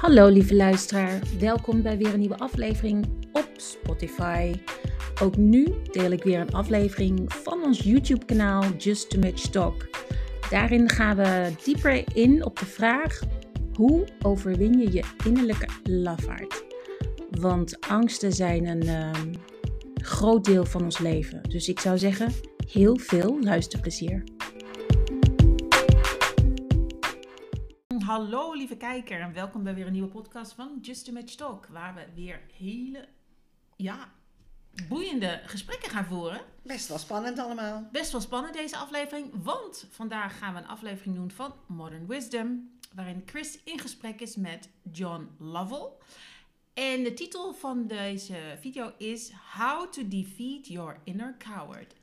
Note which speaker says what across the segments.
Speaker 1: Hallo lieve luisteraar, welkom bij weer een nieuwe aflevering op Spotify. Ook nu deel ik weer een aflevering van ons YouTube-kanaal Just Too Much Talk. Daarin gaan we dieper in op de vraag: hoe overwin je je innerlijke lafaard? Want angsten zijn een ehm, groot deel van ons leven. Dus ik zou zeggen, heel veel luisterplezier. Hallo lieve kijker en welkom bij weer een nieuwe podcast van Just a Match Talk. Waar we weer hele, ja, boeiende gesprekken gaan voeren.
Speaker 2: Best wel spannend allemaal.
Speaker 1: Best wel spannend deze aflevering, want vandaag gaan we een aflevering doen van Modern Wisdom. Waarin Chris in gesprek is met John Lovell. En de titel van deze video is How to Defeat Your Inner Coward.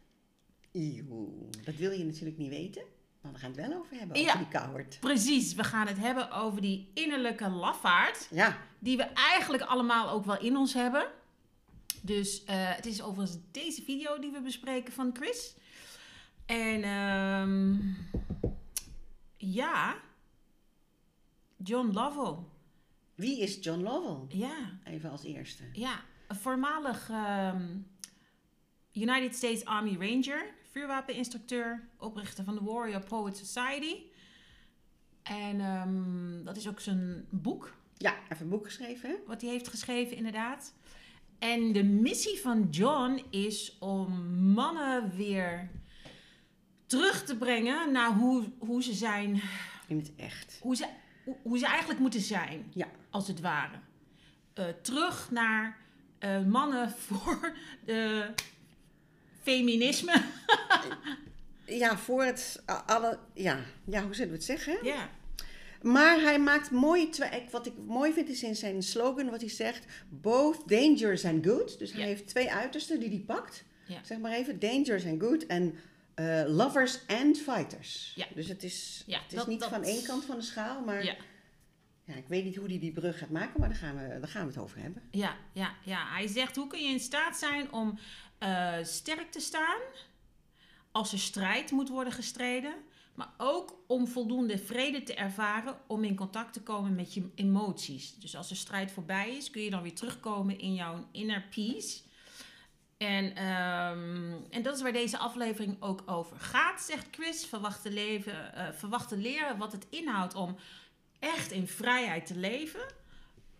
Speaker 2: Eeuw, dat wil je natuurlijk niet weten. Maar we gaan het wel over hebben,
Speaker 1: Ja.
Speaker 2: over die coward.
Speaker 1: Precies, we gaan het hebben over die innerlijke lafaard.
Speaker 2: Ja,
Speaker 1: Die we eigenlijk allemaal ook wel in ons hebben. Dus eh, het is overigens deze video die we bespreken van Chris. En ehm, ja, John Lovell.
Speaker 2: wie is John Lovell?
Speaker 1: Ja,
Speaker 2: Even als eerste.
Speaker 1: ja, een voormalig ehm, United States Army Ranger, vuurwapeninstructeur, oprichter van de Warrior Poet Society. En ehm, dat is ook zijn boek,
Speaker 2: Ja, even een boek geschreven,
Speaker 1: wat hij heeft geschreven, inderdaad. En de missie van John is om mannen weer terug te brengen naar hoe, hoe ze zijn,
Speaker 2: In het echt.
Speaker 1: hoe ze, hoe- hoe ze eigenlijk moeten zijn,
Speaker 2: Ja,
Speaker 1: als het ware. Eh, terug naar eh, mannen voor de feminisme.
Speaker 2: ja voor het alle... Ja, ja hoe zullen we het zeggen?
Speaker 1: ja,
Speaker 2: Maar hij maakt mooi... twa- Wat ik mooi vind is in zijn slogan wat hij zegt... Both dangerous and good. Dus hij
Speaker 1: Ja.
Speaker 2: heeft twee uitersten die hij pakt.
Speaker 1: Ja.
Speaker 2: Zeg maar even. Dangerous and good. En eh, lovers and fighters.
Speaker 1: Ja.
Speaker 2: Dus het is, het is
Speaker 1: dat-
Speaker 2: niet
Speaker 1: dat-
Speaker 2: van één kant van de schaal. Maar
Speaker 1: ja.
Speaker 2: Ja, ik weet niet hoe hij die brug gaat maken, maar daar gaan we, daar gaan we het over hebben.
Speaker 1: Ja, ja, ja. Hij zegt: hoe kun je in staat zijn om eh, sterk te staan als er strijd moet worden gestreden, maar ook om voldoende vrede te ervaren om in contact te komen met je emoties. Dus als de strijd voorbij is, kun je dan weer terugkomen in jouw inner peace. En, ehm, en dat is waar deze aflevering ook over gaat, zegt Chris. Verwachte, leven, verwachte leren wat het inhoudt om echt in vrijheid te leven.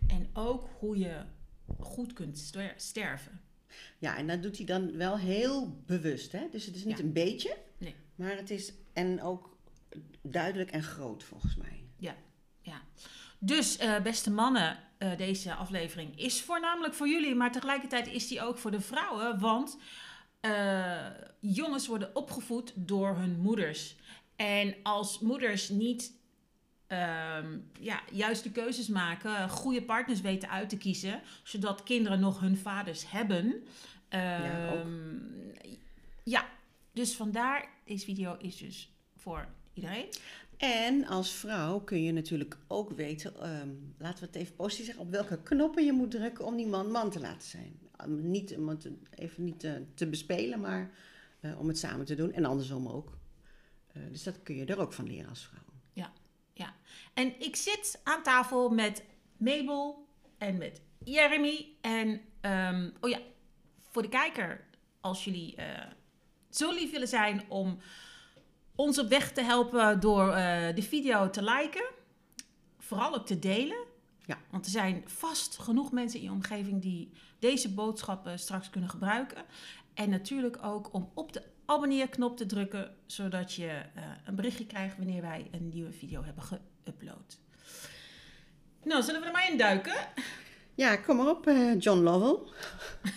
Speaker 1: En ook hoe je goed kunt ster- sterven.
Speaker 2: Ja, en dat doet hij dan wel heel bewust, hè? Dus het is niet
Speaker 1: Ja.
Speaker 2: een beetje,
Speaker 1: Nee.
Speaker 2: maar het is en ook duidelijk en groot volgens mij.
Speaker 1: Ja. Dus, eh, beste mannen, eh, deze aflevering is voornamelijk voor jullie, maar tegelijkertijd is die ook voor de vrouwen, want eh, jongens worden opgevoed door hun moeders. En als moeders niet ehm, ja, juiste keuzes maken, goede partners weten uit te kiezen, zodat kinderen nog hun vaders hebben.
Speaker 2: Ja, ook.
Speaker 1: Ehm, ja, dus vandaar, deze video is dus voor iedereen.
Speaker 2: En als vrouw kun je natuurlijk ook weten, ehm, laten we het even positief zeggen, op welke knoppen je moet drukken om die man man te laten zijn. Um, niet om het even niet te, te bespelen, maar eh, om het samen te doen en andersom ook. Eh, dus dat kun je er ook van leren als vrouw.
Speaker 1: Ja, en ik zit aan tafel met Mabel en met Jeremy. En, ehm, oh ja, voor de kijker, als jullie eh, zo lief willen zijn om ons op weg te helpen door eh, de video te liken, vooral ook te delen.
Speaker 2: Ja.
Speaker 1: Want er zijn vast genoeg mensen in je omgeving die deze boodschappen straks kunnen gebruiken. En natuurlijk ook om op de abonneerknop te drukken, zodat je eh, een berichtje krijgt wanneer wij een nieuwe video hebben geüpload. Nou, zullen we er maar in duiken?
Speaker 2: Ja, kom maar op, eh, John Lovell.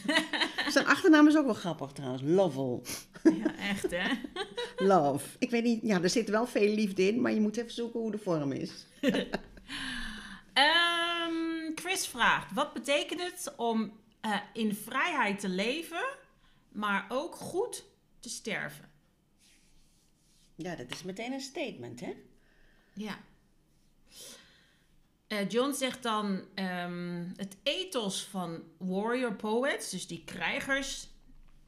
Speaker 2: Zijn achternaam is ook wel grappig trouwens, Lovell.
Speaker 1: Ja, echt hè?
Speaker 2: Love. Ik weet niet, ja, er zit wel veel liefde in, maar je moet even zoeken hoe de vorm is.
Speaker 1: Ehm, Chris vraagt: wat betekent het om eh, in vrijheid te leven, maar ook goed te sterven?
Speaker 2: Ja, dat is meteen een statement, hè?
Speaker 1: Ja. Eh, John zegt dan ehm, het ethos van warrior poets, dus die krijgers,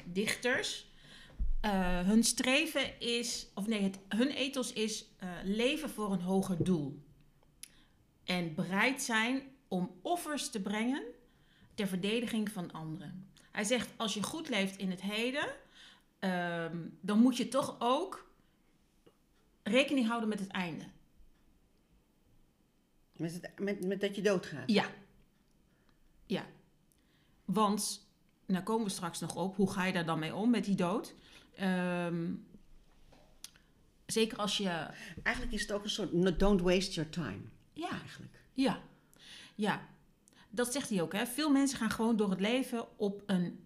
Speaker 1: dichters. eh, hun streven is, of nee, het, hun ethos is eh, leven voor een hoger doel. En bereid zijn om offers te brengen ter verdediging van anderen. Hij zegt, als je goed leeft in het heden, ehm, dan moet je toch ook rekening houden met het einde.
Speaker 2: Met, het, met, met dat je doodgaat.
Speaker 1: Ja. Ja. Want, nou komen we straks nog op, hoe ga je daar dan mee om met die dood? Ehm, zeker als je...
Speaker 2: Eigenlijk is het ook een soort don't waste your time.
Speaker 1: Ja,
Speaker 2: Eigenlijk.
Speaker 1: ja, ja. Dat zegt hij ook, hè. Veel mensen gaan gewoon door het leven op een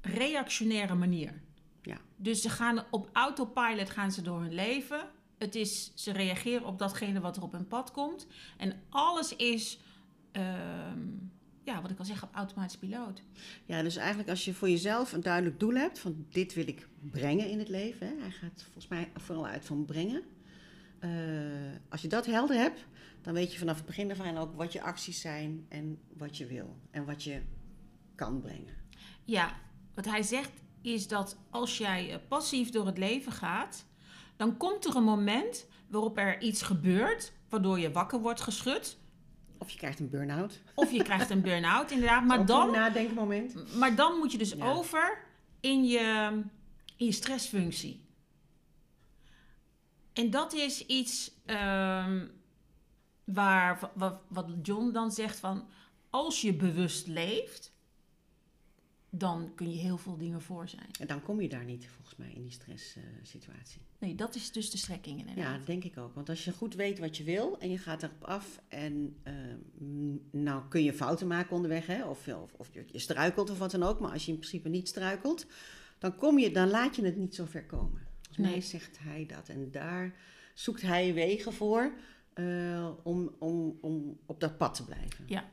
Speaker 1: reactionaire manier.
Speaker 2: Ja.
Speaker 1: Dus ze gaan op autopilot gaan ze door hun leven. Het is, ze reageren op datgene wat er op hun pad komt. En alles is, ehm, ja, wat ik al zeg, op automatisch piloot.
Speaker 2: Ja, dus eigenlijk als je voor jezelf een duidelijk doel hebt van dit wil ik brengen in het leven. Hè? Hij gaat volgens mij vooral uit van brengen. Eh, als je dat helder hebt, dan weet je vanaf het begin af aan ook wat je acties zijn en wat je wil en wat je kan brengen.
Speaker 1: Ja, wat hij zegt is dat als jij eh, passief door het leven gaat, dan komt er een moment waarop er iets gebeurt, waardoor je wakker wordt geschud.
Speaker 2: Of je krijgt een burn-out.
Speaker 1: Of je krijgt een burn-out, inderdaad. Maar dan,
Speaker 2: een nadenkmoment.
Speaker 1: maar dan moet je dus
Speaker 2: Ja.
Speaker 1: over in je, in je stressfunctie. En dat is iets ehm, waar, wat, wat John dan zegt van... als je bewust leeft, dan kun je heel veel dingen voor zijn.
Speaker 2: En dan kom je daar niet, volgens mij, in die stresssituatie.
Speaker 1: Nee, dat is dus de strekking
Speaker 2: ja,
Speaker 1: inderdaad.
Speaker 2: dat denk ik ook. Want als je goed weet wat je wil en je gaat erop af en eh, mm, nou kun je fouten maken onderweg, hè? Of, of, of je, struikelt of wat dan ook, maar als je in principe niet struikelt, dan, kom je, dan laat je het niet zo ver komen. Volgens mij zegt hij dat. En daar zoekt hij wegen voor eh, om, om, om op dat pad te blijven.
Speaker 1: Ja,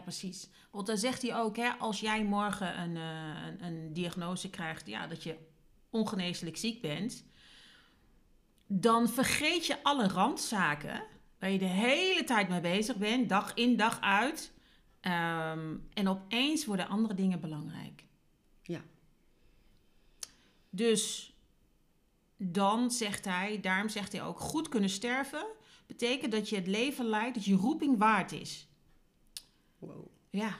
Speaker 1: precies. Want dan zegt hij ook, hè, als jij morgen een, eh, een, een diagnose krijgt ja, dat je ongeneeslijk ziek bent, dan vergeet je alle randzaken waar je de hele tijd mee bezig bent, dag in, dag uit. Ehm, en opeens worden andere dingen belangrijk.
Speaker 2: Ja.
Speaker 1: Dus dan zegt hij, daarom zegt hij ook, goed kunnen sterven betekent dat je het leven leidt dat je roeping waard is.
Speaker 2: Wow.
Speaker 1: Ja,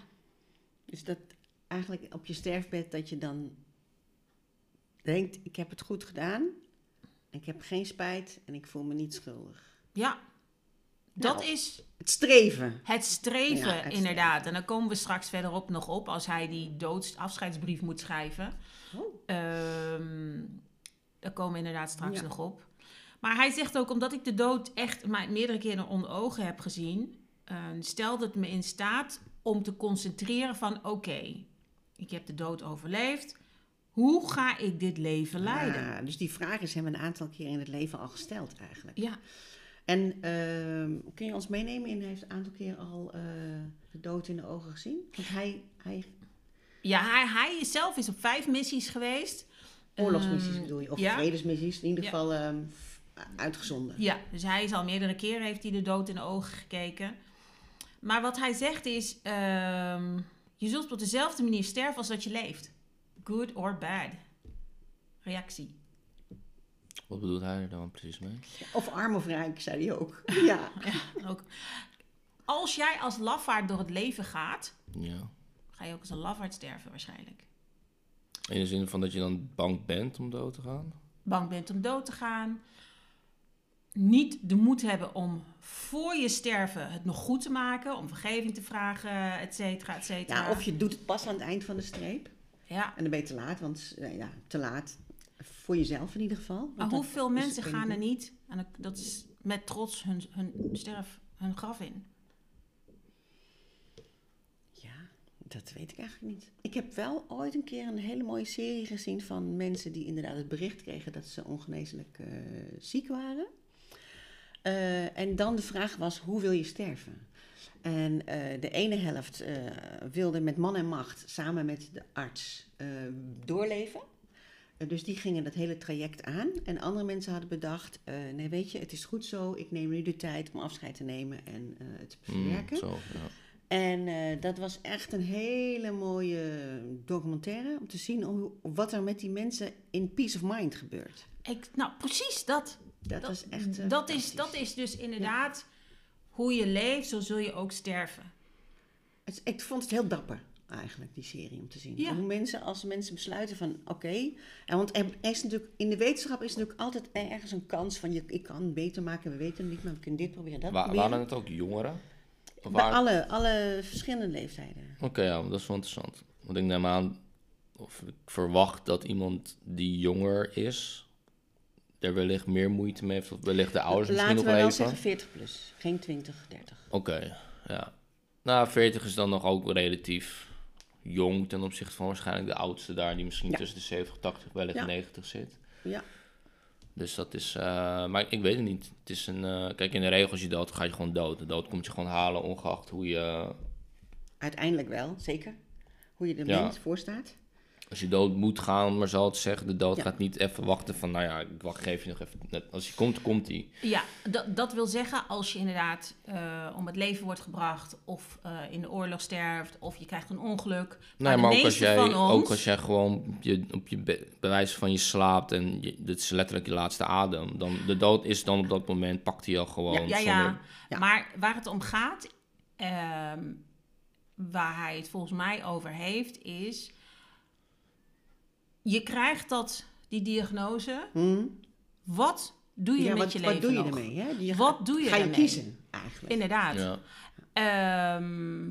Speaker 2: Dus dat eigenlijk op je sterfbed dat je dan denkt, ik heb het goed gedaan, ik heb geen spijt en ik voel me niet schuldig.
Speaker 1: Ja, dat
Speaker 2: Nou.
Speaker 1: is
Speaker 2: Het streven.
Speaker 1: het streven,
Speaker 2: Ja, het
Speaker 1: inderdaad. En dan komen we straks verderop nog op als hij die doodsafscheidsbrief moet schrijven.
Speaker 2: Oh.
Speaker 1: Ehm, daar komen we inderdaad straks
Speaker 2: Ja.
Speaker 1: nog op. Maar hij zegt ook, omdat ik de dood echt meerdere keren onder ogen heb gezien, eh, stelde het me in staat om te concentreren van oké, ik heb de dood overleefd. Hoe ga ik dit leven leiden?
Speaker 2: Ja, dus die vraag is hem een aantal keer in het leven al gesteld eigenlijk.
Speaker 1: Ja,
Speaker 2: En ehm, kun je ons meenemen in, hij heeft een aantal keer al eh, de dood in de ogen gezien? Want hij, hij
Speaker 1: ja hij, hij zelf is op vijf missies geweest.
Speaker 2: oorlogsmissies
Speaker 1: Ehm,
Speaker 2: bedoel je, of
Speaker 1: ja.
Speaker 2: vredesmissies in ieder
Speaker 1: Ja.
Speaker 2: geval ehm, uitgezonden.
Speaker 1: Ja, dus hij is al meerdere keren heeft hij de dood in de ogen gekeken. Maar wat hij zegt is, ehm, je zult op dezelfde manier sterven als dat je leeft. Good or bad. Reactie.
Speaker 3: Wat bedoelt hij er dan precies mee?
Speaker 2: Of arm of rijk, zei hij ook. Ja.
Speaker 1: Ja, ook. Als jij als lafaard door het leven gaat,
Speaker 3: Ja.
Speaker 1: ga je ook als een lafaard sterven waarschijnlijk.
Speaker 3: In de zin van dat je dan bang bent om dood te gaan?
Speaker 1: Bang bent om dood te gaan. Niet de moed hebben om voor je sterven het nog goed te maken. Om vergeving te vragen, et cetera, et cetera.
Speaker 2: ja, of je doet het pas aan het eind van de streep.
Speaker 1: Ja,
Speaker 2: En dan ben je te laat, want eh, ja, te laat. Voor jezelf in ieder geval.
Speaker 1: Maar hoeveel mensen gaan er niet, en dat- is met trots hun, hun sterf, hun graf in?
Speaker 2: Ja, dat weet ik eigenlijk niet. Ik heb wel ooit een keer een hele mooie serie gezien van mensen die inderdaad het bericht kregen dat ze ongeneeslijk eh, ziek waren. Eh, en dan de vraag was, hoe wil je sterven? En eh, de ene helft eh, wilde met man en macht samen met de arts eh, doorleven. Dus die gingen dat hele traject aan. En andere mensen hadden bedacht, eh, nee weet je, het is goed zo. Ik neem nu de tijd om afscheid te nemen en eh, het te
Speaker 3: Mm,
Speaker 2: verwerken.
Speaker 3: zo, ja.
Speaker 2: En eh, dat was echt een hele mooie documentaire om te zien hoe, wat er met die mensen in peace of mind gebeurt.
Speaker 1: Ik, nou, precies dat.
Speaker 2: Dat,
Speaker 1: Dat-
Speaker 2: was echt. eh,
Speaker 1: dat, is, dat is dus inderdaad hoe je leeft, zo zul je ook sterven.
Speaker 2: Het- ik vond het heel dapper, eigenlijk, die serie om te zien.
Speaker 1: Ja.
Speaker 2: Hoe mensen, als mensen besluiten van, oké... en want er is natuurlijk, in de wetenschap is natuurlijk altijd ergens een kans van... Je, ik kan het beter maken, we weten het niet, maar we kunnen dit proberen, dat
Speaker 3: Wa-
Speaker 2: proberen.
Speaker 3: waren het ook jongeren? Of
Speaker 2: Bij
Speaker 3: waren-
Speaker 2: alle, alle verschillende leeftijden.
Speaker 3: Oké, ja, dat is wel interessant. Want ik neem aan, of ik verwacht dat iemand die jonger is, er wellicht meer moeite mee heeft, of wellicht de ouders misschien
Speaker 2: Laten
Speaker 3: nog
Speaker 2: we wel
Speaker 3: even.
Speaker 2: zeggen 40 plus, geen 20, 30.
Speaker 3: Oké, ja. Nou, 40 is dan nog ook relatief jong ten opzichte van waarschijnlijk de oudste daar, die misschien
Speaker 2: Ja.
Speaker 3: tussen de 70, 80, wellicht
Speaker 2: Ja.
Speaker 3: 90 zit.
Speaker 2: Ja.
Speaker 3: Dus dat is, eh, maar ik weet het niet. Het is een, eh, kijk, in de regel als je dood, ga je gewoon dood. De dood komt je gewoon halen, ongeacht hoe je,
Speaker 2: Uiteindelijk wel, zeker. Hoe je er
Speaker 3: Ja.
Speaker 2: bent, voor staat.
Speaker 3: Als je dood moet gaan, maar zal het zeggen, de dood
Speaker 2: Ja.
Speaker 3: gaat niet even wachten van, nou ja, ik wacht, geef je nog even, als hij komt, komt hij.
Speaker 1: Ja, dat, dat wil zeggen als je inderdaad eh, om het leven wordt gebracht of eh, in de oorlog sterft of je krijgt een ongeluk.
Speaker 3: Nee, maar ook als, jij,
Speaker 1: ons,
Speaker 3: ook als jij gewoon op je, op je be- bij wijze van je slaapt en je, dit is letterlijk je laatste adem, dan de dood is dan op dat moment, pakt hij al gewoon.
Speaker 1: Ja, ja,
Speaker 3: zonder-
Speaker 2: Ja.
Speaker 1: maar waar het om gaat, ehm, waar hij het volgens mij over heeft, is... Je krijgt dat, die diagnose.
Speaker 2: Hm?
Speaker 1: Wat doe je
Speaker 2: ja,
Speaker 1: met
Speaker 2: wat,
Speaker 1: je
Speaker 2: wat
Speaker 1: leven
Speaker 2: doe je ermee? Hè? Die-
Speaker 1: Wat doe je
Speaker 2: Ga je
Speaker 1: ermee?
Speaker 2: kiezen, eigenlijk.
Speaker 1: Inderdaad.
Speaker 3: Ja.
Speaker 1: Ehm,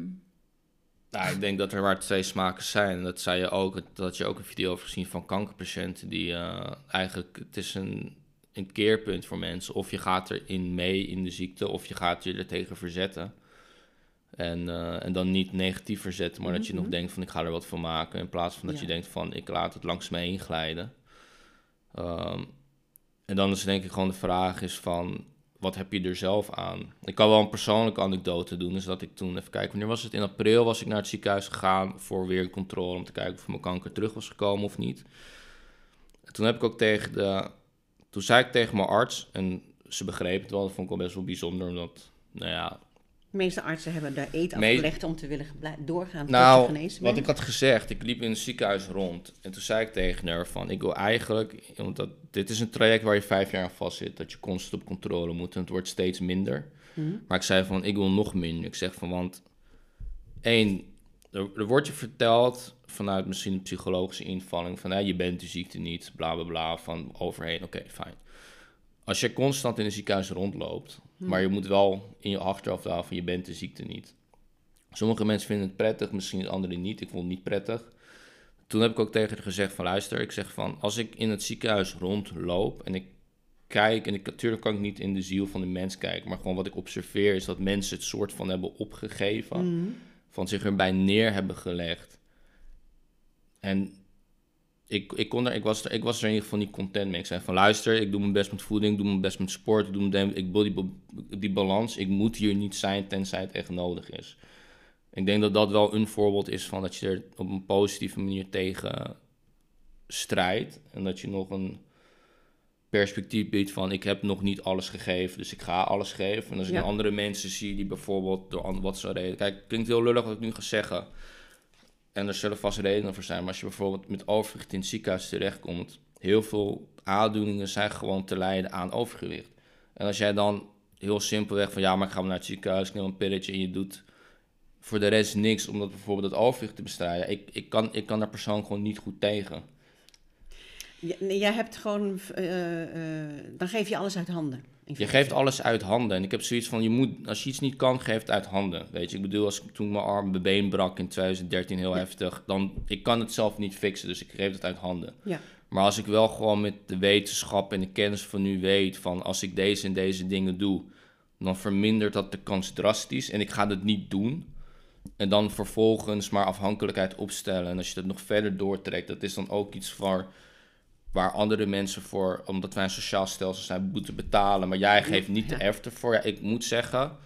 Speaker 3: Nou, ik denk dat er maar twee smaken zijn. Dat zei je ook, dat had je ook een video over gezien van kankerpatiënten die eh, eigenlijk, het is een, een keerpunt voor mensen. Of je gaat erin mee in de ziekte, of je gaat je er tegen verzetten. En, eh, en dan niet negatief verzetten, maar dat je nog
Speaker 2: Mhm.
Speaker 3: denkt van ik ga er wat van maken. In plaats van dat
Speaker 2: Ja.
Speaker 3: je denkt van ik laat het langs me heen glijden. Ehm, en dan is denk ik gewoon de vraag is van wat heb je er zelf aan? Ik kan wel een persoonlijke anekdote doen. Dus dat ik toen, even kijken, wanneer was het? In april was ik naar het ziekenhuis gegaan voor weer een controle. Om te kijken of mijn kanker terug was gekomen of niet. En toen heb ik ook tegen de... Toen zei ik tegen mijn arts, en ze begreep het wel. Dat vond ik wel best wel bijzonder, omdat... Nou ja,
Speaker 2: De meeste artsen hebben daar eet afgelegd om te willen doorgaan tot
Speaker 3: nou,
Speaker 2: genezen
Speaker 3: wat ik had gezegd, ik liep in het ziekenhuis rond. En toen zei ik tegen haar van, ik wil eigenlijk... Want dat, dit is een traject waar je vijf jaar aan vast zit. Dat je constant op controle moet. En het wordt steeds minder.
Speaker 2: Hm?
Speaker 3: Maar ik zei van, ik wil nog minder. Ik zeg van, want... één, er, er wordt je verteld vanuit misschien een psychologische invalling... van, hè, je bent de ziekte niet, bla, bla, bla, van overheen. Oké, fijn. Als je constant in een ziekenhuis rondloopt... maar je moet wel in je achterhoofd houden van, je bent de ziekte niet. Sommige mensen vinden het prettig, misschien anderen niet. Ik vond het niet prettig. Toen heb ik ook tegen haar gezegd van, luister, ik zeg van... als ik in het ziekenhuis rondloop en ik kijk... en ik, natuurlijk kan ik niet in de ziel van de mens kijken... maar gewoon wat ik observeer is dat mensen het soort van hebben opgegeven...
Speaker 2: Mhm.
Speaker 3: van zich erbij neer hebben gelegd. En ik, ik, kon er, ik, was er, ik was er in ieder geval niet content mee. Ik zei van luister, ik doe mijn best met voeding, ik doe mijn best met sport, ik doe mijn, ik wil die, die balans. Ik moet hier niet zijn tenzij het echt nodig is. Ik denk dat dat wel een voorbeeld is van dat je er op een positieve manier tegen strijdt. En dat je nog een perspectief biedt van ik heb nog niet alles gegeven, dus ik ga alles geven. En als ik
Speaker 2: Ja.
Speaker 3: andere mensen zie die bijvoorbeeld door wat ze reden... Kijk, het klinkt heel lullig wat ik nu ga zeggen. En er zullen vast redenen voor zijn. Maar als je bijvoorbeeld met overgewicht in het ziekenhuis terechtkomt... heel veel aandoeningen zijn gewoon te lijden aan overgewicht. En als jij dan heel simpelweg van... ja, maar ik ga naar het ziekenhuis, ik neem een pilletje... en je doet voor de rest niks om dat bijvoorbeeld het overgewicht te bestrijden. Ik, ik, kan, ik kan daar persoonlijk gewoon niet goed tegen.
Speaker 2: Jij hebt gewoon, eh, eh, dan geef je alles uit handen.
Speaker 3: Je geeft alles uit handen. En ik heb zoiets van, je moet, als je iets niet kan, geef het uit handen. Weet je, ik bedoel, als ik toen mijn arm, mijn been brak in 2013 heel heftig, dan, ik kan het zelf niet fixen, dus ik geef het uit handen.
Speaker 2: Ja.
Speaker 3: Maar als ik wel gewoon met de wetenschap en de kennis van nu weet, van als ik deze en deze dingen doe, dan vermindert dat de kans drastisch. En ik ga dat niet doen. En dan vervolgens maar afhankelijkheid opstellen. En als je dat nog verder doortrekt, dat is dan ook iets voor waar andere mensen voor, omdat wij een sociaal stelsel zijn, moeten betalen. Maar jij geeft niet de erfte voor. Ja, ik moet zeggen,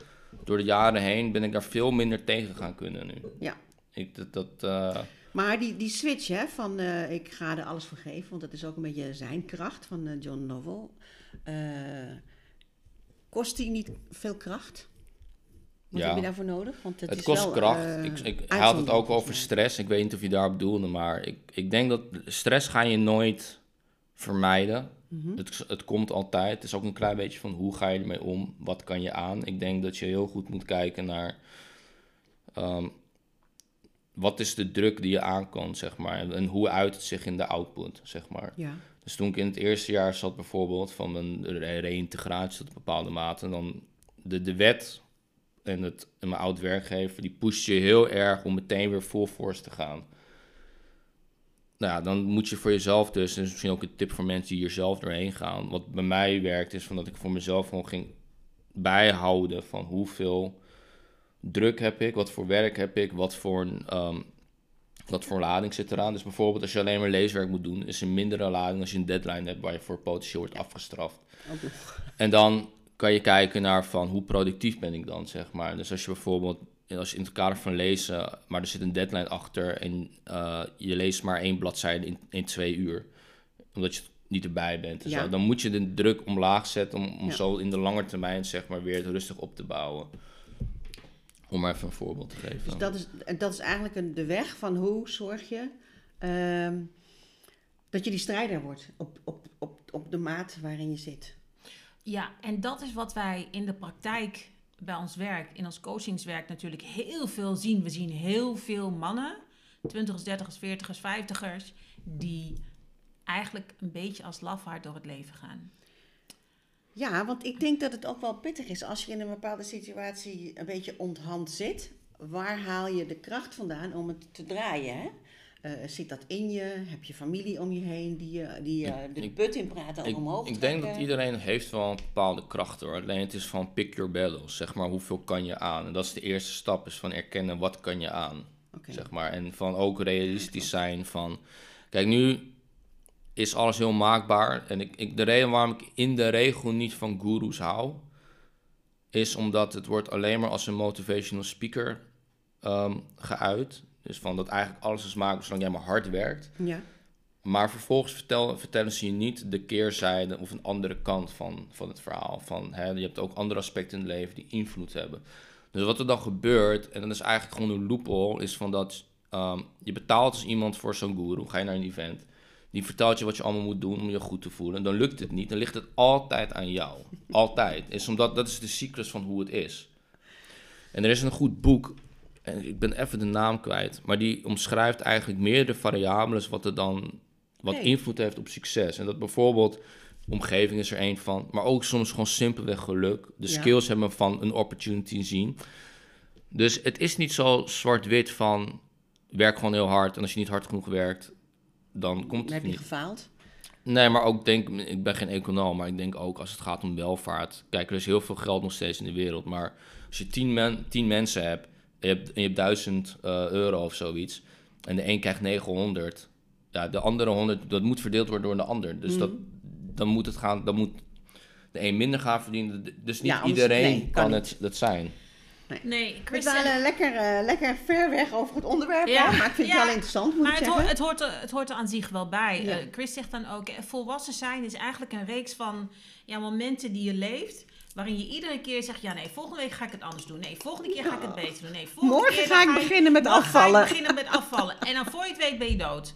Speaker 3: door de jaren heen ben ik daar veel minder tegen gaan kunnen nu.
Speaker 2: Ja.
Speaker 3: Ik, dat, dat, eh,
Speaker 2: Maar die, die switch hè, van eh, ik ga er alles voor geven, want dat is ook een beetje zijn kracht van eh, John Novel. Kost die niet veel kracht? Wat
Speaker 3: Ja.
Speaker 2: heb je daarvoor nodig? Want het,
Speaker 3: het
Speaker 2: is
Speaker 3: kost
Speaker 2: wel,
Speaker 3: kracht. ik, ik, hij had het ook over stress. Ik weet niet of je daarop doelde, maar ik, ik denk dat stress ga je nooit vermijden.
Speaker 2: Mhm.
Speaker 3: het, het komt altijd. Het is ook een klein beetje van hoe ga je ermee om? Wat kan je aan? Ik denk dat je heel goed moet kijken naar ehm, wat is de druk die je aan kan, zeg maar. En, hoe uit het zich in de output, zeg maar.
Speaker 2: Ja.
Speaker 3: Dus toen ik in het eerste jaar zat bijvoorbeeld van mijn re- reïntegratie tot een bepaalde mate, dan de, de wet en, het, en mijn oud werkgever, die pusht je heel erg om meteen weer full force te gaan. Nou ja, dan moet je voor jezelf dus, en dat is misschien ook een tip voor mensen die hier zelf doorheen gaan. Wat bij mij werkt is van dat ik voor mezelf gewoon ging bijhouden van hoeveel druk heb ik, wat voor werk heb ik, wat voor, ehm, wat voor lading zit eraan. Dus bijvoorbeeld als je alleen maar leeswerk moet doen, is een mindere lading als je een deadline hebt waar je voor potentieel wordt afgestraft.
Speaker 2: Nog.
Speaker 3: En dan kan je kijken naar van hoe productief ben ik dan, zeg maar. Dus als je bijvoorbeeld, als je in het kader van lezen, maar er zit een deadline achter en eh, je leest maar één bladzijde in, in twee uur, omdat je niet erbij bent. en
Speaker 2: Ja.
Speaker 3: zo, dan moet je de druk omlaag zetten om, om
Speaker 2: Ja.
Speaker 3: zo in de lange termijn, zeg maar, weer het rustig op te bouwen. Om maar even een voorbeeld te geven.
Speaker 2: Dus dat is, dat is eigenlijk een, de weg van hoe zorg je ehm, dat je die strijder wordt op, op, op, op de maat waarin je zit.
Speaker 1: Ja, en dat is wat wij in de praktijk bij ons werk, in ons coachingswerk natuurlijk heel veel zien. We zien heel veel mannen, 20ers, 30ers, 40ers, 50ers, die eigenlijk een beetje als lafaard door het leven gaan.
Speaker 2: Ja, want ik denk dat het ook wel pittig is als je in een bepaalde situatie een beetje onthand zit. Waar haal je de kracht vandaan om het te draaien? Hè? Eh, zit dat in je? Heb je familie om je heen die, je die de
Speaker 3: Ik-
Speaker 2: put in praten
Speaker 3: Ik,
Speaker 2: omhoog
Speaker 3: ik denk dat iedereen heeft wel een bepaalde kracht hoor. Alleen het is van pick your battles. Zeg maar, hoeveel kan je aan? En dat is de eerste stap, is van erkennen wat kan je aan. Zeg maar. En van ook realistisch zijn van... Kijk, nu is alles heel maakbaar. En ik, ik, de reden waarom ik in de regel niet van gurus hou... is omdat het wordt alleen maar als een motivational speaker ehm, geuit. Dus van dat eigenlijk alles is maakbaar zolang jij maar hard werkt.
Speaker 2: Ja.
Speaker 3: Maar vervolgens vertel, vertellen ze je niet de keerzijde of een andere kant van, van het verhaal. Van, hè, je hebt ook andere aspecten in het leven die invloed hebben. Dus wat er dan gebeurt, en dat is eigenlijk gewoon een loophole, is van dat ehm, je betaalt als iemand voor zo'n guru, ga je naar een event, die vertelt je wat je allemaal moet doen om je goed te voelen. Dan lukt het niet, dan ligt het altijd aan jou. Altijd. Is omdat, dat is de cyclus van hoe het is. En er is een goed boek, en ik ben even de naam kwijt, maar die omschrijft eigenlijk meerdere variabelen wat er dan wat
Speaker 2: Hey.
Speaker 3: invloed heeft op succes. En dat bijvoorbeeld, omgeving is er één van, maar ook soms gewoon simpelweg geluk. De
Speaker 2: Ja.
Speaker 3: skills hebben van een opportunity zien. Dus het is niet zo zwart-wit van werk gewoon heel hard en als je niet hard genoeg werkt, dan komt het
Speaker 2: heb je
Speaker 3: niet.
Speaker 2: gefaald.
Speaker 3: Nee, maar ook denk, ik ben geen econoom, maar ik denk ook als het gaat om welvaart. Kijk, er is heel veel geld nog steeds in de wereld, maar als je tien, men, tien mensen hebt je hebt, je hebt 1000 eh, euro of zoiets, en de een krijgt 900, ja, de andere 100, dat moet verdeeld worden door de ander. Dus dat, dan moet het gaan, dan moet de een minder gaan verdienen. Dus niet
Speaker 2: Ja, anders-
Speaker 3: iedereen
Speaker 2: nee, kan
Speaker 3: kan,
Speaker 2: niet.
Speaker 3: het dat zijn.
Speaker 1: Nee,
Speaker 2: We
Speaker 1: Chris
Speaker 2: dwalen lekker, eh, lekker ver weg over het onderwerp,
Speaker 1: Ja.
Speaker 2: maar ik vind het wel interessant, moet
Speaker 1: Maar
Speaker 2: ik
Speaker 1: het,
Speaker 2: zeggen.
Speaker 1: het, hoort er, het hoort er aan zich wel bij.
Speaker 2: Ja.
Speaker 1: Eh, Chris zegt dan ook, eh, volwassen zijn is eigenlijk een reeks van ja, momenten die je leeft. Waarin je iedere keer zegt, ja nee, volgende week ga ik het anders doen. Nee, volgende keer ga ik het beter doen. Nee, volgende
Speaker 2: Morgen
Speaker 1: keer
Speaker 2: ga ik beginnen met
Speaker 1: morgen ga ik
Speaker 2: afvallen.
Speaker 1: beginnen met afvallen. En dan voor je het weet ben je dood.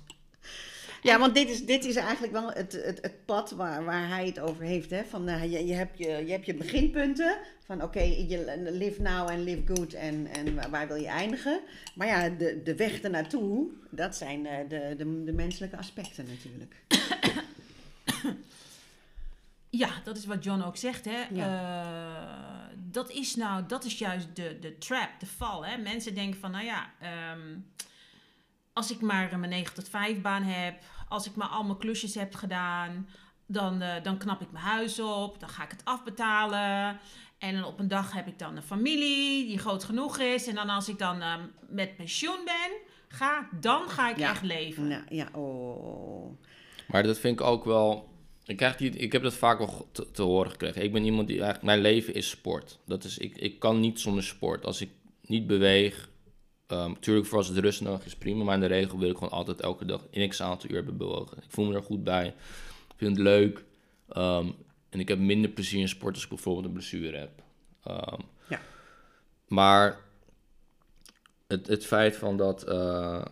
Speaker 2: Ja, want dit is, dit is eigenlijk wel het, het, het pad waar, waar hij het over heeft. Hè? Van, eh, je, je, hebt je, je hebt je beginpunten. Van oké, je live now and live good en, en waar, waar wil je eindigen. Maar ja, de, de weg ernaartoe, dat zijn eh, de, de, de menselijke aspecten natuurlijk.
Speaker 1: Ja, dat is wat John ook zegt. Hè? Eh, dat is nou, dat is juist de, de trap, de val. Hè? Mensen denken van, nou ja, ehm, als ik maar mijn 9 tot 5 baan heb, als ik maar al mijn klusjes heb gedaan, dan, eh, dan knap ik mijn huis op, dan ga ik het afbetalen. En dan op een dag heb ik dan een familie die groot genoeg is. En dan als ik dan ehm, met pensioen ben, ga, dan ga ik
Speaker 2: Ja.
Speaker 1: echt leven.
Speaker 2: Nou, ja, oh.
Speaker 3: Maar dat vind ik ook wel. Ik, krijg die, ik heb dat vaak wel te, te horen gekregen. Ik ben iemand die eigenlijk. Mijn leven is sport. Dat is, ik, ik kan niet zonder sport. Als ik niet beweeg. Um, tuurlijk, voor als het rust nodig is prima. Maar in de regel wil ik gewoon altijd elke dag in x aantal uur hebben bewogen. Ik voel me er goed bij. Ik vind het leuk. Um, en ik heb minder plezier in sport als ik bijvoorbeeld een blessure heb. Um,
Speaker 2: Ja.
Speaker 3: Maar het, het feit van dat. eh,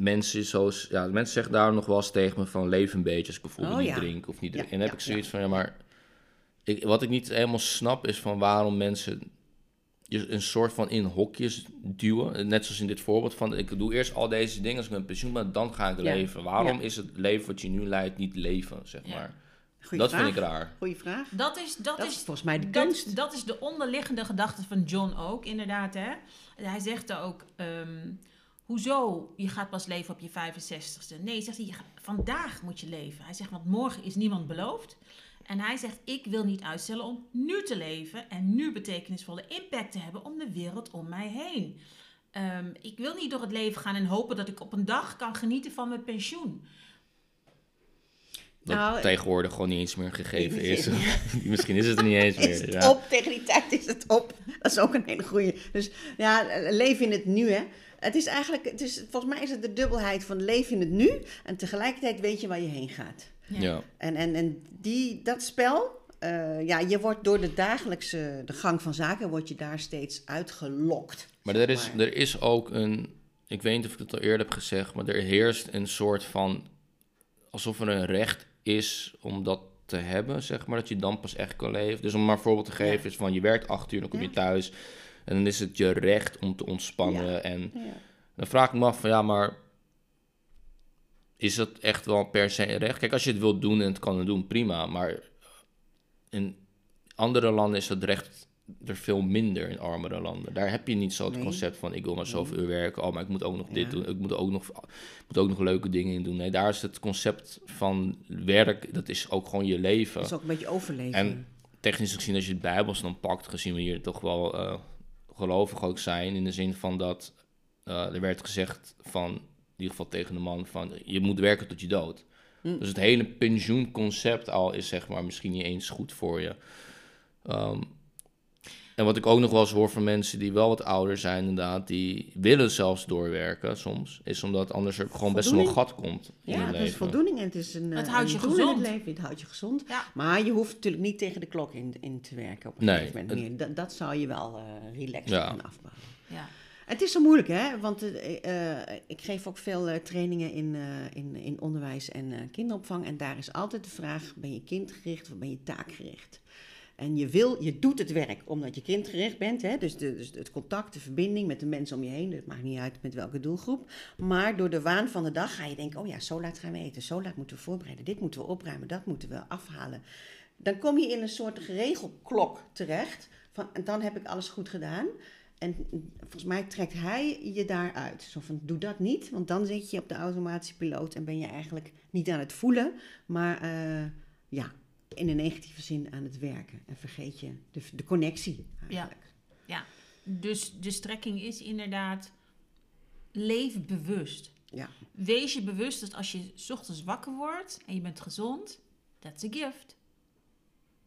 Speaker 3: mensen, zoals, ja, mensen zeggen daar nog wel eens tegen me van leef een beetje als ik bijvoorbeeld
Speaker 2: Oh,
Speaker 3: niet
Speaker 2: ja.
Speaker 3: drink of niet
Speaker 2: Ja,
Speaker 3: drink. en dan heb
Speaker 2: ja,
Speaker 3: ik zoiets van, ja, maar ik, wat ik niet helemaal snap is van waarom mensen je een soort van in hokjes duwen. Net zoals in dit voorbeeld van, ik doe eerst al deze dingen als ik met pensioen ben, dan ga ik
Speaker 2: Ja,
Speaker 3: leven. Waarom
Speaker 2: ja.
Speaker 3: is het leven wat je nu leidt niet leven, zeg
Speaker 1: Ja.
Speaker 3: maar.
Speaker 2: Goeie
Speaker 3: dat
Speaker 2: vraag.
Speaker 3: vind ik raar.
Speaker 2: Goeie vraag.
Speaker 1: Dat is, dat
Speaker 2: Dat
Speaker 1: is,
Speaker 2: is volgens mij de kunst.
Speaker 1: dat is de onderliggende gedachte van John ook, inderdaad. Hè? Hij zegt er ook, ehm, hoezo je gaat pas leven op je 65ste? Nee, zegt hij, vandaag moet je leven. Hij zegt, want morgen is niemand beloofd. En hij zegt, ik wil niet uitstellen om nu te leven en nu betekenisvolle impact te hebben om de wereld om mij heen. Ehm, ik wil niet door het leven gaan en hopen dat ik op een dag kan genieten van mijn pensioen.
Speaker 3: Dat
Speaker 2: Nou,
Speaker 3: tegenwoordig gewoon niet eens meer gegeven is. Misschien is het er niet eens meer.
Speaker 2: Is het
Speaker 3: ja.
Speaker 2: op? Tegen die tijd is het op. Dat is ook een hele goeie. Dus ja, leef in het nu, hè. Het is eigenlijk, het is, volgens mij is het de dubbelheid van leef in het nu. En tegelijkertijd weet je waar je heen gaat.
Speaker 3: Ja.
Speaker 2: En, en, en die, dat spel, eh, ja, je wordt door de dagelijkse, de gang van zaken, word je daar steeds uitgelokt.
Speaker 3: Maar er is, er is ook een, ik weet niet of ik het al eerder heb gezegd, maar er heerst een soort van, alsof er een recht is om dat te hebben, zeg maar, dat je dan pas echt kan leven. Dus om maar een voorbeeld te geven,
Speaker 2: Ja.
Speaker 3: is van je werkt acht uur, dan kom je
Speaker 2: Ja.
Speaker 3: thuis en dan is het je recht om te ontspannen.
Speaker 2: Ja.
Speaker 3: En
Speaker 2: Ja.
Speaker 3: dan vraag ik me af van, ja, maar is dat echt wel per se een recht? Kijk, als je het wilt doen en het kan doen, prima, maar in andere landen is dat recht er veel minder in armere landen. Daar heb je niet zo het
Speaker 2: Nee.
Speaker 3: concept van ik wil maar zoveel uur werken, oh, maar ik moet ook nog dit doen, ik moet ook nog, moet ook nog leuke dingen in doen. Nee, daar is het concept van werk, dat is ook gewoon je leven.
Speaker 2: Dat is ook een beetje overleven.
Speaker 3: En technisch gezien, als je het Bijbels dan pakt, gezien we hier toch wel eh, gelovig ook zijn, in de zin van dat eh, er werd gezegd van, in ieder geval tegen de man, van je moet werken tot je dood.
Speaker 2: Hm.
Speaker 3: Dus het hele pensioenconcept al is zeg maar misschien niet eens goed voor je. Ehm, en wat ik ook nog wel eens hoor van mensen die wel wat ouder zijn inderdaad, die willen zelfs doorwerken soms, is omdat anders er gewoon best wel een gat komt in
Speaker 2: ja,
Speaker 3: het
Speaker 2: is voldoening en het is een,
Speaker 1: Het
Speaker 2: eh,
Speaker 1: houdt
Speaker 2: een
Speaker 1: je
Speaker 2: in
Speaker 1: gezond.
Speaker 2: het leven. Het houdt je gezond.
Speaker 1: Ja.
Speaker 2: Maar je hoeft natuurlijk niet tegen de klok in, in te werken op een
Speaker 3: Nee,
Speaker 2: gegeven moment meer. Dat, dat zou je wel eh relaxed
Speaker 3: Ja.
Speaker 2: gaan afbouwen.
Speaker 1: Ja.
Speaker 2: Het is zo moeilijk, hè? Want eh, eh, ik geef ook veel eh, trainingen in, eh, in, in onderwijs en eh, kinderopvang. En daar is altijd de vraag: ben je kindgericht of ben je taakgericht? En je, wil, je doet het werk omdat je kindgericht bent. Hè? Dus, de, dus het contact, de verbinding met de mensen om je heen. Het maakt niet uit met welke doelgroep. Maar door de waan van de dag ga je denken: oh ja, zo laat gaan we eten. Zo laat moeten we voorbereiden. Dit moeten we opruimen. Dat moeten we afhalen. Dan kom je in een soort regelklok terecht. Van, en dan heb ik alles goed gedaan. En volgens mij trekt hij je daaruit. Zo van, doe dat niet, want dan zit je op de automatische piloot en ben je eigenlijk niet aan het voelen, maar eh, ja, in een negatieve zin aan het werken. En vergeet je de, de connectie eigenlijk.
Speaker 1: Ja, dus de strekking is inderdaad, leef bewust.
Speaker 2: Ja.
Speaker 1: Wees je bewust dat als je 's ochtends wakker wordt en je bent gezond, that's a gift.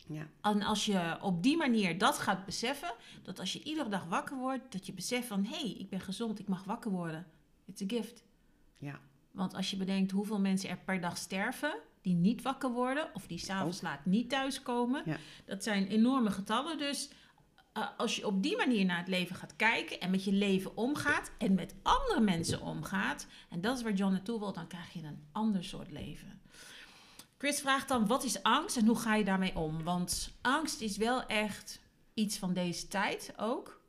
Speaker 2: Ja.
Speaker 1: En als je op die manier dat gaat beseffen, dat als je iedere dag wakker wordt, dat je beseft van, hé, hey, ik ben gezond, ik mag wakker worden. It's a gift.
Speaker 2: Ja.
Speaker 1: Want als je bedenkt hoeveel mensen er per dag sterven, die niet wakker worden of die s'avonds laat niet thuiskomen,
Speaker 2: Ja.
Speaker 1: dat zijn enorme getallen. Dus eh, als je op die manier naar het leven gaat kijken en met je leven omgaat en met andere mensen omgaat, en dat is waar John naartoe wil, dan krijg je een ander soort leven. Chris vraagt dan, wat is angst en hoe ga je daarmee om? Want angst is wel echt iets van deze tijd ook.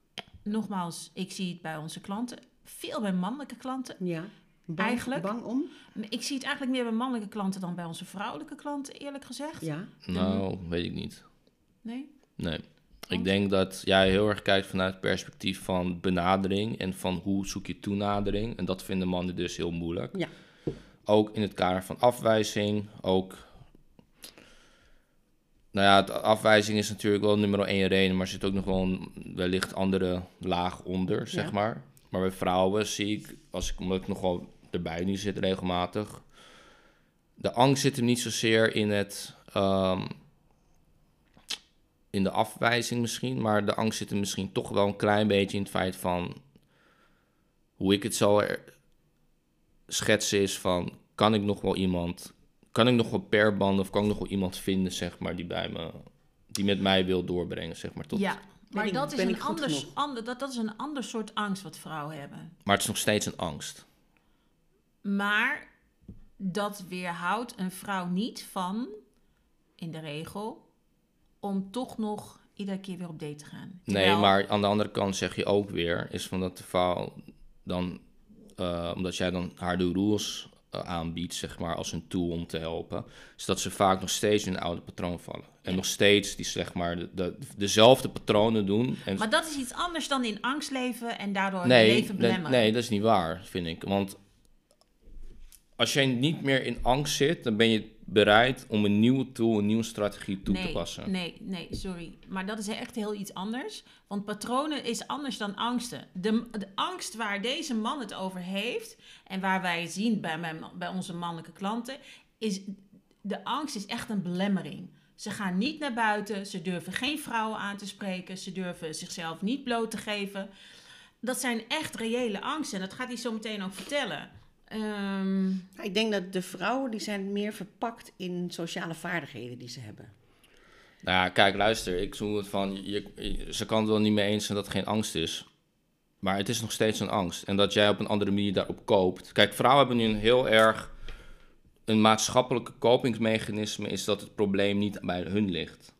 Speaker 1: Nogmaals, ik zie het bij onze klanten, veel bij mannelijke klanten.
Speaker 2: ja. Bang,
Speaker 1: Eigenlijk?
Speaker 2: Bang om?
Speaker 1: Ik zie het eigenlijk meer bij mannelijke klanten dan bij onze vrouwelijke klanten, eerlijk gezegd.
Speaker 2: Ja.
Speaker 3: Nou, weet ik niet.
Speaker 1: Nee?
Speaker 3: Nee. Ik denk dat jij heel erg kijkt vanuit het perspectief van benadering en van hoe zoek je toenadering. En dat vinden mannen dus heel moeilijk.
Speaker 2: Ja.
Speaker 3: Ook in het kader van afwijzing, ook... Nou ja, het- afwijzing is natuurlijk wel nummer één reden, maar er zit ook nog wel een wellicht andere laag onder, zeg
Speaker 2: Ja.
Speaker 3: maar. Maar bij vrouwen zie ik, als ik, omdat ik nog wel erbij nu zit regelmatig, de angst zit er niet zozeer in het... ehm, in de afwijzing misschien, maar de angst zit er misschien toch wel een klein beetje in het feit van hoe ik het zo er- schetsen is van kan ik nog wel iemand, kan ik nog wel per band of kan ik nog wel iemand vinden zeg maar die bij me, die met mij wil doorbrengen zeg maar tot,
Speaker 1: Ja, maar
Speaker 2: ik-
Speaker 1: dat, is een anders, ander, dat, dat is een ander soort angst wat vrouwen hebben.
Speaker 3: maar het is nog steeds een angst.
Speaker 1: Maar dat weerhoudt een vrouw niet van, in de regel, om toch nog iedere keer weer op date te gaan.
Speaker 3: Nee, maar aan de andere kant zeg je ook weer, is van dat de vrouw dan, eh, omdat jij dan haar de rules eh, aanbiedt, zeg maar, als een tool om te helpen, is dat ze vaak nog steeds in een oude patroon vallen. En
Speaker 1: Ja.
Speaker 3: nog steeds die, zeg maar, de, de- dezelfde patronen doen. En
Speaker 1: Maar dat is iets anders dan in angst leven en daardoor
Speaker 3: nee,
Speaker 1: leven
Speaker 3: nee,
Speaker 1: belemmeren.
Speaker 3: nee, dat is niet waar, vind ik. Want als jij niet meer in angst zit, dan ben je bereid om een nieuwe tool, een nieuwe strategie toe
Speaker 1: nee,
Speaker 3: te passen.
Speaker 1: Nee, nee, sorry. Maar dat is echt heel iets anders. Want patronen is anders dan angsten. De, de angst waar deze man het over heeft... en waar wij zien bij, mijn, bij onze mannelijke klanten... is de angst is echt een belemmering. Ze gaan niet naar buiten. Ze durven geen vrouwen aan te spreken. Ze durven zichzelf niet bloot te geven. Dat zijn echt reële angsten. En dat gaat hij zo meteen ook vertellen. Ehm,
Speaker 2: Ik denk dat de vrouwen die zijn meer verpakt in sociale vaardigheden die ze hebben.
Speaker 3: Nou ja, kijk, luister, ik het van, je, je- ze kan het wel niet mee eens zijn dat het geen angst is. Maar het is nog steeds een angst. En dat jij op een andere manier daarop koopt. Kijk, vrouwen hebben nu een heel erg, een maatschappelijke kopingsmechanisme is dat het probleem niet bij hun ligt.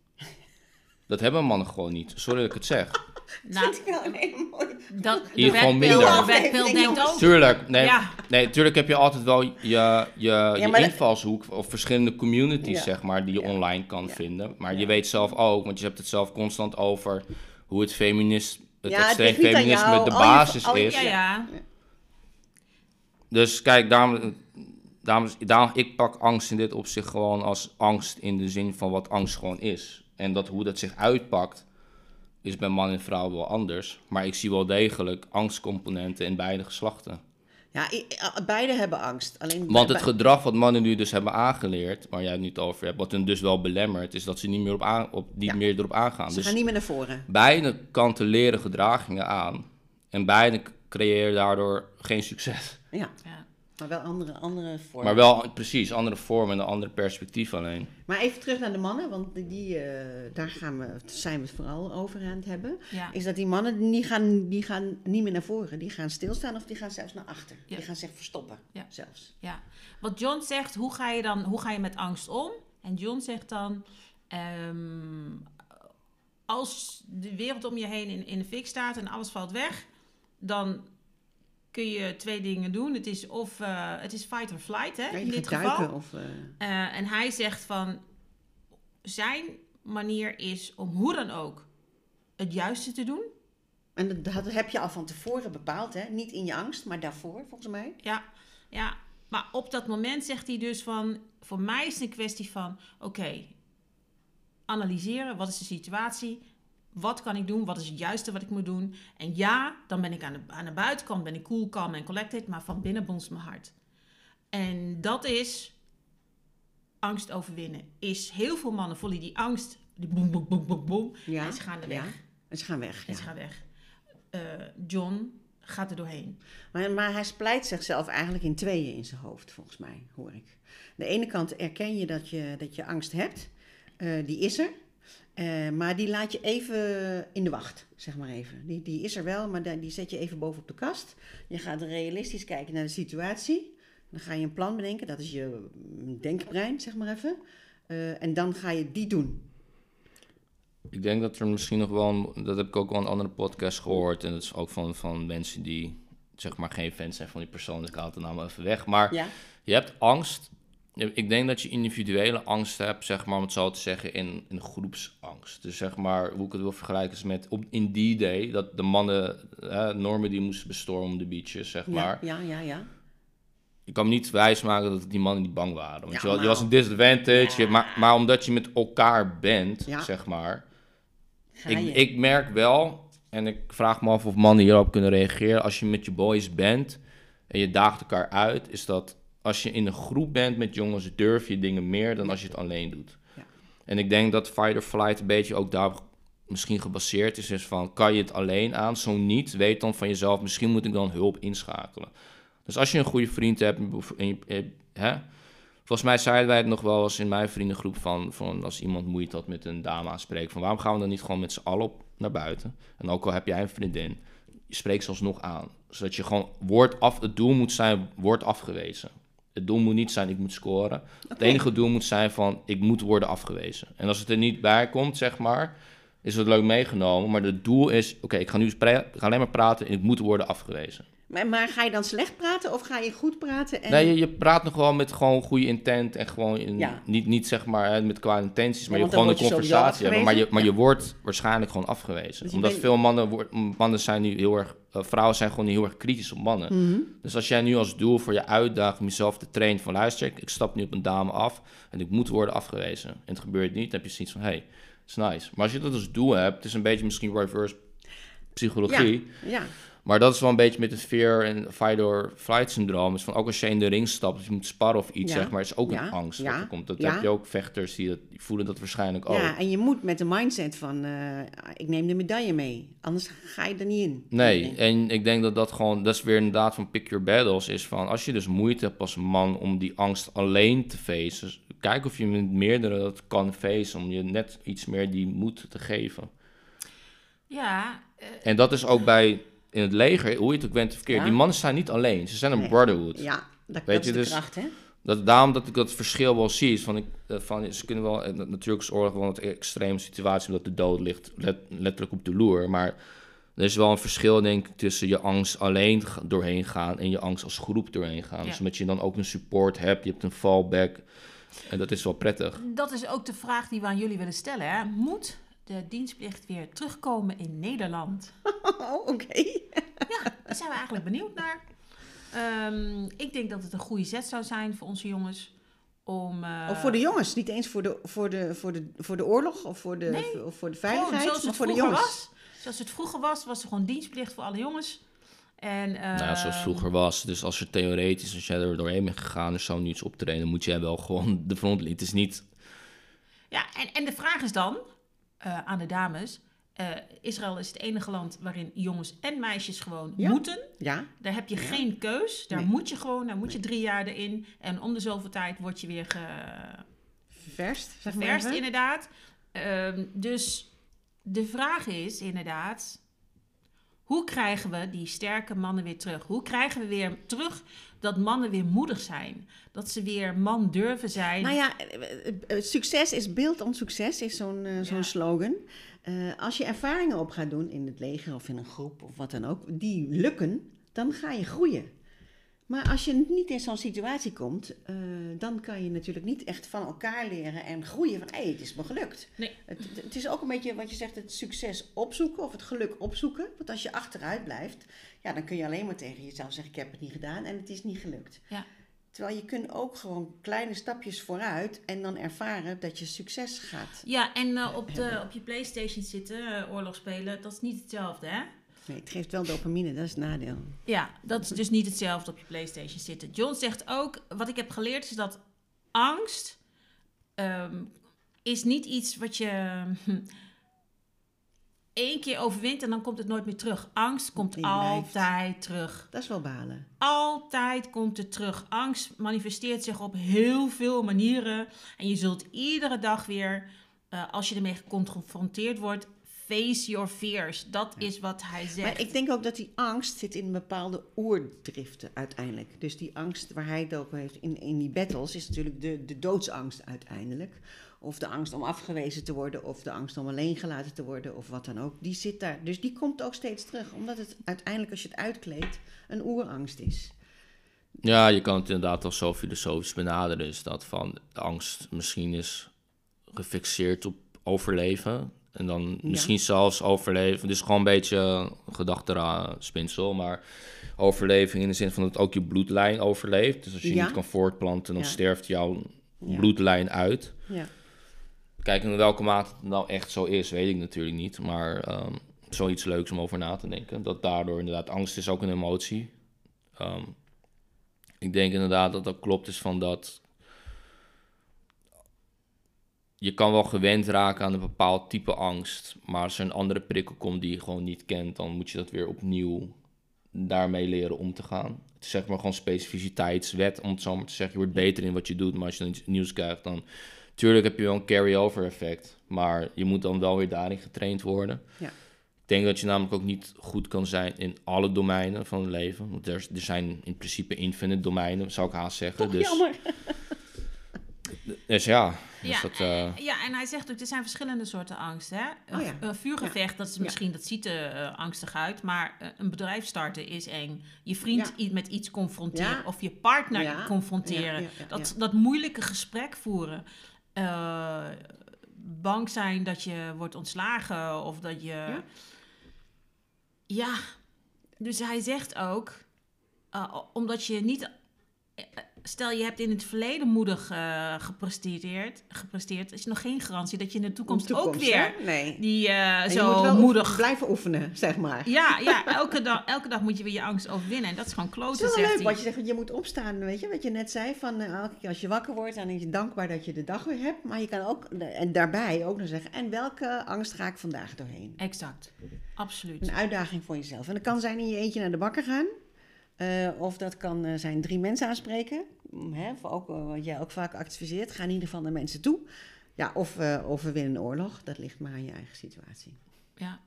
Speaker 3: Dat hebben mannen gewoon niet. Sorry dat ik het zeg.
Speaker 1: nou,
Speaker 2: Vind ik wel een hele mooie...
Speaker 1: dat, denkt ook
Speaker 3: Tuurlijk, nee,
Speaker 1: Ja.
Speaker 3: nee, tuurlijk heb je altijd wel je, je, je
Speaker 2: dat-
Speaker 3: invalshoek of verschillende communities,
Speaker 2: Ja.
Speaker 3: zeg maar, die je
Speaker 2: Ja.
Speaker 3: online kan
Speaker 2: Ja.
Speaker 3: vinden. Maar je weet zelf ook, want je hebt het zelf constant over hoe het feminist, het extreem feminisme de basis
Speaker 2: al je-
Speaker 3: is.
Speaker 1: Ja, ja.
Speaker 3: Dus kijk, daarom, daarom, daarom, ik pak angst in dit opzicht gewoon als angst in de zin van wat angst gewoon is. En dat hoe dat zich uitpakt, is bij man en vrouw wel anders. Maar ik zie wel degelijk angstcomponenten in beide geslachten.
Speaker 2: Ja, beide hebben angst. Alleen
Speaker 3: Want het gedrag wat mannen nu dus hebben aangeleerd, waar jij het niet over hebt, wat hen dus wel belemmert, is dat ze niet meer, op aan, op, niet
Speaker 2: Ja.
Speaker 3: meer erop aangaan.
Speaker 2: ze
Speaker 3: Dus
Speaker 2: gaan niet meer naar voren.
Speaker 3: beide kanten leren gedragingen aan. En beide creëren daardoor geen succes.
Speaker 2: Ja,
Speaker 1: ja.
Speaker 2: Maar wel andere, andere vormen.
Speaker 3: Maar wel precies andere vormen en een ander perspectief alleen.
Speaker 2: Maar even terug naar de mannen, want die, eh, daar gaan we, zijn we het vooral over aan het hebben.
Speaker 1: ja.
Speaker 2: Is dat die mannen, die gaan, die gaan niet meer naar voren. Die gaan stilstaan of die gaan zelfs naar achter.
Speaker 1: Ja.
Speaker 2: Die gaan zich verstoppen,
Speaker 1: Ja.
Speaker 2: zelfs.
Speaker 1: Ja, wat John zegt, hoe ga je dan, hoe ga je met angst om? En John zegt dan, ehm, als de wereld om je heen in, in de fik staat en alles valt weg, dan kun je twee dingen doen. Het is of het het is fight or flight, hè,
Speaker 2: Ja,
Speaker 1: in
Speaker 2: je
Speaker 1: dit geval.
Speaker 2: duiken of... eh,
Speaker 1: Eh, en hij zegt van, zijn manier is om hoe dan ook het juiste te doen.
Speaker 2: en dat, dat heb je al van tevoren bepaald, hè? Niet in je angst, maar daarvoor, volgens mij.
Speaker 1: Ja, ja. Maar op dat moment zegt hij dus van... Voor mij is het een kwestie van... Oké, analyseren. Wat is de situatie? Wat kan ik doen? Wat is het juiste wat ik moet doen? En ja, dan ben ik aan de, aan de buitenkant ben ik cool, calm en collected. Maar van binnen bonst mijn hart. En dat is angst overwinnen. Is heel veel mannen voelen die angst... Die boem, boem, boem, boem, boem.
Speaker 2: Ja,
Speaker 1: En ze gaan er
Speaker 2: ja.
Speaker 1: weg.
Speaker 2: En ze gaan weg,
Speaker 1: En
Speaker 2: ja.
Speaker 1: ze gaan weg. Eh, John gaat er doorheen.
Speaker 2: Maar, maar hij splijt zichzelf eigenlijk in tweeën in zijn hoofd, volgens mij, hoor ik. De ene kant erken je dat je, dat je angst hebt. Eh, die is er. Eh, maar die laat je even in de wacht, zeg maar even. Die, die is er wel, maar die zet je even boven op de kast. Je gaat realistisch kijken naar de situatie. Dan ga je een plan bedenken, dat is je denkbrein, zeg maar even. Eh, en dan ga je die doen.
Speaker 3: Ik denk dat er misschien nog wel, een- dat heb ik ook wel een andere podcast gehoord. En dat is ook van, van mensen die zeg maar geen fans zijn van die persoon. Dus ik haal het dan allemaal even weg. Maar
Speaker 2: Ja?
Speaker 3: je hebt angst. Ik denk dat je individuele angst hebt, zeg maar, om het zo te zeggen, in, in groepsangst. Dus zeg maar, hoe ik het wil vergelijken is met op, in die day, dat de mannen, hè, Normen die moesten bestormen de beaches, zeg maar.
Speaker 2: Ja, ja, ja, ja.
Speaker 3: Je kan me niet wijsmaken dat die mannen niet bang waren. Want
Speaker 2: Ja,
Speaker 3: je, was- je was een disadvantage,
Speaker 2: Ja.
Speaker 3: maar, maar omdat je met elkaar bent, zeg maar. Ik, ik merk wel, en ik vraag me af of mannen hierop kunnen reageren, als je met je boys bent en je daagt elkaar uit, is dat als je in een groep bent met jongens, durf je dingen meer dan als je het alleen doet.
Speaker 2: Ja.
Speaker 3: En ik denk dat fight or flight een beetje ook daar misschien gebaseerd is, is van, kan je het alleen aan? Zo niet, weet dan van jezelf, misschien moet ik dan hulp inschakelen. Dus als je een goede vriend hebt, en je, eh, hè, Volgens mij zeiden wij het nog wel eens in mijn vriendengroep van, van als iemand moeite had met een dame aanspreken, van waarom gaan we dan niet gewoon met z'n allen op naar buiten? En ook al heb jij een vriendin, je spreekt ze alsnog aan. Zodat je gewoon wordt af, het doel moet zijn, wordt afgewezen. Het doel moet niet zijn, ik moet scoren. Het enige doel moet zijn van, ik moet worden afgewezen. En als het er niet bij komt, zeg maar, is het leuk meegenomen. Maar het doel is, oké, ik ga nu ik ga alleen maar praten en ik moet worden afgewezen.
Speaker 2: Maar, maar ga je dan slecht praten of ga je goed praten? En...
Speaker 3: Nee, je, je praat nog wel met gewoon goede intent en gewoon in,
Speaker 2: Ja.
Speaker 3: niet, niet zeg maar hè, met qua intenties, maar
Speaker 2: Ja,
Speaker 3: je gewoon een conversatie hebben. Maar je, maar je wordt waarschijnlijk gewoon afgewezen.
Speaker 2: Dus
Speaker 3: Omdat
Speaker 2: bent-
Speaker 3: veel mannen, wordt- mannen zijn nu heel erg, eh, vrouwen zijn gewoon heel erg kritisch op mannen.
Speaker 2: Mhm.
Speaker 3: Dus als jij nu als doel voor je uitdagt om jezelf te trainen van luister, ik, ik stap nu op een dame af en ik moet worden afgewezen. En het gebeurt niet, dan heb je zoiets van, hé, hey, is nice. Maar als je dat als doel hebt, is een beetje misschien reverse psychologie.
Speaker 2: Ja,
Speaker 3: Maar dat is wel een beetje met het fear en fight or flight syndroom. Is van ook als je in de ring stapt, of je moet sparren of iets,
Speaker 2: Ja.
Speaker 3: zeg maar, is ook
Speaker 2: Ja.
Speaker 3: een angst
Speaker 2: Ja.
Speaker 3: wat er komt. Dat
Speaker 2: Ja.
Speaker 3: heb je ook vechters die, dat, die voelen dat waarschijnlijk ook.
Speaker 2: ja, en je moet met de mindset van, eh, ik neem de medaille mee. Anders ga je er niet in.
Speaker 3: Nee, en ik denk dat dat gewoon, dat is weer inderdaad van pick your battles, is van als je dus moeite hebt als man om die angst alleen te facen, kijk of je met meerdere dat kan facen, om je net iets meer die moed te geven.
Speaker 1: Ja, eh,
Speaker 3: En dat is ook bij in het leger, hoe je het ook bent of verkeerd,
Speaker 2: Ja.
Speaker 3: die mannen zijn niet alleen, ze zijn een
Speaker 2: Nee.
Speaker 3: brotherhood.
Speaker 2: Ja, dat,
Speaker 3: Weet
Speaker 2: dat
Speaker 3: je,
Speaker 2: is de
Speaker 3: dus-
Speaker 2: kracht, hè?
Speaker 3: Dat, daarom dat ik dat verschil wel zie. Is van, ik, eh, van, ze kunnen wel, eh, natuurlijk is oorlog wel een extreme situatie, omdat de dood ligt let- letterlijk op de loer. Maar er is wel een verschil, denk ik, tussen je angst alleen doorheen gaan en je angst als groep doorheen gaan.
Speaker 1: Ja.
Speaker 3: Dus omdat je dan ook een support hebt, je hebt een fallback. En dat is wel prettig.
Speaker 1: dat is ook de vraag die we aan jullie willen stellen. Hè? Moet de dienstplicht weer terugkomen in Nederland?
Speaker 2: Oh, oké.
Speaker 1: Ja, daar zijn we eigenlijk benieuwd naar. Ehm, ik denk dat het een goede zet zou zijn voor onze jongens. Om, eh,
Speaker 2: Of voor de jongens, niet eens voor de, voor de, voor de, voor de oorlog of voor de,
Speaker 1: Nee,
Speaker 2: of voor de veiligheid,
Speaker 1: zoals
Speaker 2: maar
Speaker 1: het
Speaker 2: voor de
Speaker 1: vroeger
Speaker 2: jongens.
Speaker 1: was. Zoals het vroeger was, was er gewoon dienstplicht voor alle jongens. En,
Speaker 3: nou ja, zoals
Speaker 1: ehm,
Speaker 3: het vroeger was. Dus als je theoretisch, als jij er doorheen bent gegaan en zo nu iets optreden, moet jij wel gewoon de frontlinie. Het is niet...
Speaker 1: Ja, en, en de vraag is dan eh, aan de dames. eh, Israël is het enige land waarin jongens en meisjes gewoon
Speaker 2: Ja.
Speaker 1: moeten.
Speaker 2: Ja,
Speaker 1: Daar heb je geen keus. Daar
Speaker 2: Nee.
Speaker 1: moet je gewoon, daar moet je drie jaar erin. En om de zoveel tijd word je weer
Speaker 2: verst, zeg maar
Speaker 1: geverst,
Speaker 2: even.
Speaker 1: inderdaad. Ehm, dus de vraag is inderdaad... Hoe krijgen we die sterke mannen weer terug? Hoe krijgen we weer terug dat mannen weer moedig zijn? Dat ze weer man durven zijn?
Speaker 2: Nou ja, eh, eh, eh, succes is beeld on succes, is zo'n zo'n
Speaker 1: Ja.
Speaker 2: slogan. Als je ervaringen op gaat doen in het leger of in een groep of wat dan ook, die lukken, dan ga je groeien. Maar als je niet in zo'n situatie komt, eh, dan kan je natuurlijk niet echt van elkaar leren en groeien van, hé, het is me gelukt.
Speaker 1: Nee.
Speaker 2: Het, het- het is ook een beetje wat je zegt, het succes opzoeken of het geluk opzoeken. Want als je achteruit blijft, ja, dan kun je alleen maar tegen jezelf zeggen, ik heb het niet gedaan en het is niet gelukt.
Speaker 1: Ja.
Speaker 2: Terwijl je kunt ook gewoon kleine stapjes vooruit en dan ervaren dat je succes gaat.
Speaker 1: Ja, en eh, op, de, op je Playstation zitten, eh, oorlog spelen, dat is niet hetzelfde, hè?
Speaker 2: Nee, het geeft wel dopamine, dat is het nadeel.
Speaker 1: Ja, dat is dus niet hetzelfde op je Playstation zitten. John zegt ook, wat ik heb geleerd is dat angst ehm, is niet iets wat je hm, één keer overwint en dan komt het nooit meer terug. Angst komt
Speaker 2: blijft.
Speaker 1: altijd terug.
Speaker 2: Dat is wel balen.
Speaker 1: Altijd komt het terug. Angst manifesteert zich op heel veel manieren. En je zult iedere dag weer, eh, als je ermee geconfronteerd wordt, face your fears. Dat is wat hij zegt.
Speaker 2: Maar ik denk ook dat die angst zit in bepaalde oerdriften uiteindelijk. Dus die angst waar hij het over heeft in, in die battles is natuurlijk de, de doodsangst uiteindelijk. Of de angst om afgewezen te worden, of de angst om alleen gelaten te worden, of wat dan ook. Die zit daar. Dus die komt ook steeds terug, omdat het uiteindelijk, als je het uitkleedt, een oerangst is.
Speaker 3: Ja, je kan het inderdaad al zo filosofisch benaderen. Is dat van de angst misschien is gefixeerd op overleven. En dan misschien zelfs overleven. Dus gewoon een beetje gedachtenspinsel. Maar overleving in de zin van dat ook je bloedlijn overleeft. Dus als je
Speaker 2: Ja.
Speaker 3: niet kan voortplanten, dan
Speaker 2: Ja.
Speaker 3: sterft jouw bloedlijn uit.
Speaker 2: Ja.
Speaker 3: Kijk, in welke mate het nou echt zo is, weet ik natuurlijk niet. Maar ehm zoiets leuks om over na te denken. Dat daardoor inderdaad, angst is ook een emotie. Ehm, ik denk inderdaad dat dat klopt is van dat... Je kan wel gewend raken aan een bepaald type angst. Maar als er een andere prikkel komt die je gewoon niet kent... dan moet je dat weer opnieuw daarmee leren om te gaan. Het is zeg maar gewoon specificiteitswet, om het zo maar te zeggen. Je wordt beter in wat je doet, maar als je dan iets nieuws krijgt... dan Tuurlijk heb je wel een carry-over effect, maar je moet dan wel weer daarin getraind worden.
Speaker 2: Ja.
Speaker 3: Ik denk dat je namelijk ook niet goed kan zijn in alle domeinen van het leven. Want er, er zijn in principe infinite domeinen, zou ik haast zeggen.
Speaker 2: Toch
Speaker 3: dus,
Speaker 2: jammer.
Speaker 3: dus ja, dus
Speaker 1: Ja,
Speaker 3: dat, eh,
Speaker 1: Ja, en hij zegt ook, er zijn verschillende soorten angst. Hè? Een,
Speaker 2: Oh ja.
Speaker 1: een vuurgevecht, dat is
Speaker 2: Ja.
Speaker 1: misschien, dat ziet er eh, angstig uit, maar eh, een bedrijf starten is eng. Je vriend
Speaker 2: Ja.
Speaker 1: met iets confronteren
Speaker 2: Ja.
Speaker 1: of je partner
Speaker 2: Ja.
Speaker 1: confronteren.
Speaker 2: Ja, ja, ja,
Speaker 1: dat,
Speaker 2: ja.
Speaker 1: dat moeilijke gesprek voeren. Eh, bang zijn dat je wordt ontslagen of dat je...
Speaker 2: Ja.
Speaker 1: Ja, dus hij zegt ook, omdat je niet Stel, je hebt in het verleden moedig eh, gepresteerd, gepresteerd, is nog geen garantie dat je in de toekomst, ook
Speaker 2: Toekomst,
Speaker 1: weer?
Speaker 2: Nee.
Speaker 1: die eh, zo
Speaker 2: moet wel
Speaker 1: moedig.
Speaker 2: oefen- blijven oefenen, zeg maar.
Speaker 1: Ja, ja elke, dag, elke dag moet je weer je angst overwinnen. En dat is gewoon
Speaker 2: Het
Speaker 1: kloten,
Speaker 2: is wel
Speaker 1: zegt
Speaker 2: leuk wat je zegt, je moet opstaan, weet je, wat je net zei, van elke keer als je wakker wordt, dan is je dankbaar dat je de dag weer hebt, maar je kan ook, en daarbij ook nog zeggen, en welke angst ga ik vandaag doorheen?
Speaker 1: Exact, absoluut.
Speaker 2: Een uitdaging voor jezelf. En dat kan zijn in je eentje naar de bakker gaan, eh, of dat kan eh, zijn drie mensen aanspreken, Mm, hè, voor ook, eh, wat jij ook vaak adviseert, ga in ieder geval naar mensen toe. Ja, of, eh of we winnen een oorlog, dat ligt maar aan je eigen situatie.
Speaker 1: Ja.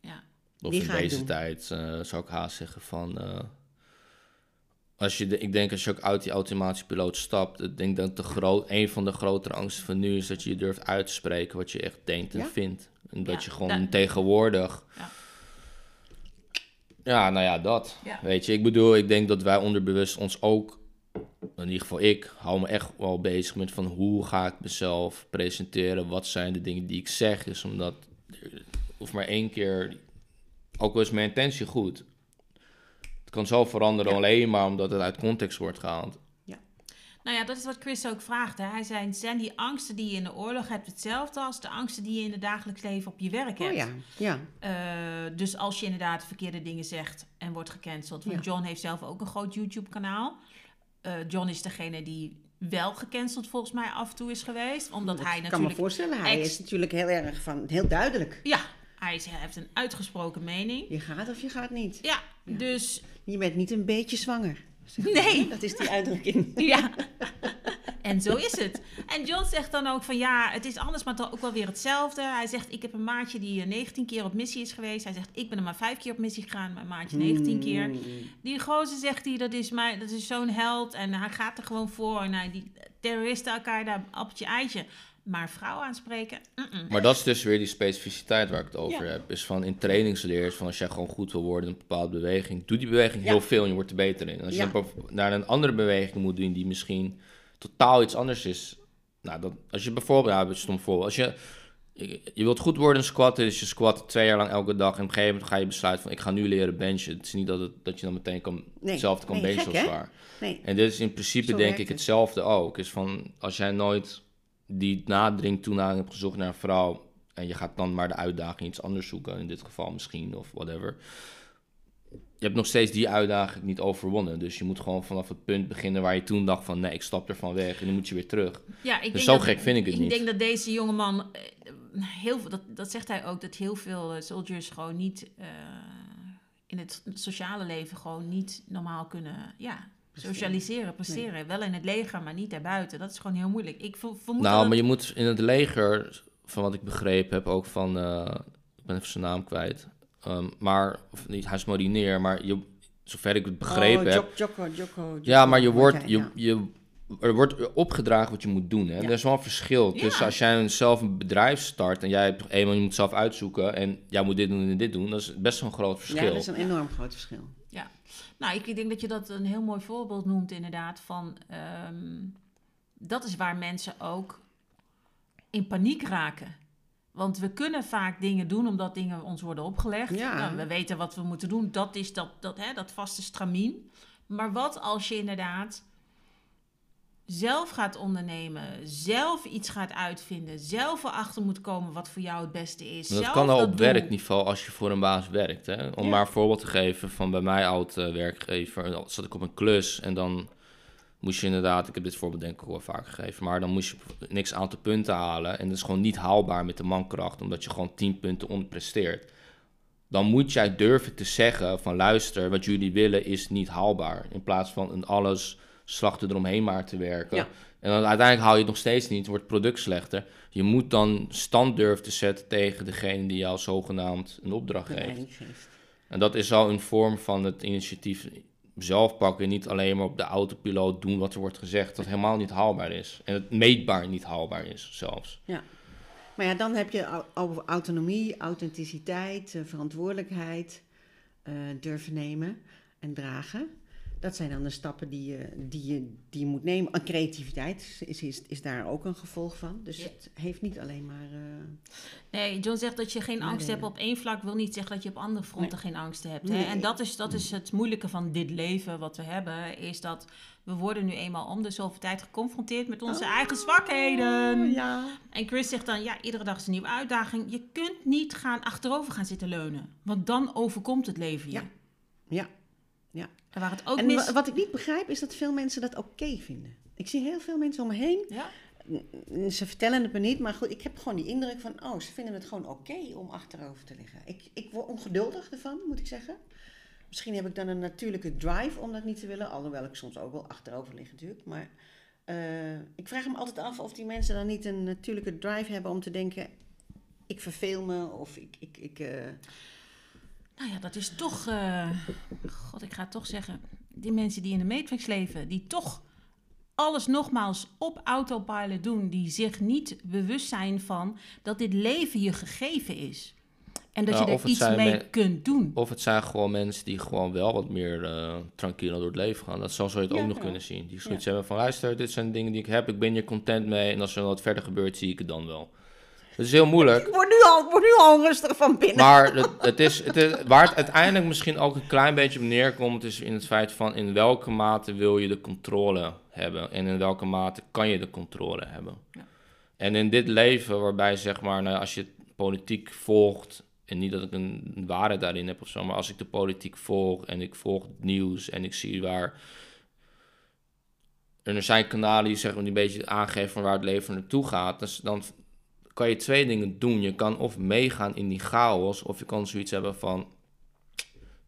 Speaker 1: Ja.
Speaker 3: Of
Speaker 2: Die
Speaker 3: in deze
Speaker 2: doen.
Speaker 3: tijd eh, zou ik haast zeggen van... eh, als je de, ik denk als je ook uit die automatische piloot stapt... Ik denk dat de groot, een van de grotere angsten van nu is dat je je durft uit te spreken... wat je echt denkt en
Speaker 2: Ja.
Speaker 3: vindt. En dat
Speaker 1: Ja,
Speaker 3: je gewoon
Speaker 1: dat-
Speaker 3: tegenwoordig...
Speaker 1: Ja.
Speaker 3: Ja, nou ja, dat.
Speaker 1: Ja.
Speaker 3: Weet je, ik bedoel, ik denk dat wij onderbewust ons ook... In ieder geval ik, hou me echt wel bezig met van hoe ga ik mezelf presenteren? Wat zijn de dingen die ik zeg? Is omdat, of maar één keer, ook al is mijn intentie goed. Het kan zo veranderen
Speaker 2: Ja.
Speaker 3: alleen maar omdat het uit context wordt gehaald.
Speaker 1: Nou ja, dat is wat Chris ook vraagt. Hè. Hij zei, zijn die angsten die je in de oorlog hebt hetzelfde als de angsten die je in het dagelijks leven op je werk hebt?
Speaker 2: Oh ja, ja.
Speaker 1: Eh, dus als je inderdaad verkeerde dingen zegt en wordt gecanceld. Want
Speaker 2: Ja.
Speaker 1: John heeft zelf ook een groot YouTube-kanaal. Eh, John is degene die wel gecanceld volgens mij af en toe is geweest. Omdat hij
Speaker 2: Ik kan me
Speaker 1: natuurlijk...
Speaker 2: voorstellen, hij
Speaker 1: ex-
Speaker 2: is natuurlijk heel erg van, heel duidelijk.
Speaker 1: Ja, hij, is- hij heeft een uitgesproken mening.
Speaker 2: Je gaat of je gaat niet.
Speaker 1: Ja, dus...
Speaker 2: Je bent niet een beetje zwanger.
Speaker 1: Nee.
Speaker 2: Dat is die uitdrukking.
Speaker 1: Ja. En zo is het. En John zegt dan ook van ja, het is anders, maar toch ook wel weer hetzelfde. Hij zegt, ik heb een maatje die eh, 19 keer op missie is geweest. Hij zegt, ik ben er maar vijf keer op missie gegaan, mijn maatje 19 keer.
Speaker 2: Mm.
Speaker 1: Die gozer zegt hij, dat is, dat is zo'n held en hij gaat er gewoon voor. En hij, die terroristen elkaar daar appeltje eitje. Maar vrouw aanspreken.
Speaker 3: Maar dat is dus weer die specificiteit waar ik het over
Speaker 2: Ja.
Speaker 3: heb. Is van in trainingsleer, is van als jij gewoon goed wil worden in een bepaalde beweging, doe die beweging
Speaker 2: Ja.
Speaker 3: heel veel en je wordt er beter in. En als
Speaker 2: Ja.
Speaker 3: je dan naar een andere beweging moet doen die misschien totaal iets anders is. Nou, dat, als je bijvoorbeeld, een stom voorbeeld, als je, je, je wilt goed worden in squatten, dus je squat twee jaar lang elke dag en op een gegeven moment ga je besluiten van ik ga nu leren benchen. Het is niet dat, het, dat je dan meteen kan,
Speaker 2: Nee.
Speaker 3: hetzelfde kan
Speaker 2: Nee,
Speaker 3: benchen
Speaker 2: gek,
Speaker 3: zwaar.
Speaker 2: Nee.
Speaker 3: En dit is in principe
Speaker 2: Zo
Speaker 3: denk ik
Speaker 2: het.
Speaker 3: hetzelfde ook. Is van als jij nooit die nadring toenadering hebt gezocht naar een vrouw en je gaat dan maar de uitdaging iets anders zoeken, in dit geval misschien of whatever. Je hebt nog steeds die uitdaging niet overwonnen. Dus je moet gewoon vanaf het punt beginnen waar je toen dacht van nee, ik stap ervan weg en dan moet je weer terug.
Speaker 1: Ja, ik
Speaker 3: Dus
Speaker 1: denk
Speaker 3: zo
Speaker 1: dat-
Speaker 3: gek vind ik het
Speaker 1: ik
Speaker 3: niet.
Speaker 1: denk dat deze jongeman, eh, heel veel, dat, dat zegt hij ook, dat heel veel eh, soldiers gewoon niet eh, in het sociale leven gewoon niet normaal kunnen, ja, socialiseren, presteren. Wel in het leger, maar niet daarbuiten. Dat is gewoon heel moeilijk. Ik ver- vermoed
Speaker 3: nou,
Speaker 1: dat
Speaker 3: maar je moet in het leger, van wat ik begrepen heb, ook van, eh, ik ben even zijn naam kwijt. Ehm, maar, of niet, hij is marinier, maar je, zover ik het begrepen
Speaker 2: oh,
Speaker 3: heb,
Speaker 2: Jok- Joko, Joko,
Speaker 3: Ja, maar je
Speaker 2: wordt
Speaker 3: je,
Speaker 2: ja.
Speaker 3: je, er wordt opgedragen wat je moet doen. Hè?
Speaker 2: Ja.
Speaker 3: Er is wel een verschil
Speaker 1: Ja.
Speaker 3: tussen als jij een- zelf een bedrijf start en jij hebt eenmaal, je moet zelf uitzoeken en jij moet dit doen en dit doen. Dat is best wel een groot
Speaker 2: Ja,
Speaker 3: verschil.
Speaker 2: dat is een enorm groot verschil.
Speaker 1: Nou, ik denk dat je dat een heel mooi voorbeeld noemt, inderdaad. Van ehm, dat is waar mensen ook in paniek raken. Want we kunnen vaak dingen doen omdat dingen ons worden opgelegd.
Speaker 2: Ja.
Speaker 1: Nou, we weten wat we moeten doen. Dat is dat, dat, hè, dat vaste stramien. Maar wat als je inderdaad zelf gaat ondernemen, zelf iets gaat uitvinden, zelf erachter moet komen wat voor jou het beste is.
Speaker 3: Maar dat
Speaker 1: zelf
Speaker 3: kan al
Speaker 1: dat
Speaker 3: op werkniveau als je voor een baas werkt. Hè? Om
Speaker 2: Ja.
Speaker 3: maar een voorbeeld te geven van bij mij oud eh, werkgever, zat ik op een klus en dan moest je inderdaad, ik heb dit voorbeeld denk ik wel vaak gegeven, maar dan moest je niks aantal punten halen en dat is gewoon niet haalbaar met de mankracht, omdat je gewoon 10 punten onderpresteert. Dan moet jij durven te zeggen van luister, wat jullie willen is niet haalbaar. In plaats van in alles slachten eromheen maar te werken.
Speaker 2: Ja.
Speaker 3: En dan uiteindelijk haal je het nog steeds niet, wordt het product slechter. Je moet dan stand durven te zetten tegen degene die jou zogenaamd een opdracht geeft. En dat is al een vorm van het initiatief zelf pakken. Niet alleen maar op de autopiloot doen wat er wordt gezegd. Dat helemaal niet haalbaar is. En het meetbaar niet haalbaar is zelfs.
Speaker 2: Maar ja, dan heb je au- autonomie, authenticiteit, eh, verantwoordelijkheid eh, durven nemen en dragen. Dat zijn dan de stappen die je, die je, die je moet nemen. En creativiteit is, is, is daar ook een gevolg van. Dus
Speaker 1: Ja.
Speaker 2: het heeft niet alleen maar... eh,
Speaker 1: Nee, John zegt dat je geen angst hebt op één vlak, wil niet zeggen dat je op andere fronten geen angst hebt. Hè?
Speaker 2: Nee.
Speaker 1: En dat is, dat is het moeilijke van dit leven wat we hebben, is dat we worden nu eenmaal om de zoveel tijd geconfronteerd met onze eigen zwakheden.
Speaker 2: Oh, ja.
Speaker 1: En Chris zegt dan, ja, iedere dag is een nieuwe uitdaging. Je kunt niet gaan achterover gaan zitten leunen, want dan overkomt het leven je.
Speaker 2: Ja. Ja.
Speaker 1: En waar het ook
Speaker 2: En
Speaker 1: mis...
Speaker 2: wa- wat ik niet begrijp is dat veel mensen dat oké vinden. Ik zie heel veel mensen om me heen.
Speaker 1: Ja?
Speaker 2: Ze vertellen het me niet, maar goed, ik heb gewoon die indruk van, oh, ze vinden het gewoon oké om achterover te liggen. Ik, ik word ongeduldig ervan, moet ik zeggen. Misschien heb ik dan een natuurlijke drive om dat niet te willen, alhoewel ik soms ook wel achterover lig natuurlijk. Maar eh, ik vraag me altijd af of die mensen dan niet een natuurlijke drive hebben om te denken, ik verveel me of ik, ik, ik eh,
Speaker 1: Nou ja, dat is toch... eh, God, ik ga het toch zeggen. Die mensen die in de Matrix leven, die toch alles nogmaals op autopilot doen, die zich niet bewust zijn van dat dit leven je gegeven is. En dat
Speaker 3: Ja,
Speaker 1: je er iets mee
Speaker 3: men-
Speaker 1: kunt doen.
Speaker 3: Of het zijn gewoon mensen die gewoon wel wat meer eh tranquilo door het leven gaan. Dat zou zo je het
Speaker 2: Ja,
Speaker 3: ook nog
Speaker 2: ja.
Speaker 3: kunnen zien. Die zoiets hebben van, luister, dit zijn dingen die ik heb. Ik ben hier content mee. En als er wat verder gebeurt, zie ik het dan wel. Het is heel moeilijk.
Speaker 2: ik word nu al, word nu al rustig van binnen.
Speaker 3: Maar het, het is, het is, waar het uiteindelijk misschien ook een klein beetje op neerkomt, is in het feit van in welke mate wil je de controle hebben en in welke mate kan je de controle hebben.
Speaker 1: Ja.
Speaker 3: En in dit leven, waarbij zeg maar, nou, als je politiek volgt, en niet dat ik een waarde daarin heb of zo, maar als ik de politiek volg en ik volg het nieuws en ik zie waar. En er zijn kanalen die zeg maar, die een beetje aangeven van waar het leven naartoe gaat. Dus dan kan je twee dingen doen. Je kan of meegaan in die chaos, of je kan zoiets hebben van.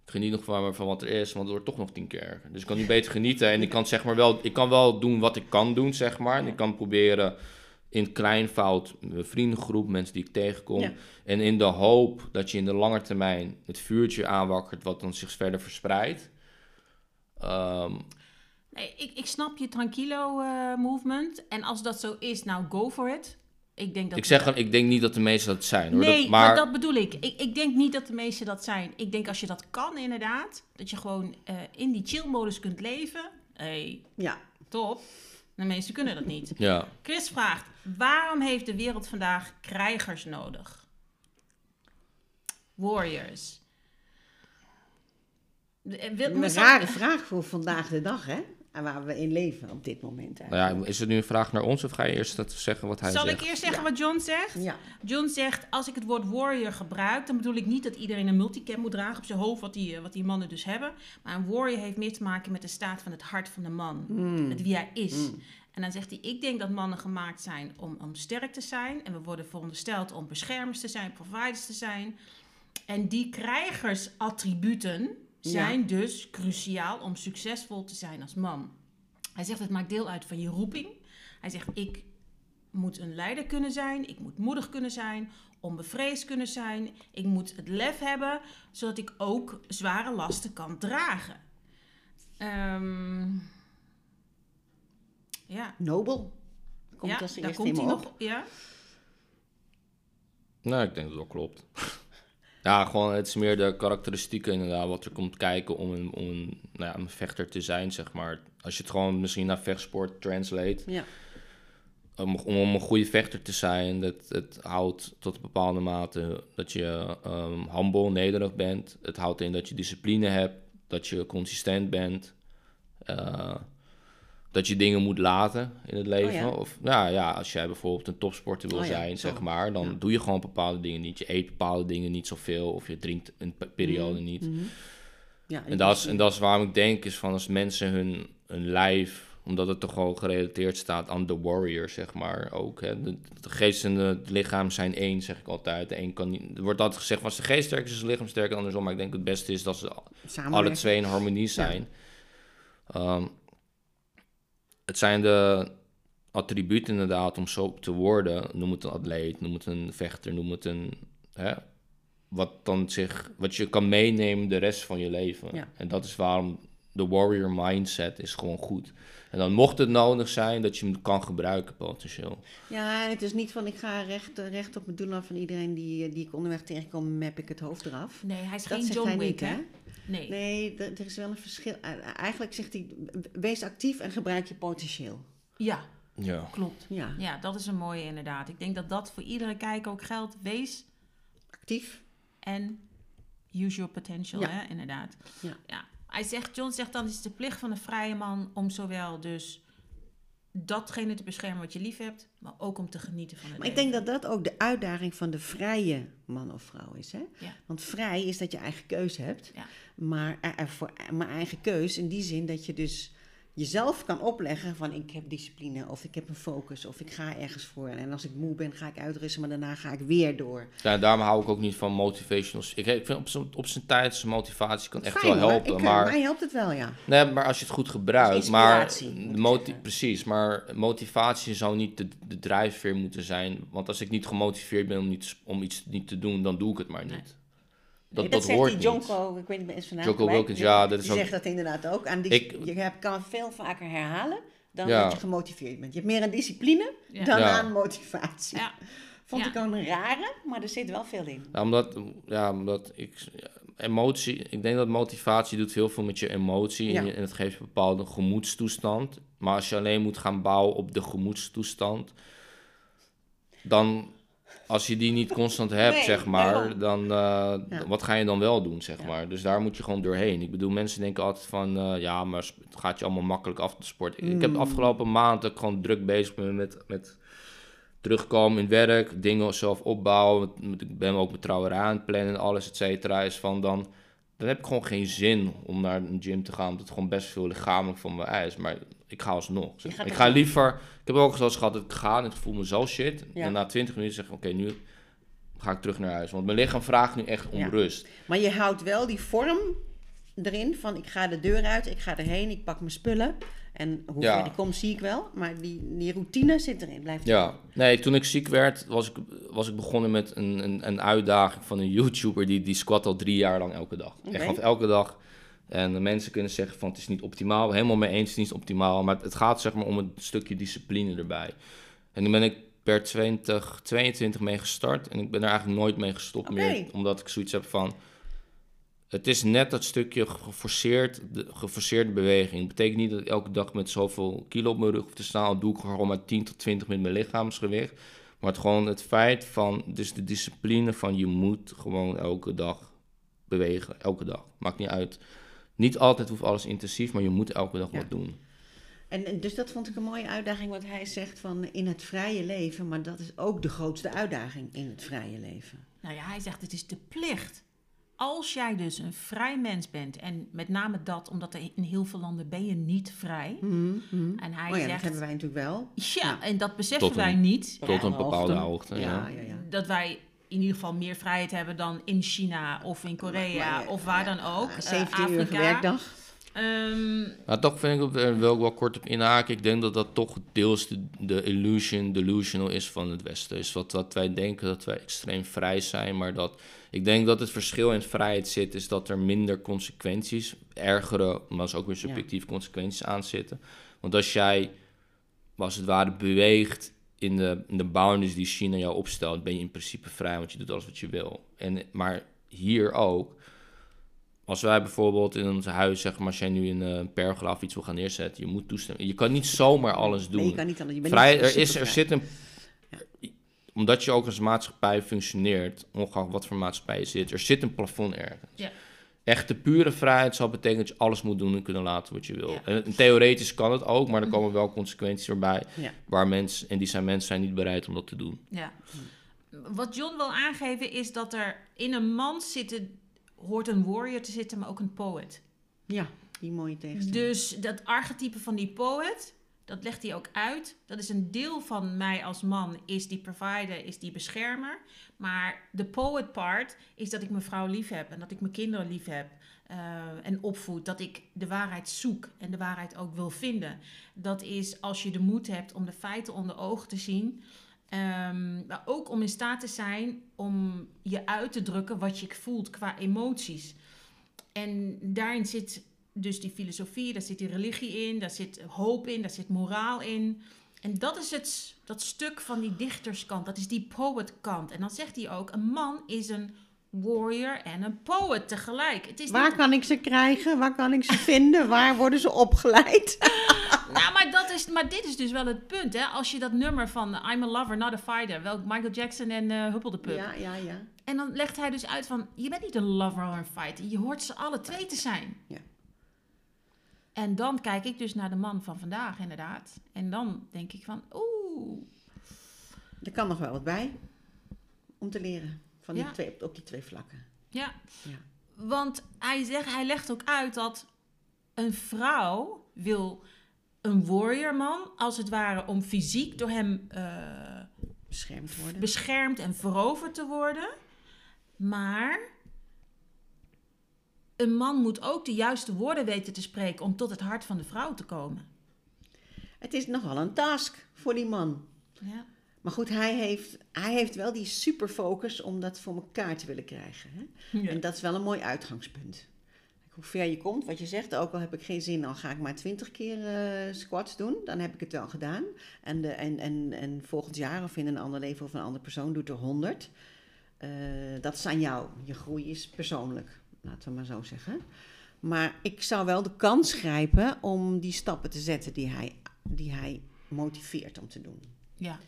Speaker 3: Ik geniet nog maar van wat er is, want het wordt toch nog tien keer erger. Dus ik kan nu beter genieten en ik kan, zeg maar wel, ik kan wel doen wat ik kan doen, zeg maar. En ik kan proberen in kleinvoud, mijn vriendengroep, mensen die ik tegenkom.
Speaker 2: Ja.
Speaker 3: En in de hoop dat je in de lange termijn het vuurtje aanwakkert, wat dan zich verder verspreidt. Ehm,
Speaker 1: Nee, ik, ik snap je tranquilo eh, movement. En als dat zo is, nou go for it. Ik denk dat
Speaker 3: ik zeg, gewoon, ik denk niet dat de meesten dat zijn. Hoor.
Speaker 1: Nee,
Speaker 3: Dat-
Speaker 1: maar...
Speaker 3: maar
Speaker 1: dat bedoel ik. ik. Ik denk niet dat de meesten dat zijn. Ik denk als je dat kan inderdaad, dat je gewoon eh, in die chill-modus kunt leven. hey,
Speaker 2: Ja,
Speaker 1: top. De meesten kunnen dat niet.
Speaker 3: ja.
Speaker 1: Chris vraagt, waarom heeft de wereld vandaag krijgers nodig? Warriors. Eh,
Speaker 2: een rare vraag voor vandaag de dag, hè? En waar we in leven op dit moment
Speaker 3: Nou ja, is het nu een vraag naar ons of ga je eerst dat zeggen wat hij
Speaker 1: Zal
Speaker 3: zegt?
Speaker 1: ik eerst zeggen
Speaker 2: Ja.
Speaker 1: wat John zegt?
Speaker 2: Ja.
Speaker 1: John zegt, als ik het woord warrior gebruik, dan bedoel ik niet dat iedereen een multicam moet dragen op zijn hoofd, wat die, eh, wat die mannen dus hebben. Maar een warrior heeft meer te maken met de staat van het hart van de man.
Speaker 2: Mm.
Speaker 1: Met wie hij is. En dan zegt hij, ik denk dat mannen gemaakt zijn om, om sterk te zijn. En we worden verondersteld om beschermers te zijn, providers te zijn. En die krijgersattributen zijn dus cruciaal om succesvol te zijn als man. Hij zegt, het maakt deel uit van je roeping. Hij zegt, ik moet een leider kunnen zijn. Ik moet moedig kunnen zijn. Onbevreesd kunnen zijn. Ik moet het lef hebben, zodat ik ook zware lasten kan dragen. Ehm, ja,
Speaker 2: Nobel. Komt
Speaker 1: ja
Speaker 2: als
Speaker 1: daar komt hij nog.
Speaker 2: op.
Speaker 1: Ja?
Speaker 3: Nou, ik denk dat dat klopt. Ja, gewoon het is meer de karakteristieken inderdaad, wat er komt kijken om een, om een, nou ja, een vechter te zijn, zeg maar. Als je het gewoon misschien naar vechtsport translate,
Speaker 2: Ja.
Speaker 3: om, om, een goede vechter te zijn, dat het houdt tot een bepaalde mate dat je um, humble, nederig bent. Het houdt in dat je discipline hebt, dat je consistent bent. eh, dat je dingen moet laten in het leven.
Speaker 2: Oh ja.
Speaker 3: Of ja, ja, als jij bijvoorbeeld een topsporter wil
Speaker 2: Oh ja,
Speaker 3: zijn,
Speaker 2: zo.
Speaker 3: zeg maar, dan
Speaker 2: Ja.
Speaker 3: doe je gewoon bepaalde dingen niet. Je eet bepaalde dingen niet zoveel, of je drinkt een pe- periode niet.
Speaker 2: Mhm. Ja,
Speaker 3: En dat, is, en dat is waarom ik denk, is van als mensen hun, hun lijf, omdat het toch wel gerelateerd staat aan de warrior, zeg maar, ook. Hè. De, de geest en het lichaam zijn één, zeg ik altijd. De een kan niet, er wordt altijd gezegd, van als de geest sterk is, is het lichaam sterk, en andersom. Maar ik denk het beste is dat ze alle twee in harmonie zijn. Ehm, het zijn de, attribuut inderdaad om zo te worden. Noem het een atleet, noem het een vechter, noem het een... Hè, wat, dan zich, wat je kan meenemen de rest van je leven.
Speaker 2: Ja.
Speaker 3: En dat is waarom de warrior mindset is gewoon goed. En dan mocht het nodig zijn dat je hem kan gebruiken potentieel.
Speaker 2: Ja, en het is niet van ik ga recht, recht op mijn doel af van iedereen die, die ik onderweg tegenkom, map ik het hoofd eraf.
Speaker 1: Nee, hij is
Speaker 2: Dat
Speaker 1: geen John Wick,
Speaker 2: niet,
Speaker 1: hè? Nee.
Speaker 2: Nee, er is wel een verschil. Eigenlijk zegt hij, wees actief en gebruik je potentieel.
Speaker 1: Ja,
Speaker 3: Ja.
Speaker 1: klopt.
Speaker 2: Ja,
Speaker 1: Ja, dat is een mooie inderdaad. Ik denk dat dat voor iedere kijker ook geldt. Wees
Speaker 2: actief.
Speaker 1: en use your potential,
Speaker 2: Ja.
Speaker 1: hè, inderdaad.
Speaker 2: Ja.
Speaker 1: Hij zegt, John zegt dan, het is de plicht van een vrije man om zowel dus datgene te beschermen wat je lief hebt, maar ook om te genieten van het
Speaker 2: Maar ik denk dat dat ook de uitdaging van de vrije man of vrouw is. Hè?
Speaker 1: Ja.
Speaker 2: Want vrij is dat je eigen keus hebt.
Speaker 1: Ja.
Speaker 2: Maar, eh, eh, voor, maar eigen keus in die zin dat je dus jezelf kan opleggen van ik heb discipline of ik heb een focus of ik ga ergens voor. En als ik moe ben ga ik uitrusten, maar daarna ga ik weer door.
Speaker 3: ja, daarom hou ik ook niet van motivational. Ik, ik vind op zijn, op zijn tijd zijn motivatie kan echt
Speaker 2: Fijn,
Speaker 3: wel helpen.
Speaker 2: Eh,
Speaker 3: maar
Speaker 2: Mij helpt het wel, ja.
Speaker 3: Nee, maar als je het goed gebruikt. Maar moti- precies, maar motivatie zou niet de, de drijfveer moeten zijn. Want als ik niet gemotiveerd ben om, niet, om iets niet te doen, dan doe ik het maar niet.
Speaker 1: Nee.
Speaker 3: Dat,
Speaker 2: Nee,
Speaker 3: dat,
Speaker 2: zegt
Speaker 3: hoort
Speaker 2: die
Speaker 3: niet.
Speaker 2: Jonko, ik weet niet meer eens.
Speaker 3: Jocko Wilkins, ja, dat is
Speaker 2: die
Speaker 3: ook-
Speaker 2: zegt dat inderdaad ook. Aan die,
Speaker 3: Ik-
Speaker 2: je hebt, kan veel vaker herhalen dan
Speaker 3: Ja.
Speaker 2: dat je gemotiveerd bent. Je hebt meer aan discipline
Speaker 1: Ja.
Speaker 2: dan
Speaker 3: Ja.
Speaker 2: aan motivatie.
Speaker 1: Ja,
Speaker 2: Vond
Speaker 1: Ja.
Speaker 2: ik ook een rare, maar er zit wel veel in.
Speaker 3: Ja, omdat, ja, omdat ik... emotie, ik denk dat motivatie doet heel veel met je emotie.
Speaker 2: Ja.
Speaker 3: En, je- en het geeft een bepaalde gemoedstoestand. Maar als je alleen moet gaan bouwen op de gemoedstoestand... Dan, als je die niet constant hebt,
Speaker 2: Nee,
Speaker 3: zeg maar... Dan, eh,
Speaker 2: Ja.
Speaker 3: wat ga je dan wel doen, zeg
Speaker 2: Ja.
Speaker 3: maar? Dus daar moet je gewoon doorheen. Ik bedoel, mensen denken altijd van... eh, ja, maar het gaat je allemaal makkelijk af, de sport. Ik heb de
Speaker 2: Mm.
Speaker 3: afgelopen maand gewoon druk bezig ben met... met terugkomen in werk, dingen zelf opbouwen. Ik ben ook mijn trouwerij aan het plannen en alles, et cetera. Is van dan, dan heb ik gewoon geen zin om naar een gym te gaan. Omdat het gewoon best veel lichamelijk van me eist. Maar ik ga alsnog. zeg Ik ga liever... Ik heb ook wel eens gehad dat ik ga en ik voel me zo shit.
Speaker 2: Ja.
Speaker 3: En na 20 minuten zeg ik, oké, nu ga ik terug naar huis. Want mijn lichaam vraagt nu echt om
Speaker 2: Ja.
Speaker 3: rust.
Speaker 2: Maar je houdt wel die vorm erin van ik ga de deur uit, ik ga erheen, ik pak mijn spullen. En hoe
Speaker 3: Ja.
Speaker 2: ik kom, zie ik wel. Maar die, die routine zit erin, blijft
Speaker 3: Ja, nee, toen ik ziek werd, was ik, was ik begonnen met een, een, een uitdaging van een YouTuber die, die squat al drie jaar lang elke dag.
Speaker 2: Oké.
Speaker 3: Echt elke dag. En de mensen kunnen zeggen van het is niet optimaal. Helemaal mee eens, het is niet optimaal. Maar het gaat zeg maar om een stukje discipline erbij. En toen ben ik per 2022 mee gestart. En ik ben er eigenlijk nooit mee gestopt
Speaker 2: Oké.
Speaker 3: meer. Omdat ik zoiets heb van... Het is net dat stukje geforceerd, de geforceerde beweging. Het betekent niet dat ik elke dag met zoveel kilo op mijn rug hoef te staan. Dat doe ik gewoon maar 10 tot 20 met mijn lichaamsgewicht. Maar het gewoon het feit van, dus de discipline van je moet gewoon elke dag bewegen. Elke dag. Maakt niet uit. Niet altijd hoeft alles intensief, maar je moet elke dag
Speaker 2: Ja.
Speaker 3: wat doen.
Speaker 2: En, en dus dat vond ik een mooie uitdaging, wat hij zegt van in het vrije leven. Maar dat is ook de grootste uitdaging in het vrije leven.
Speaker 1: Nou ja, hij zegt het is de plicht. Als jij dus een vrij mens bent, en met name dat, omdat er in heel veel landen ben je niet vrij. En hij
Speaker 2: oh ja, dat
Speaker 1: zegt,
Speaker 2: hebben wij natuurlijk wel.
Speaker 1: ja,
Speaker 2: Ja.
Speaker 1: en dat beseffen
Speaker 3: Tot een-
Speaker 1: wij niet.
Speaker 3: Tot een bepaalde
Speaker 2: hoogte.
Speaker 3: hoogte.
Speaker 2: Ja,
Speaker 3: Ja.
Speaker 2: ja, ja.
Speaker 1: Dat wij in ieder geval meer vrijheid hebben dan in China of in Korea
Speaker 2: Maar, eh,
Speaker 1: of waar
Speaker 2: ja,
Speaker 1: dan ook.
Speaker 2: eh,
Speaker 1: Eh,
Speaker 2: 17 uur werkdag.
Speaker 1: Ehm,
Speaker 3: Nou, toch vind ik, daar wil ik wel kort op inhaken. Ik denk dat dat toch deels de, de illusion, delusional is van het Westen. Is wat, wat wij denken dat wij extreem vrij zijn. Maar dat, ik denk dat het verschil in vrijheid zit, is dat er minder consequenties, ergere, maar ook weer subjectieve consequenties aan zitten. Want als jij, als het ware, beweegt in de, in de boundaries die China jou opstelt, ben je in principe vrij, want je doet alles wat je wil. En, maar hier ook, als wij bijvoorbeeld in ons huis, zeg maar, als jij nu in eh, een pergola of iets wil gaan neerzetten, je moet toestemmen. Je kan niet zomaar alles doen.
Speaker 2: Nee, je kan niet anders. Je bent
Speaker 3: Vrij,
Speaker 2: niet
Speaker 3: er, is, er zit een. Omdat je ook als maatschappij functioneert, ongeacht wat voor maatschappij je zit, er zit een plafond ergens.
Speaker 1: Ja.
Speaker 3: Echte pure vrijheid zal betekenen dat je alles moet doen en kunnen laten wat je wil.
Speaker 1: Ja.
Speaker 3: En, theoretisch kan het ook, maar er komen wel consequenties erbij.
Speaker 2: Ja.
Speaker 3: Waar mensen, en die zijn mensen zijn niet bereid om dat te doen.
Speaker 1: Ja. Wat John wil aangeven is dat er in een man zitten, hoort een warrior te zitten, maar ook een poet.
Speaker 2: Ja, die mooie tegenstelling.
Speaker 1: Dus dat archetype van die poet, dat legt hij ook uit. Dat is een deel van mij als man, is die provider, is die beschermer. Maar de poet part is dat ik mijn vrouw lief heb en dat ik mijn kinderen lief heb. eh, en opvoed, dat ik de waarheid zoek en de waarheid ook wil vinden. Dat is als je de moed hebt om de feiten onder ogen te zien. ehm, maar ook om in staat te zijn om je uit te drukken wat je voelt qua emoties. En daarin zit dus die filosofie, daar zit die religie in, daar zit hoop in, daar zit moraal in. En dat is het, dat stuk van die dichterskant, dat is die poetkant. En dan zegt hij ook, een man is een warrior en een poet tegelijk. Het is
Speaker 2: Waar
Speaker 1: niet,
Speaker 2: kan ik ze krijgen? Waar kan ik ze vinden? Waar worden ze opgeleid?
Speaker 1: nou, maar, dat is, maar dit is dus wel het punt, hè. Als je dat nummer van I'm a lover, not a fighter, wel Michael Jackson en eh Huppel de Pup.
Speaker 2: Ja, ja, ja.
Speaker 1: En dan legt hij dus uit van, je bent niet een lover of een fighter, je hoort ze alle twee te zijn.
Speaker 2: Ja.
Speaker 1: En dan kijk ik dus naar de man van vandaag, inderdaad. En dan denk ik van, oeh,
Speaker 2: Er kan nog wel wat bij om te leren van die
Speaker 1: Ja.
Speaker 2: twee, op die twee vlakken.
Speaker 1: ja.
Speaker 2: Ja.
Speaker 1: Want hij, zegt, hij legt ook uit dat een vrouw wil een warriorman, als het ware, om fysiek door hem eh,
Speaker 2: Beschermd worden.
Speaker 1: beschermd en veroverd te worden. Maar een man moet ook de juiste woorden weten te spreken om tot het hart van de vrouw te komen.
Speaker 2: Het is nogal een task voor die man.
Speaker 1: Ja.
Speaker 2: Maar goed, hij heeft, hij heeft wel die superfocus om dat voor elkaar te willen krijgen. Hè? En dat is wel een mooi uitgangspunt. Hoe ver je komt, wat je zegt, ook al heb ik geen zin, dan ga ik maar twintig keer eh, squats doen. Dan heb ik het wel gedaan. En, de, en, en, en volgend jaar of in een ander leven of een andere persoon doet er honderd. Eh, dat is aan jou. Je groei is persoonlijk, laten we maar zo zeggen. Maar ik zou wel de kans grijpen om die stappen te zetten die hij, die hij motiveert om te doen.
Speaker 1: ja.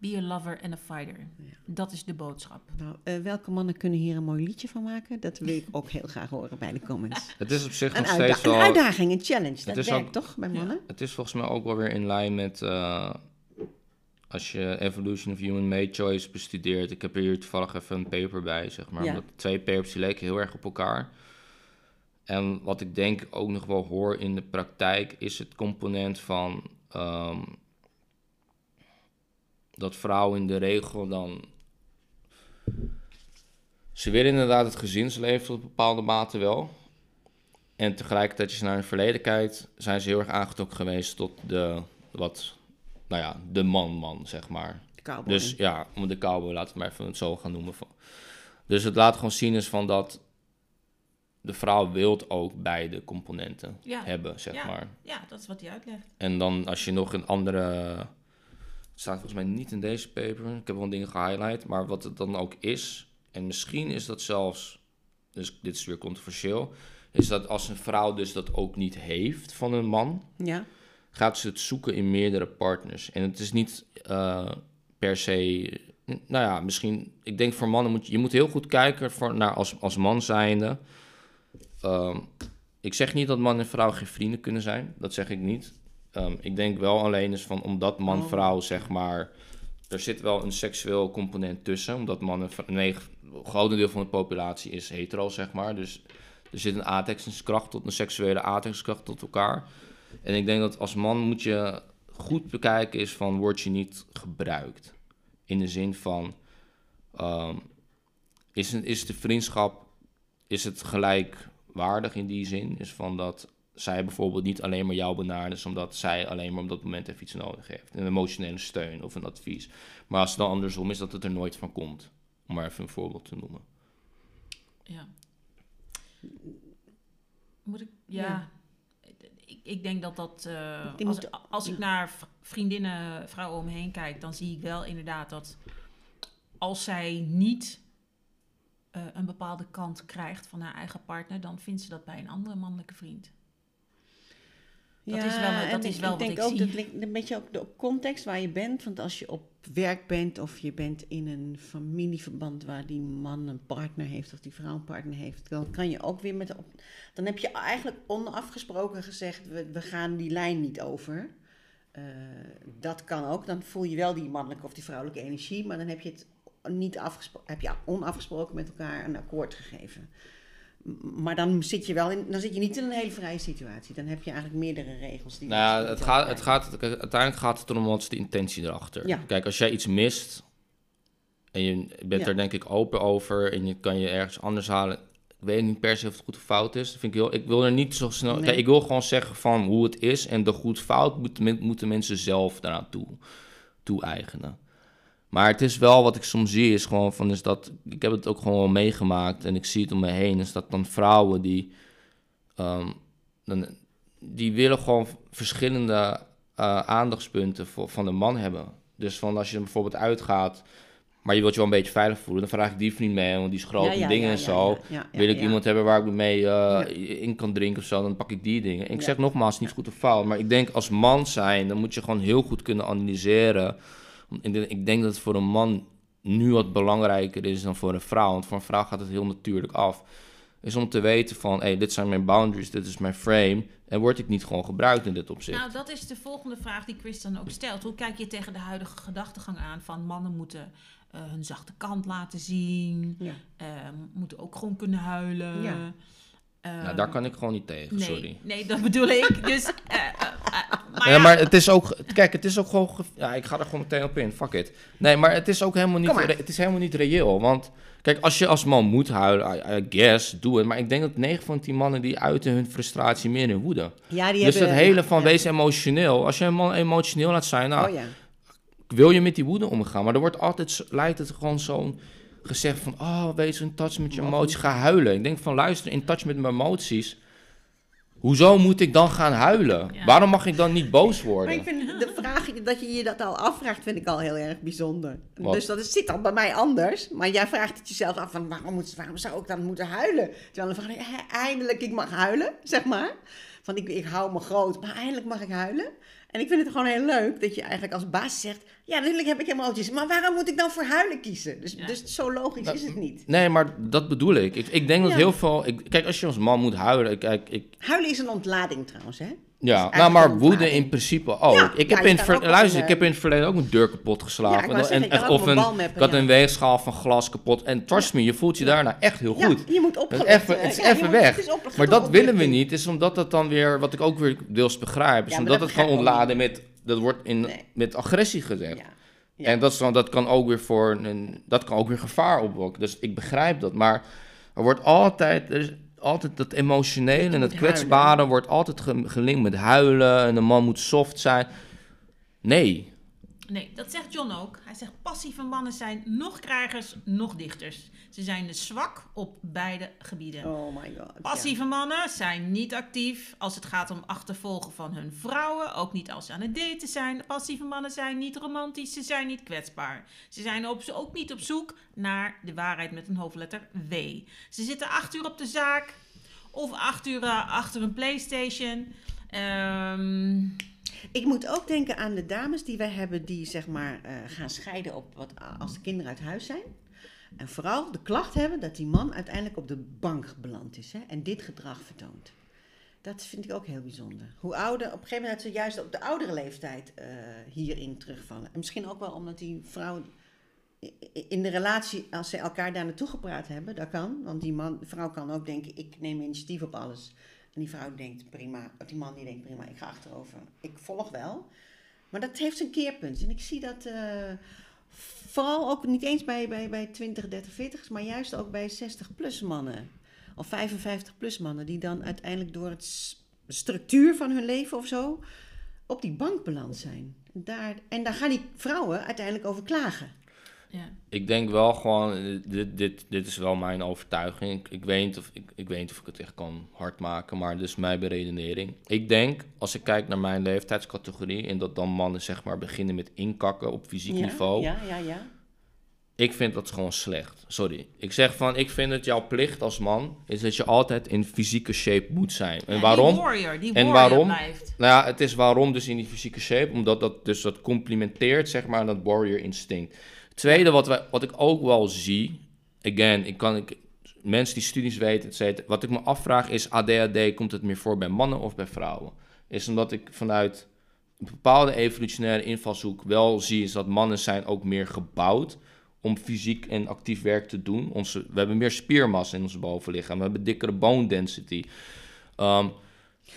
Speaker 1: Be a lover and a fighter.
Speaker 2: Ja.
Speaker 1: Dat is de boodschap.
Speaker 2: Nou, eh, welke mannen kunnen hier een mooi liedje van maken? Dat wil ik ook heel graag horen bij de comments.
Speaker 3: Het is op zich
Speaker 2: Een,
Speaker 3: nog steeds
Speaker 2: een
Speaker 3: wel...
Speaker 2: uitdaging, een challenge. Dat
Speaker 3: is
Speaker 2: werkt
Speaker 3: ook-
Speaker 2: toch bij mannen?
Speaker 3: Het is volgens mij ook wel weer in lijn met... eh, als je Evolution of Human Made Choice bestudeert... Ik heb hier toevallig even een paper bij, zeg maar.
Speaker 2: Ja.
Speaker 3: Omdat twee papers die leken heel erg op elkaar. En wat ik denk ook nog wel hoor in de praktijk... is het component van... ehm, dat vrouwen in de regel dan... Ze willen inderdaad het gezinsleven tot een bepaalde mate wel. En tegelijkertijd, als je naar hun verleden kijkt, zijn ze heel erg aangetrokken geweest tot de, wat, nou ja, de man-man, zeg maar.
Speaker 2: De.
Speaker 3: Dus ja, om de cowboy, laten we maar even het zo gaan noemen. Van. Dus het laat gewoon zien is van dat de vrouw wilt ook beide componenten
Speaker 1: Ja.
Speaker 3: hebben, zeg
Speaker 1: Ja.
Speaker 3: maar.
Speaker 1: Ja, dat is wat hij uitlegt.
Speaker 3: En dan als je nog een andere... Het staat volgens mij niet in deze paper. Ik heb wel dingen gehighlight. Maar wat het dan ook is... En misschien is dat zelfs... Dus dit is weer controversieel. Is dat als een vrouw dus dat ook niet heeft van een man...
Speaker 2: Ja,
Speaker 3: gaat ze het zoeken in meerdere partners. En het is niet eh, per se... Nou ja, misschien... Ik denk voor mannen moet je... Je moet heel goed kijken voor, naar als, als man zijnde... Ehm, ik zeg niet dat man en vrouw geen vrienden kunnen zijn. Dat zeg ik niet. Ehm, ik denk wel alleen is van omdat man-vrouw, zeg maar. Er zit wel een seksueel component tussen. Omdat man en vrou- nee, een groot deel van de populatie is hetero, zeg maar. Dus er zit een aantrekkingskracht tot een seksuele aantrekkingskracht tot elkaar. En ik denk dat als man moet je goed bekijken is van word je niet gebruikt. In de zin van ehm, is, een, is de vriendschap is het gelijkwaardig in die zin? Is van dat zij bijvoorbeeld niet alleen maar jou benadert, omdat zij alleen maar op dat moment even iets nodig heeft. Een emotionele steun of een advies. Maar als het dan andersom is, dat het er nooit van komt. Om maar even een voorbeeld te noemen.
Speaker 1: Ja. Moet ik? Ja.
Speaker 2: Ja.
Speaker 1: Ik, denk dat dat. eh, als,
Speaker 2: moet-
Speaker 1: als ik naar vriendinnen, vrouwen om me heen kijk, dan zie ik wel inderdaad dat als zij niet eh, een bepaalde kant krijgt van haar eigen partner, dan vindt ze dat bij een andere mannelijke vriend. Dat is wel-
Speaker 2: en
Speaker 1: dat is
Speaker 2: ik-
Speaker 1: wel
Speaker 2: ik
Speaker 1: wat
Speaker 2: denk
Speaker 1: ik
Speaker 2: ook,
Speaker 1: zie.
Speaker 2: dat ligt een beetje ook de context waar je bent. Want als je op werk bent of je bent in een familieverband waar die man een partner heeft of die vrouw een partner heeft, dan kan je ook weer met. op- Dan heb je eigenlijk onafgesproken gezegd: we, we gaan die lijn niet over. Eh, dat kan ook. Dan voel je wel die mannelijke of die vrouwelijke energie, maar dan heb je het niet afgesproken, heb je onafgesproken met elkaar een akkoord gegeven. Maar dan zit je wel in, dan zit je niet in een hele vrije situatie. Dan heb je eigenlijk meerdere regels. Die
Speaker 3: Nou het gaat, het gaat, uiteindelijk gaat het erom wat is de intentie erachter.
Speaker 2: Ja.
Speaker 3: Kijk, als jij iets mist en je bent
Speaker 2: Ja.
Speaker 3: er denk ik open over en je kan je ergens anders halen. ik weet niet per se of het goed of fout is. Dat vind ik, heel, ik wil er niet zo snel...
Speaker 2: Nee.
Speaker 3: Kijk, ik wil gewoon zeggen van hoe het is. En de goed-fout moeten, men- moeten mensen zelf daaraan toe, toe-eigenen. Maar het is wel wat ik soms zie, is gewoon van, is dat, ik heb het ook gewoon wel meegemaakt en ik zie het om me heen, is dat dan vrouwen die, ehm, dan, die willen gewoon verschillende eh, aandachtspunten voor, van de man hebben. Dus van als je bijvoorbeeld uitgaat, maar je wilt je wel een beetje veilig voelen, dan vraag ik die vriend mee, want die is groot
Speaker 2: Ja,
Speaker 3: en
Speaker 2: ja,
Speaker 3: dingen
Speaker 2: ja,
Speaker 3: en zo. Wil ik iemand hebben waar ik mee eh, in kan drinken of zo, dan pak ik die dingen. Ik zeg nogmaals, niet goed of fout, maar ik denk als man zijn, dan moet je gewoon heel goed kunnen analyseren. Ik denk- Ik denk dat het voor een man nu wat belangrijker is dan voor een vrouw. Want voor een vrouw gaat het heel natuurlijk af. Is om te weten van, hey, dit zijn mijn boundaries, dit is mijn frame. En word ik niet gewoon gebruikt in dit opzicht?
Speaker 1: Nou, dat is de volgende vraag die Chris dan ook stelt. Hoe kijk je tegen de huidige gedachtegang aan van mannen moeten eh, hun zachte kant laten zien,
Speaker 2: Ja.
Speaker 1: eh, moeten ook gewoon kunnen huilen.
Speaker 2: Ja.
Speaker 1: Ehm,
Speaker 3: nou, daar kan ik gewoon niet tegen,
Speaker 1: nee,
Speaker 3: sorry.
Speaker 1: Nee, dat bedoel ik. Dus, eh, eh, eh, maar
Speaker 3: ja,
Speaker 1: ja,
Speaker 3: maar het is ook, kijk, het is ook gewoon, ge- ja, ik ga er gewoon meteen op in, fuck it. Nee, maar het is ook helemaal niet, het is helemaal niet reëel, want kijk, als je als man moet huilen, I, I guess, doe het. Maar ik denk dat 9 van 10 mannen die uiten hun frustratie meer in woede.
Speaker 2: Ja, die
Speaker 3: dus
Speaker 2: hebben...
Speaker 3: het hele van wees emotioneel, als je een man emotioneel laat zijn, nou,
Speaker 2: Oh ja.
Speaker 3: wil je met die woede omgaan? Maar er wordt altijd, lijkt het gewoon zo'n gezegd van, oh, wees in touch met je emoties, ga huilen. Ik denk van, luister, in touch met mijn emoties. Hoezo moet ik dan gaan huilen?
Speaker 1: Ja.
Speaker 3: Waarom mag ik dan niet boos
Speaker 2: Maar
Speaker 3: worden?
Speaker 2: ik vind de vraag dat je je dat al afvraagt, vind ik al heel erg bijzonder.
Speaker 3: Wat?
Speaker 2: Dus dat is, zit al bij mij anders. Maar jij vraagt het jezelf af van waarom, moet, waarom zou ik dan moeten huilen? Terwijl dan vraag je, "Hè, eindelijk, ik mag huilen, zeg maar. Van ik, ik hou me groot, maar eindelijk mag ik huilen. En ik vind het gewoon heel leuk dat je eigenlijk als baas zegt, ja natuurlijk heb ik emoties, maar waarom moet ik dan voor huilen kiezen? Dus,
Speaker 1: Ja.
Speaker 2: dus zo logisch
Speaker 3: Nou,
Speaker 2: is het niet.
Speaker 3: Nee, maar dat bedoel ik. Ik, ik denk dat heel veel... Ik, kijk, als je als man moet huilen... Kijk, ik,
Speaker 2: Huilen is een ontlading trouwens, hè?
Speaker 3: ja, nou, maar
Speaker 2: een
Speaker 3: woede in principe ook.
Speaker 2: Ja,
Speaker 3: ik heb in ver- luister,
Speaker 2: een,
Speaker 3: ik heb in het verleden ook mijn deur kapot geslagen.
Speaker 2: Ja, ik wou
Speaker 3: En-
Speaker 2: zeggen,
Speaker 3: of
Speaker 2: een
Speaker 3: een, ik had
Speaker 2: ja.
Speaker 3: een weegschaal van glas kapot. En trust me, je voelt je daarna echt heel
Speaker 2: Ja,
Speaker 3: goed.
Speaker 2: je moet
Speaker 3: Het
Speaker 2: opgelucht.
Speaker 3: is even,
Speaker 2: eh,
Speaker 3: het is even
Speaker 2: moet-
Speaker 3: weg.
Speaker 2: het is opgelucht
Speaker 3: Maar dat willen we niet. Is omdat het dan weer, wat ik ook weer deels begrijp, is omdat
Speaker 2: dat
Speaker 3: het gewoon ontladen met, dat wordt in,
Speaker 2: Nee.
Speaker 3: met agressie gezegd.
Speaker 2: Ja. Ja.
Speaker 3: En dat, is dan, dat kan ook weer voor een, dat kan ook weer gevaar opwekken. Dus ik begrijp dat. Maar er wordt altijd, er is altijd dat emotionele en
Speaker 2: huilen.
Speaker 3: kwetsbare wordt altijd ge- gelinkt met huilen. En de man moet soft zijn. Nee.
Speaker 1: Nee, dat zegt John ook. Hij zegt passieve mannen zijn nog krijgers, nog dichters. Ze zijn dus zwak op beide gebieden.
Speaker 2: Oh my god. ja.
Speaker 1: Passieve mannen zijn niet actief als het gaat om achtervolgen van hun vrouwen. Ook niet als ze aan het daten zijn. Passieve mannen zijn niet romantisch, ze zijn niet kwetsbaar. Ze zijn op, ook niet op zoek naar de waarheid met een hoofdletter W. Ze zitten acht uur op de zaak of acht uur eh, achter een Playstation. Ehm,
Speaker 2: Ik moet ook denken aan de dames die wij hebben die zeg maar eh, gaan scheiden op wat, als de kinderen uit huis zijn. En vooral de klacht hebben dat die man uiteindelijk op de bank beland is hè, en dit gedrag vertoont. Dat vind ik ook heel bijzonder. Hoe ouder, op een gegeven moment ze juist op de oudere leeftijd eh, hierin terugvallen. En misschien ook wel omdat die vrouw in de relatie, als ze elkaar daar naartoe gepraat hebben, dat kan. Want die man, vrouw kan ook denken, ik neem initiatief op alles. En die vrouw denkt, prima. Of die man die denkt, prima, ik ga achterover. Ik volg wel. Maar dat heeft zijn keerpunt. En ik zie dat eh, vooral ook niet eens bij, bij, bij 20, 30, 40, maar juist ook bij 60-plus mannen. Of 55-plus mannen, die dan uiteindelijk door het structuur van hun leven of zo op die bank beland zijn. Daar, en daar gaan die vrouwen uiteindelijk over klagen.
Speaker 1: Ja.
Speaker 3: Ik denk wel gewoon, eh, dit, dit, dit is wel mijn overtuiging. Ik, ik, weet niet of, ik, ik weet niet of ik het echt kan hard maken, maar dit is mijn beredenering. Ik denk, als ik kijk naar mijn leeftijdscategorie, en dat dan mannen zeg maar beginnen met inkakken op fysiek
Speaker 2: ja,
Speaker 3: niveau.
Speaker 2: Ja, ja, ja.
Speaker 3: Ik vind dat gewoon slecht. Sorry. Ik zeg van, ik vind het jouw plicht als man, is dat je altijd in fysieke shape moet zijn. En
Speaker 1: Ja,
Speaker 3: waarom?
Speaker 1: Die warrior, die
Speaker 3: En waarom?
Speaker 1: blijft.
Speaker 3: Nou ja, het is waarom dus in die fysieke shape, omdat dat dus dat complementeert zeg maar dat warrior instinct. Tweede wat, wat ik ook wel zie, again, ik kan, ik, mensen die studies weten, et cetera, wat ik me afvraag is ADHD, komt het meer voor bij mannen of bij vrouwen? Is omdat ik vanuit een bepaalde evolutionaire invalshoek wel zie, is dat mannen zijn ook meer gebouwd om fysiek en actief werk te doen. Onze, we hebben meer spiermassa in ons bovenlichaam, we hebben dikkere bone density. Ehm,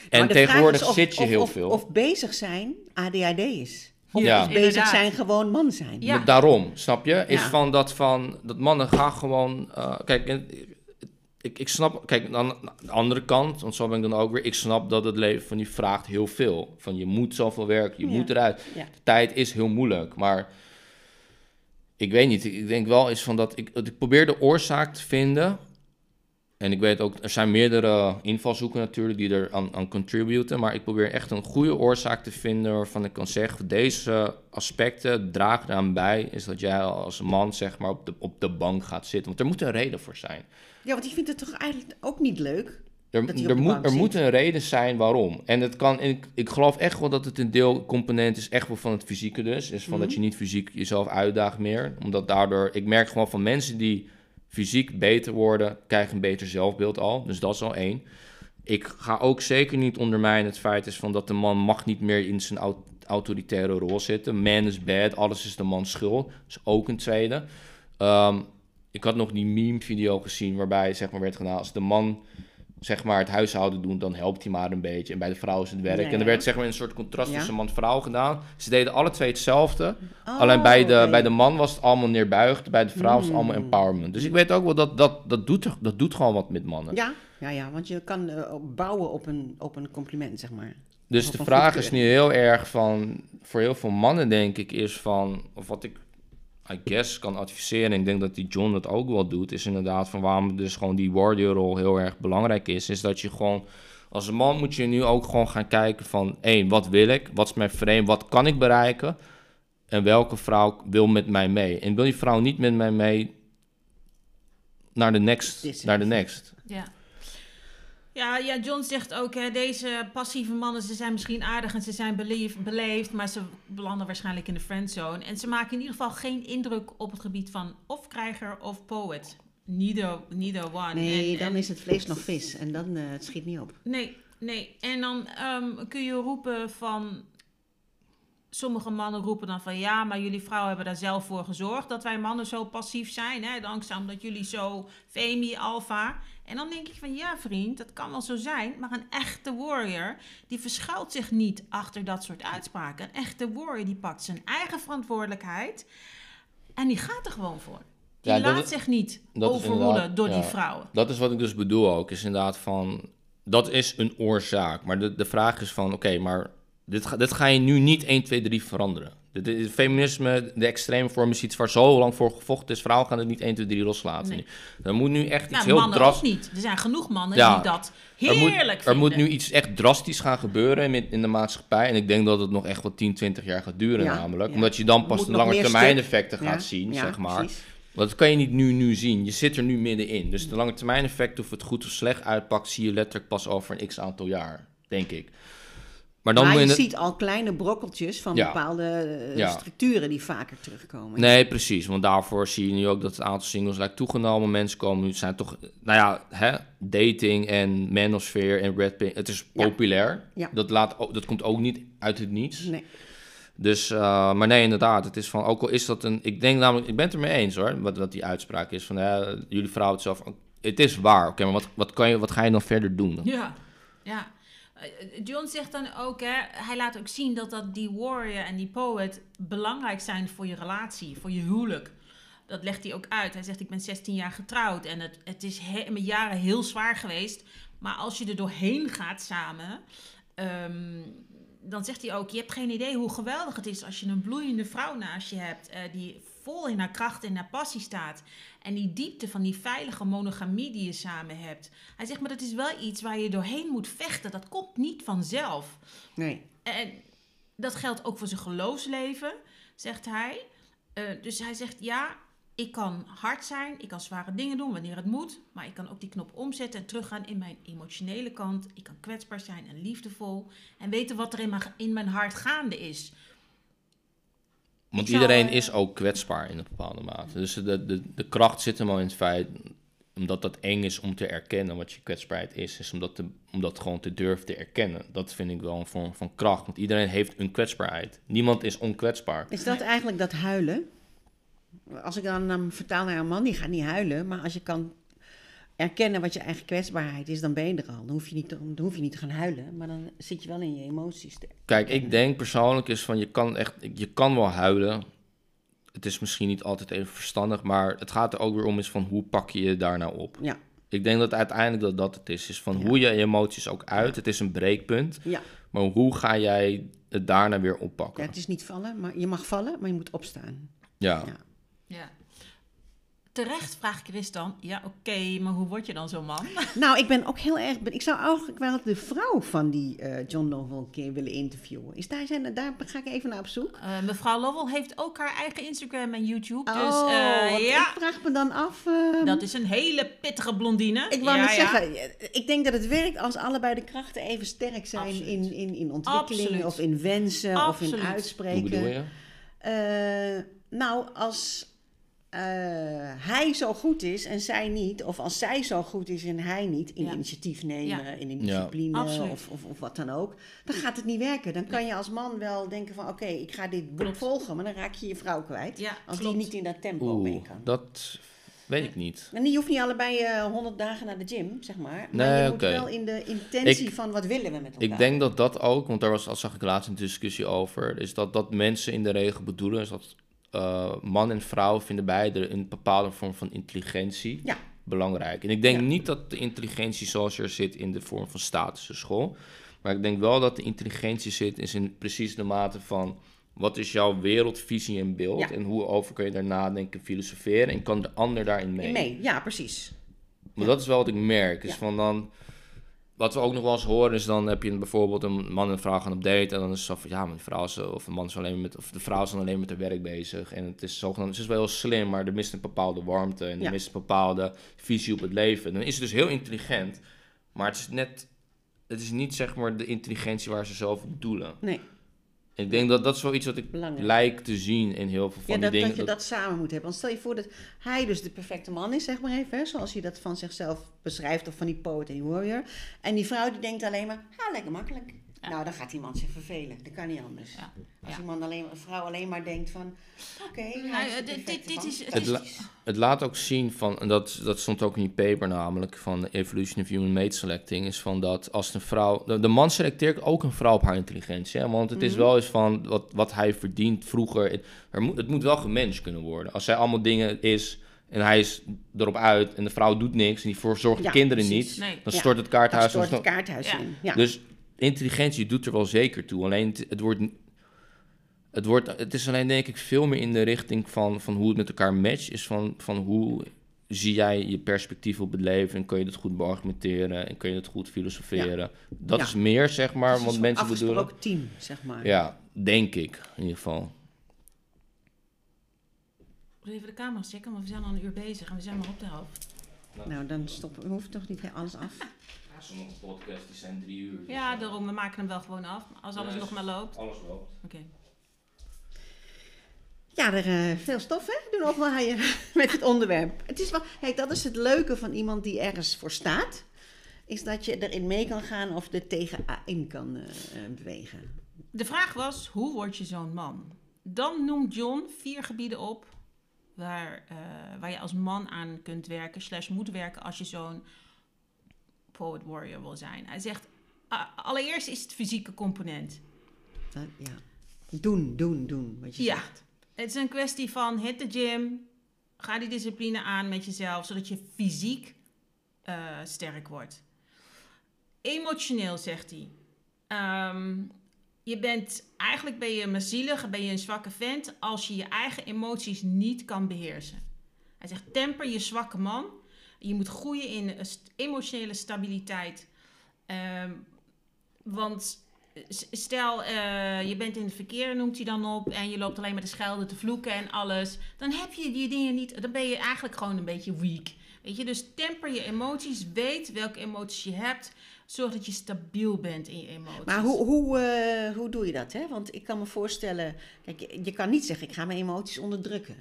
Speaker 3: en tegenwoordig
Speaker 2: of-
Speaker 3: zit je
Speaker 2: of-
Speaker 3: heel
Speaker 2: of-
Speaker 3: veel.
Speaker 2: Of bezig zijn ADHD is. Of,
Speaker 3: Ja.
Speaker 2: of bezig
Speaker 1: Inderdaad.
Speaker 2: zijn gewoon man zijn.
Speaker 1: Ja.
Speaker 3: Daarom, snap je? Is
Speaker 2: Ja.
Speaker 3: van dat van dat mannen gaan gewoon. eh, kijk, ik, ik snap, kijk, aan de andere kant, want zo ben ik dan ook weer, ik snap dat het leven van die vraagt heel veel. Van je moet zoveel werken, je
Speaker 2: Ja.
Speaker 3: moet eruit.
Speaker 2: Ja.
Speaker 3: De tijd is heel moeilijk, maar ik weet niet, ik denk wel eens van dat ik, dat ik probeer de oorzaak te vinden. En ik weet ook, er zijn meerdere invalshoeken natuurlijk die er aan, aan contributen, maar ik probeer echt een goede oorzaak te vinden waarvan ik kan zeggen, deze aspecten dragen eraan bij, is dat jij als man zeg maar op de, op de bank gaat zitten. Want er moet een reden voor zijn.
Speaker 2: Ja, want ik vind het toch eigenlijk ook niet leuk?
Speaker 3: Er, er, moet, er moet een reden zijn waarom. En het kan, en ik, ik geloof echt wel dat het een deelcomponent is, echt wel van het fysieke dus. Is van
Speaker 2: Mhm.
Speaker 3: dat je niet fysiek jezelf uitdaagt meer. Omdat daardoor, ik merk gewoon van mensen die fysiek beter worden, krijgen een beter zelfbeeld al. Dus dat is al één. Ik ga ook zeker niet ondermijnen het feit is van dat de man mag niet meer in zijn au- autoritaire rol zitten. Man is bad, alles is de man's schuld. Dat is ook een tweede. Ehm, ik had nog die meme-video gezien waarbij zeg maar werd gedaan als de man zeg maar het huishouden doet, dan helpt hij maar een beetje. En bij de vrouw is het werk. En er
Speaker 2: ja.
Speaker 3: werd zeg maar een soort contrast
Speaker 2: Ja.
Speaker 3: tussen man en vrouw gedaan. Ze deden alle twee hetzelfde.
Speaker 2: Oh,
Speaker 3: Alleen bij de, bij de man was het allemaal neerbuigd, bij de vrouw was het allemaal
Speaker 2: Mm.
Speaker 3: empowerment. Dus ik weet ook wel dat dat, dat, doet, dat doet gewoon wat met mannen.
Speaker 2: Ja, ja, ja, want je kan eh, bouwen op een, op een compliment, zeg maar.
Speaker 3: Dus
Speaker 2: Of
Speaker 3: de vraag is nu heel erg van, voor heel veel mannen denk ik, is van, of wat ik, I guess, kan adviseren, en ik denk dat die John dat ook wel doet, is inderdaad van waarom dus gewoon die warrior-rol heel erg belangrijk is, is dat je gewoon, als een man moet je nu ook gewoon gaan kijken van, één, wat wil ik, wat is mijn frame, wat kan ik bereiken, en welke vrouw wil met mij mee. En wil die vrouw niet met mij mee naar de next, naar de next.
Speaker 1: Ja. Ja, ja, John zegt ook, hè, deze passieve mannen, ze zijn misschien aardig en ze zijn beleefd, beleefd, maar ze belanden waarschijnlijk in de friendzone. En ze maken in ieder geval geen indruk op het gebied van of krijger of poet. Neither, neither one.
Speaker 2: Nee,
Speaker 1: En-
Speaker 2: dan
Speaker 1: en-
Speaker 2: is het vlees nog vis en dan eh, het schiet niet op.
Speaker 1: Nee, nee. En dan ehm, kun je roepen van. Sommige mannen roepen dan van ja, maar jullie vrouwen hebben daar zelf voor gezorgd dat wij mannen zo passief zijn. Hè? Dankzij omdat jullie zo femi, alfa. En dan denk ik van ja, vriend, dat kan wel zo zijn. Maar een echte warrior, die verschuilt zich niet achter dat soort uitspraken. Een echte warrior, die pakt zijn eigen verantwoordelijkheid. En die gaat er gewoon voor. Die
Speaker 3: Ja,
Speaker 1: laat zich niet
Speaker 3: inderdaad-
Speaker 1: door die vrouwen.
Speaker 3: Dat is wat ik dus bedoel ook. Is inderdaad van. Dat is een oorzaak. Maar de, de vraag is van: oké, maar dit, ga- dit ga je nu niet 1, 2, 3 veranderen. Dit, dit- feminisme, de extreme vorm is iets waar zo lang voor gevochten is. Vrouwen gaan het niet 1, 2, 3 loslaten.
Speaker 1: Nee.
Speaker 3: Er moet nu echt iets
Speaker 1: Nou,
Speaker 3: heel
Speaker 1: mannen ook
Speaker 3: drastisch.
Speaker 1: niet. Er zijn genoeg mannen
Speaker 3: Ja,
Speaker 1: die dat
Speaker 3: Er moet,
Speaker 1: heerlijk
Speaker 3: er moet
Speaker 1: vinden.
Speaker 3: nu iets echt drastisch gaan gebeuren in, in de maatschappij. En ik denk dat het nog echt wel 10, 20 jaar gaat duren,
Speaker 2: Ja,
Speaker 3: namelijk.
Speaker 2: ja.
Speaker 3: Omdat je dan pas de lange termijn
Speaker 2: stuk.
Speaker 3: effecten gaat
Speaker 2: Ja,
Speaker 3: zien,
Speaker 2: ja,
Speaker 3: zeg maar.
Speaker 2: precies.
Speaker 3: Want dat kan je niet nu, nu zien. Je zit er nu middenin. Dus de lange termijn effect, of het goed of slecht uitpakt, zie je letterlijk pas over een x aantal jaar, denk ik. Maar dan
Speaker 2: maar je
Speaker 3: je... het-
Speaker 2: ziet al kleine brokkeltjes van
Speaker 3: Ja.
Speaker 2: bepaalde eh,
Speaker 3: Ja.
Speaker 2: structuren die vaker terugkomen.
Speaker 3: Nee, precies. Want daarvoor zie je nu ook dat het aantal singles lijkt toegenomen. Mensen komen nu, zijn toch, nou ja, hè, dating en manosphere en red pink. Het is populair.
Speaker 2: Ja.
Speaker 3: Dat, laat, dat komt ook niet uit het niets.
Speaker 2: Nee.
Speaker 3: Dus, eh, maar nee, inderdaad. Het is van, ook al is dat een, ik denk namelijk, ik ben het ermee eens hoor, wat, wat die uitspraak is van, hè, jullie vrouw het zelf, het is waar. Oké, maar wat, wat, kan je, wat ga je dan verder doen?
Speaker 1: Ja, ja. Eh, John zegt dan ook, hè, hij laat ook zien dat, dat die warrior en die poet belangrijk zijn voor je relatie, voor je huwelijk. Dat legt hij ook uit. Hij zegt, ik ben 16 jaar getrouwd en het, het is he- mijn jaren heel zwaar geweest. Maar als je er doorheen gaat samen, ehm, dan zegt hij ook, je hebt geen idee hoe geweldig het is als je een bloeiende vrouw naast je hebt, eh, die vol in haar kracht en haar passie staat. En die diepte van die veilige monogamie die je samen hebt. Hij zegt, maar dat is wel iets waar je doorheen moet vechten. Dat komt niet vanzelf.
Speaker 2: nee.
Speaker 1: En dat geldt ook voor zijn geloofsleven, zegt hij. Eh, dus hij zegt, ja, ik kan hard zijn, ik kan zware dingen doen wanneer het moet. Maar ik kan ook die knop omzetten en teruggaan in mijn emotionele kant. Ik kan kwetsbaar zijn en liefdevol. En weten wat er in mijn, in mijn hart gaande is.
Speaker 3: Want iedereen
Speaker 1: eh,
Speaker 3: is ook kwetsbaar in een bepaalde mate. Dus de, de, de kracht zit hem al in het feit, omdat dat eng is om te erkennen wat je kwetsbaarheid is, is om dat, te, om dat gewoon te durven te erkennen. Dat vind ik wel een vorm van kracht, want iedereen heeft een kwetsbaarheid. Niemand is onkwetsbaar.
Speaker 2: Is dat eigenlijk dat huilen? Als ik dan um, vertaal naar een man, die gaat niet huilen. Maar als je kan erkennen wat je eigen kwetsbaarheid is, dan ben je er al. Dan hoef je niet te, dan hoef je niet te gaan huilen, maar dan zit je wel in je emoties. te-
Speaker 3: Kijk, ik denk persoonlijk is van, je kan echt, je kan wel huilen. Het is misschien niet altijd even verstandig, maar het gaat er ook weer om is van, hoe pak je je daar nou op?
Speaker 2: Ja.
Speaker 3: Ik denk dat uiteindelijk dat dat het is. Is van
Speaker 2: Ja.
Speaker 3: hoe je emoties ook uit. Het is een breekpunt.
Speaker 2: Ja.
Speaker 3: Maar hoe ga jij het daarna weer
Speaker 2: ja,
Speaker 3: oppakken?
Speaker 2: het is niet vallen, maar je mag vallen, maar je moet opstaan.
Speaker 3: Ja.
Speaker 2: Ja.
Speaker 1: Terecht vraagt Chris dan, ja oké, maar hoe word je dan zo'n man?
Speaker 2: Nou, ik ben ook heel erg. Ik zou eigenlijk wel de vrouw van die eh, John Lovell een keer willen interviewen. Is daar, zijn, daar ga ik even naar op zoek.
Speaker 1: Eh, mevrouw Lovell heeft ook haar eigen Instagram en YouTube. Dus
Speaker 2: oh,
Speaker 1: eh,
Speaker 2: want
Speaker 1: ja,
Speaker 2: ik vraag me dan af. ehm,
Speaker 1: dat is een hele pittige blondine.
Speaker 2: ik wou
Speaker 1: ja,
Speaker 2: net
Speaker 1: ja.
Speaker 2: zeggen, ik denk dat het werkt als allebei de krachten even sterk zijn
Speaker 1: Absoluut.
Speaker 2: in, in, in ontwikkeling
Speaker 1: Absoluut.
Speaker 2: of in wensen
Speaker 1: Absoluut.
Speaker 2: of in
Speaker 3: Hoe
Speaker 2: uitspreken.
Speaker 3: bedoel je?
Speaker 2: Eh, nou, als eh, hij zo goed is en zij niet, of als zij zo goed is en hij niet, in
Speaker 1: Ja.
Speaker 2: initiatief nemen,
Speaker 1: Ja.
Speaker 2: in een discipline of, of, of wat dan ook, dan gaat het niet werken. Dan kan je als man wel denken van, oké, ik ga dit boek volgen, maar dan raak je je vrouw kwijt.
Speaker 1: Ja,
Speaker 2: als
Speaker 1: klopt.
Speaker 2: die niet in dat tempo mee
Speaker 3: Oeh,
Speaker 2: kan.
Speaker 3: dat weet ik niet.
Speaker 2: En die hoeft niet allebei eh 100 dagen naar de gym, zeg maar. Maar
Speaker 3: Nee,
Speaker 2: je moet wel in de intentie
Speaker 3: Ik-
Speaker 2: van wat willen we met elkaar.
Speaker 3: Ik denk dat dat ook, want daar was, al zag ik laatst een discussie over, is dat dat mensen in de regel bedoelen, is dat eh, man en vrouw vinden beide een bepaalde vorm van intelligentie
Speaker 2: Ja.
Speaker 3: belangrijk. En ik denk
Speaker 2: Ja.
Speaker 3: niet dat de intelligentie zoals er zit in de vorm van status school, maar ik denk wel dat de intelligentie zit is in precies de mate van wat is jouw wereldvisie en beeld
Speaker 2: Ja.
Speaker 3: en hoe over kun je daar nadenken, filosoferen en kan de ander daarin mee.
Speaker 2: mee. Ja, precies.
Speaker 3: Maar dat is wel wat ik merk. Is
Speaker 2: Ja.
Speaker 3: van dan, wat we ook nog wel eens horen, is dan heb je bijvoorbeeld een man en een vrouw gaan op date. En dan is het zo van, ja, maar de vrouw is, of de man is alleen met, of de vrouw is dan alleen met haar werk bezig. En het is zogenaamd, het is wel heel slim, maar er mist een bepaalde warmte en er
Speaker 2: Ja.
Speaker 3: mist een bepaalde visie op het leven. Dan is het dus heel intelligent, maar het is net, het is niet zeg maar de intelligentie waar ze zelf op doelen.
Speaker 2: Nee.
Speaker 3: Ik denk dat dat is wel iets wat ik
Speaker 2: Belangrijk.
Speaker 3: lijk te zien in heel veel van
Speaker 2: Ja,
Speaker 3: die
Speaker 2: dat,
Speaker 3: dingen.
Speaker 2: dat je dat samen moet hebben. Want stel je voor dat hij dus de perfecte man is, zeg maar even, hè, zoals hij dat van zichzelf beschrijft, of van die poet en die warrior. En die vrouw die denkt alleen maar, ha, lekker makkelijk.
Speaker 1: Ja.
Speaker 2: Nou, dan gaat die man zich vervelen. Dat kan niet anders.
Speaker 1: Ja.
Speaker 2: Als
Speaker 1: Ja.
Speaker 2: die man alleen, een vrouw alleen maar denkt van, oké,
Speaker 1: Nou, dit, is... Het
Speaker 3: Het,
Speaker 1: is
Speaker 3: la- het laat ook zien van, en dat, dat stond ook in die paper namelijk, van de Evolution of Human Mate Selecting, is van dat als een vrouw, de, de man selecteert ook een vrouw op haar intelligentie, hè, want het is
Speaker 2: Mhm.
Speaker 3: wel eens van wat, wat hij verdient vroeger, het, er moet, het moet wel gemanaged kunnen worden. Als zij allemaal dingen is en hij is erop uit en de vrouw doet niks en die verzorgt de
Speaker 2: Ja,
Speaker 3: kinderen
Speaker 2: precies.
Speaker 3: niet,
Speaker 1: Nee.
Speaker 3: dan stort het kaarthuis.
Speaker 2: stort
Speaker 3: dan
Speaker 2: het kaarthuis in. Ja.
Speaker 3: Dus intelligentie doet er wel zeker toe. Alleen het, het wordt. Het, wordt, het is alleen denk ik veel meer in de richting van, van hoe het met elkaar matcht. Is van, van hoe zie jij je perspectief op het leven en kun je dat goed beargumenteren en kun je het goed filosoferen. Dat
Speaker 2: Ja.
Speaker 3: is meer zeg maar
Speaker 2: Het is
Speaker 3: wat
Speaker 2: een
Speaker 3: mensen
Speaker 2: afgesproken
Speaker 3: bedoelen.
Speaker 2: team, zeg maar.
Speaker 3: Ja, denk ik in ieder geval.
Speaker 1: Even de camera checken, want we zijn al een uur bezig en we zijn maar op de helft.
Speaker 2: Nou, dan stoppen we. hoeven toch niet alles af.
Speaker 3: Ja, sommige podcasts die zijn drie uur.
Speaker 1: Ja, daarom, we maken hem wel gewoon af. Als alles nog maar loopt.
Speaker 3: Alles loopt.
Speaker 1: Oké.
Speaker 2: Ja, er eh, veel stof, hè? Doen opwaaien met het onderwerp. Het is wel, kijk, dat is het leuke van iemand die ergens voor staat. Is dat je erin mee kan gaan of er tegenin kan eh, eh, bewegen.
Speaker 1: De vraag was, hoe word je zo'n man? Dan noemt John vier gebieden op waar, eh, waar je als man aan kunt werken, slash moet werken als je zo'n poet warrior wil zijn. Hij zegt, allereerst is het fysieke component.
Speaker 2: Dat, ja. Doen, doen, doen, wat je
Speaker 1: Ja.
Speaker 2: zegt.
Speaker 1: Het is een kwestie van hit de gym, ga die discipline aan met jezelf, zodat je fysiek eh, sterk wordt. Emotioneel, zegt hij. Ehm, je bent, eigenlijk ben je maar zielig, ben je een zwakke vent als je je eigen emoties niet kan beheersen. Hij zegt, temper je zwakke man. Je moet groeien in emotionele stabiliteit. Ehm, want stel, eh, je bent in het verkeer, noemt hij dan op, en je loopt alleen maar te schelden, te vloeken en alles. Dan heb je die dingen niet, dan ben je eigenlijk gewoon een beetje weak. Weet je, dus temper je emoties, weet welke emoties je hebt. Zorg dat je stabiel bent in je emoties.
Speaker 2: Maar hoe, hoe, eh, hoe doe je dat? Hè? Want ik kan me voorstellen, kijk, je kan niet zeggen, ik ga mijn emoties onderdrukken.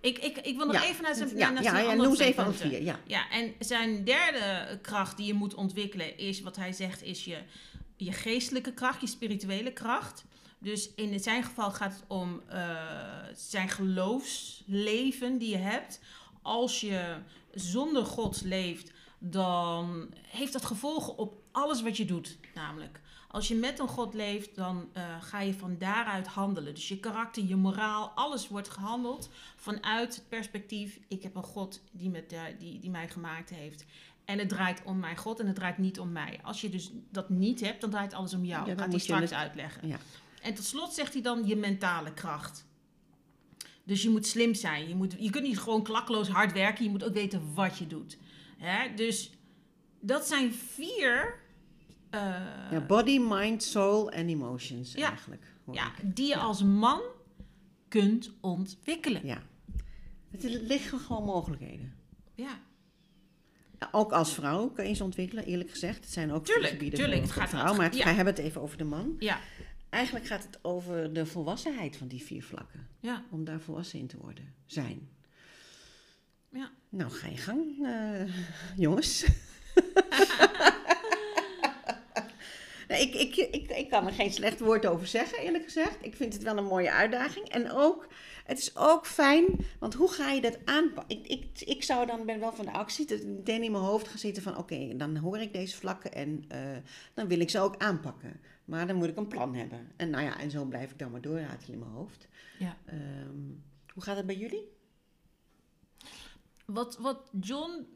Speaker 1: Ik, ik, ik wil nog
Speaker 2: Ja,
Speaker 1: even naar zijn,
Speaker 2: ja,
Speaker 1: naar
Speaker 2: ja,
Speaker 1: zijn
Speaker 2: ja,
Speaker 1: andere
Speaker 2: noem ze even vier. Ja.
Speaker 1: Ja, en zijn derde kracht die je moet ontwikkelen is, wat hij zegt, is je, je geestelijke kracht, je spirituele kracht. Dus in zijn geval gaat het om eh, zijn geloofsleven die je hebt. Als je zonder God leeft, dan heeft dat gevolgen op alles wat je doet, namelijk. Als je met een God leeft, dan eh, ga je van daaruit handelen. Dus je karakter, je moraal, alles wordt gehandeld vanuit het perspectief: ik heb een God die, met, uh, die, die mij gemaakt heeft. En het draait om mijn God en het draait niet om mij. Als je dus dat niet hebt, dan draait alles om jou.
Speaker 2: Ja,
Speaker 1: dat gaat hij straks
Speaker 2: het-
Speaker 1: uitleggen.
Speaker 2: Ja.
Speaker 1: En tot slot zegt hij dan je mentale kracht. Dus je moet slim zijn. Je, moet, je kunt niet gewoon klakkeloos hard werken. Je moet ook weten wat je doet. Hè? Dus dat zijn vier... eh,
Speaker 2: Ja, body, mind, soul en emotions
Speaker 1: Ja.
Speaker 2: eigenlijk.
Speaker 1: ja,
Speaker 2: ik.
Speaker 1: die je als man kunt ontwikkelen.
Speaker 2: Ja. Het liggen gewoon mogelijkheden.
Speaker 1: Ja,
Speaker 2: Ook als vrouw kan je ze ontwikkelen, eerlijk gezegd. Het zijn ook
Speaker 1: Tuurlijk,
Speaker 2: gebieden
Speaker 1: tuurlijk.
Speaker 2: voor
Speaker 1: Het gaat-
Speaker 2: vrouw. Maar het,
Speaker 1: ja.
Speaker 2: wij hebben het even over de man.
Speaker 1: ja,
Speaker 2: Eigenlijk gaat het over de volwassenheid van die vier vlakken.
Speaker 1: ja.
Speaker 2: Om daar volwassen in te worden. Zijn.
Speaker 1: Ja.
Speaker 2: Nou, ga je gang, eh, jongens. nee, ik, ik, ik, ik kan er geen slecht woord over zeggen, eerlijk gezegd. Ik vind het wel een mooie uitdaging. En ook, het is ook fijn, want hoe ga je dat aanpakken? Ik, ik, ik zou dan, ben wel van de actie, dat meteen in mijn hoofd gaan zitten van... Oké, dan hoor ik deze vlakken en eh, dan wil ik ze ook aanpakken. Maar dan moet ik een plan hebben. En nou ja, en zo blijf ik dan maar doorratelen in mijn hoofd.
Speaker 1: ja.
Speaker 2: Ehm, hoe gaat het bij jullie?
Speaker 1: Wat, wat John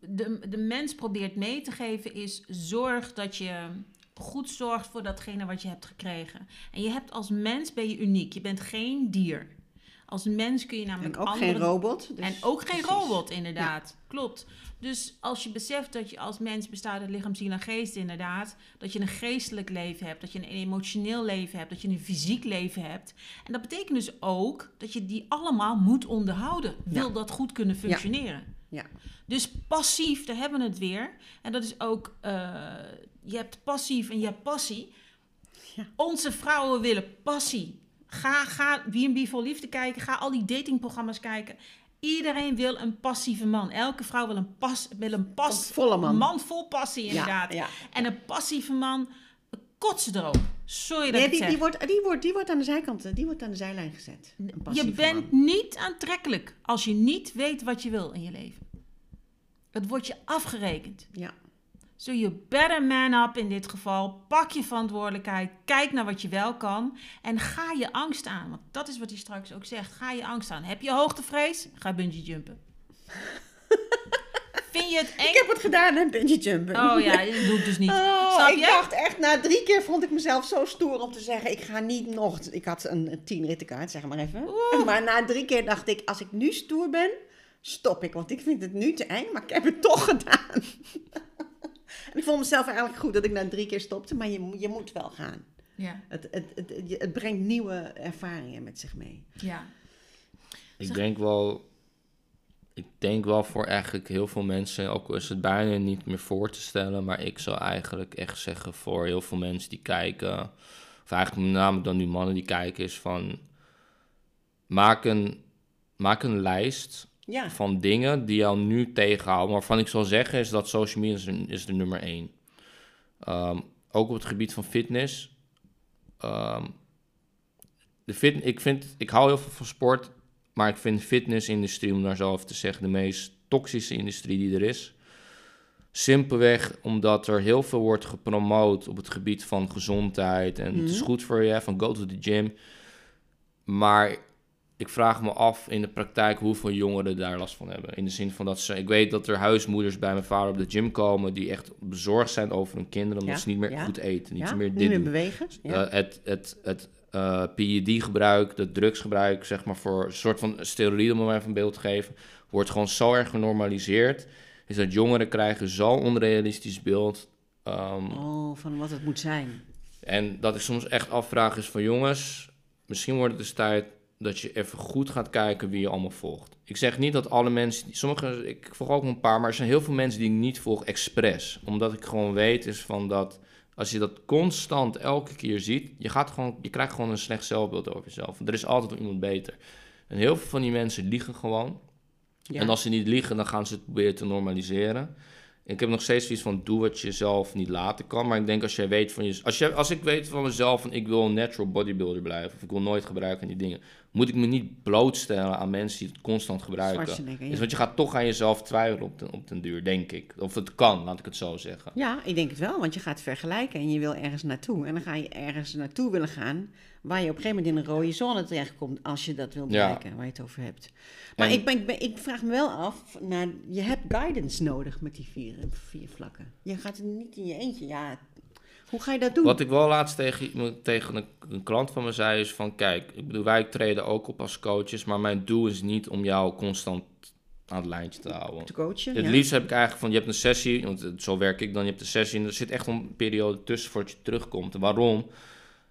Speaker 1: de, de mens probeert mee te geven is... zorg dat je goed zorgt voor datgene wat je hebt gekregen. En je hebt als mens ben je uniek. Je bent geen dier. Als mens kun je namelijk
Speaker 2: En ook
Speaker 1: andere
Speaker 2: geen robot. dus-
Speaker 1: en ook geen
Speaker 2: precies.
Speaker 1: robot, inderdaad. Klopt. Dus als je beseft dat je als mens bestaat uit lichaam, ziel en geest, inderdaad. Dat je een geestelijk leven hebt, dat je een emotioneel leven hebt, dat je een fysiek leven hebt. En dat betekent dus ook dat je die allemaal moet onderhouden. Wil
Speaker 2: Ja.
Speaker 1: dat goed kunnen functioneren.
Speaker 2: Ja.
Speaker 1: Dus passief, daar hebben we het weer. En dat is ook, eh, je hebt passief en je hebt passie.
Speaker 2: Ja.
Speaker 1: Onze vrouwen willen passie. Ga, ga B&B voor liefde kijken. Ga al die datingprogramma's kijken. Iedereen wil een passieve man. Elke vrouw wil een, pas, wil een pas,
Speaker 2: Een volle man.
Speaker 1: vol passie, inderdaad.
Speaker 2: Ja, ja.
Speaker 1: En een passieve man kotsen erop. Sorry dat
Speaker 2: Nee, die, die, wordt, die, wordt, die wordt aan de zijkant, eh, die wordt aan de zijlijn gezet. Een
Speaker 1: Je bent
Speaker 2: man.
Speaker 1: niet aantrekkelijk als je niet weet wat je wil in je leven. Het wordt je afgerekend.
Speaker 2: Ja.
Speaker 1: So you better man up in dit geval. Pak je verantwoordelijkheid. Kijk naar wat je wel kan. En ga je angst aan. Want dat is wat hij straks ook zegt. Ga je angst aan. Heb je hoogtevrees? Ga bungee jumpen. Vind je het eng?
Speaker 2: Ik heb het gedaan, hè, bungee jumpen.
Speaker 1: Oh ja, dat doe ik dus niet.
Speaker 2: Oh,
Speaker 1: Snap
Speaker 2: ik
Speaker 1: je?
Speaker 2: dacht echt, na drie keer vond ik mezelf zo stoer om te zeggen, ik ga niet nog... Ik had een, een tien rittenkaart, zeg maar even. Maar na drie keer dacht ik, als ik nu stoer ben, stop ik. Want ik vind het nu te eng, maar ik heb het toch gedaan. en ik vond mezelf eigenlijk goed dat ik na drie keer stopte, maar je, moet- je moet wel gaan.
Speaker 1: Ja,
Speaker 2: Het, het, het, het, het brengt nieuwe ervaringen met zich mee.
Speaker 1: ja.
Speaker 3: Ik denk wel, ik denk wel voor eigenlijk heel veel mensen, ook al is het bijna niet meer voor te stellen, maar ik zou eigenlijk echt zeggen voor heel veel mensen die kijken, of eigenlijk met name dan nu mannen die kijken, is van maak een, maak een lijst
Speaker 2: Ja,
Speaker 3: van dingen die jou nu tegenhouden. Waarvan ik zal zeggen is dat social media is, de- is de nummer één. Ehm, ook op het gebied van fitness. Ehm, de fit, ik, vind, ik hou heel veel van sport. Maar ik vind de fitnessindustrie, om daar zo over te zeggen, de meest toxische industrie die er is. Simpelweg omdat er heel veel wordt gepromoot op het gebied van gezondheid. En het is
Speaker 2: Mhm.
Speaker 3: goed voor je, van go to the gym. Maar ik vraag me af in de praktijk hoeveel jongeren daar last van hebben. In de zin van dat ze... Ik weet dat er huismoeders bij mijn vader op de gym komen... die echt bezorgd zijn over hun kinderen... omdat
Speaker 2: Ja,
Speaker 3: ze niet meer
Speaker 2: ja.
Speaker 3: goed eten, niet
Speaker 2: ja?
Speaker 3: meer
Speaker 2: niet
Speaker 3: dit
Speaker 2: meer bewegen. Ja.
Speaker 3: Eh, het het, het eh, PED-gebruik, het drugsgebruik, zeg maar voor een soort van steroïden, om even een beeld te geven, wordt gewoon zo erg genormaliseerd. Is dat jongeren krijgen zo'n onrealistisch beeld. ehm,
Speaker 2: oh, van wat het moet zijn.
Speaker 3: En dat ik soms echt afvraag is van jongens, misschien wordt het dus tijd dat je even goed gaat kijken wie je allemaal volgt. Ik zeg niet dat alle mensen, sommige, ik volg ook een paar, maar er zijn heel veel mensen die ik niet volg expres. Omdat ik gewoon weet is van dat als je dat constant elke keer ziet, je, gaat gewoon, je krijgt gewoon een slecht zelfbeeld over jezelf. Want er is altijd wel iemand beter. En heel veel van die mensen liegen gewoon.
Speaker 2: Ja.
Speaker 3: En als ze niet liegen, dan gaan ze het proberen te normaliseren. Ik heb nog steeds zoiets van, doe wat je zelf niet laten kan. Maar ik denk als jij weet van je... Als, jij, als ik weet van mezelf van, ik wil een natural bodybuilder blijven... of ik wil nooit gebruiken aan die dingen... moet ik me niet blootstellen aan mensen die het constant gebruiken.
Speaker 2: Schwarzenegger, ja.
Speaker 3: Dus want je gaat toch aan jezelf twijfelen op den, op den duur, denk ik. Of het kan, laat ik het zo zeggen.
Speaker 2: Ja, ik denk het wel, want je gaat vergelijken en je wil ergens naartoe. En dan ga je ergens naartoe willen gaan waar je op een gegeven moment in een rode zone terechtkomt als je dat wil
Speaker 3: Ja.
Speaker 2: bereiken, waar je het over hebt. Maar
Speaker 3: En-
Speaker 2: ik, ben, ik, ben, ik vraag me wel af, naar, je hebt guidance nodig met die vier, vier vlakken. Je gaat het niet in je eentje, ja. Hoe ga je dat doen?
Speaker 3: Wat ik wel laatst tegen, tegen een, een klant van me zei is van... Kijk, ik bedoel, wij treden ook op als coaches... maar mijn doel is niet om jou constant aan het lijntje te houden.
Speaker 2: te coachen?
Speaker 3: Het
Speaker 2: ja.
Speaker 3: liefst heb ik eigenlijk van, je hebt een sessie, want zo werk ik dan, je hebt een sessie en er zit echt een periode tussen voordat je terugkomt. En waarom?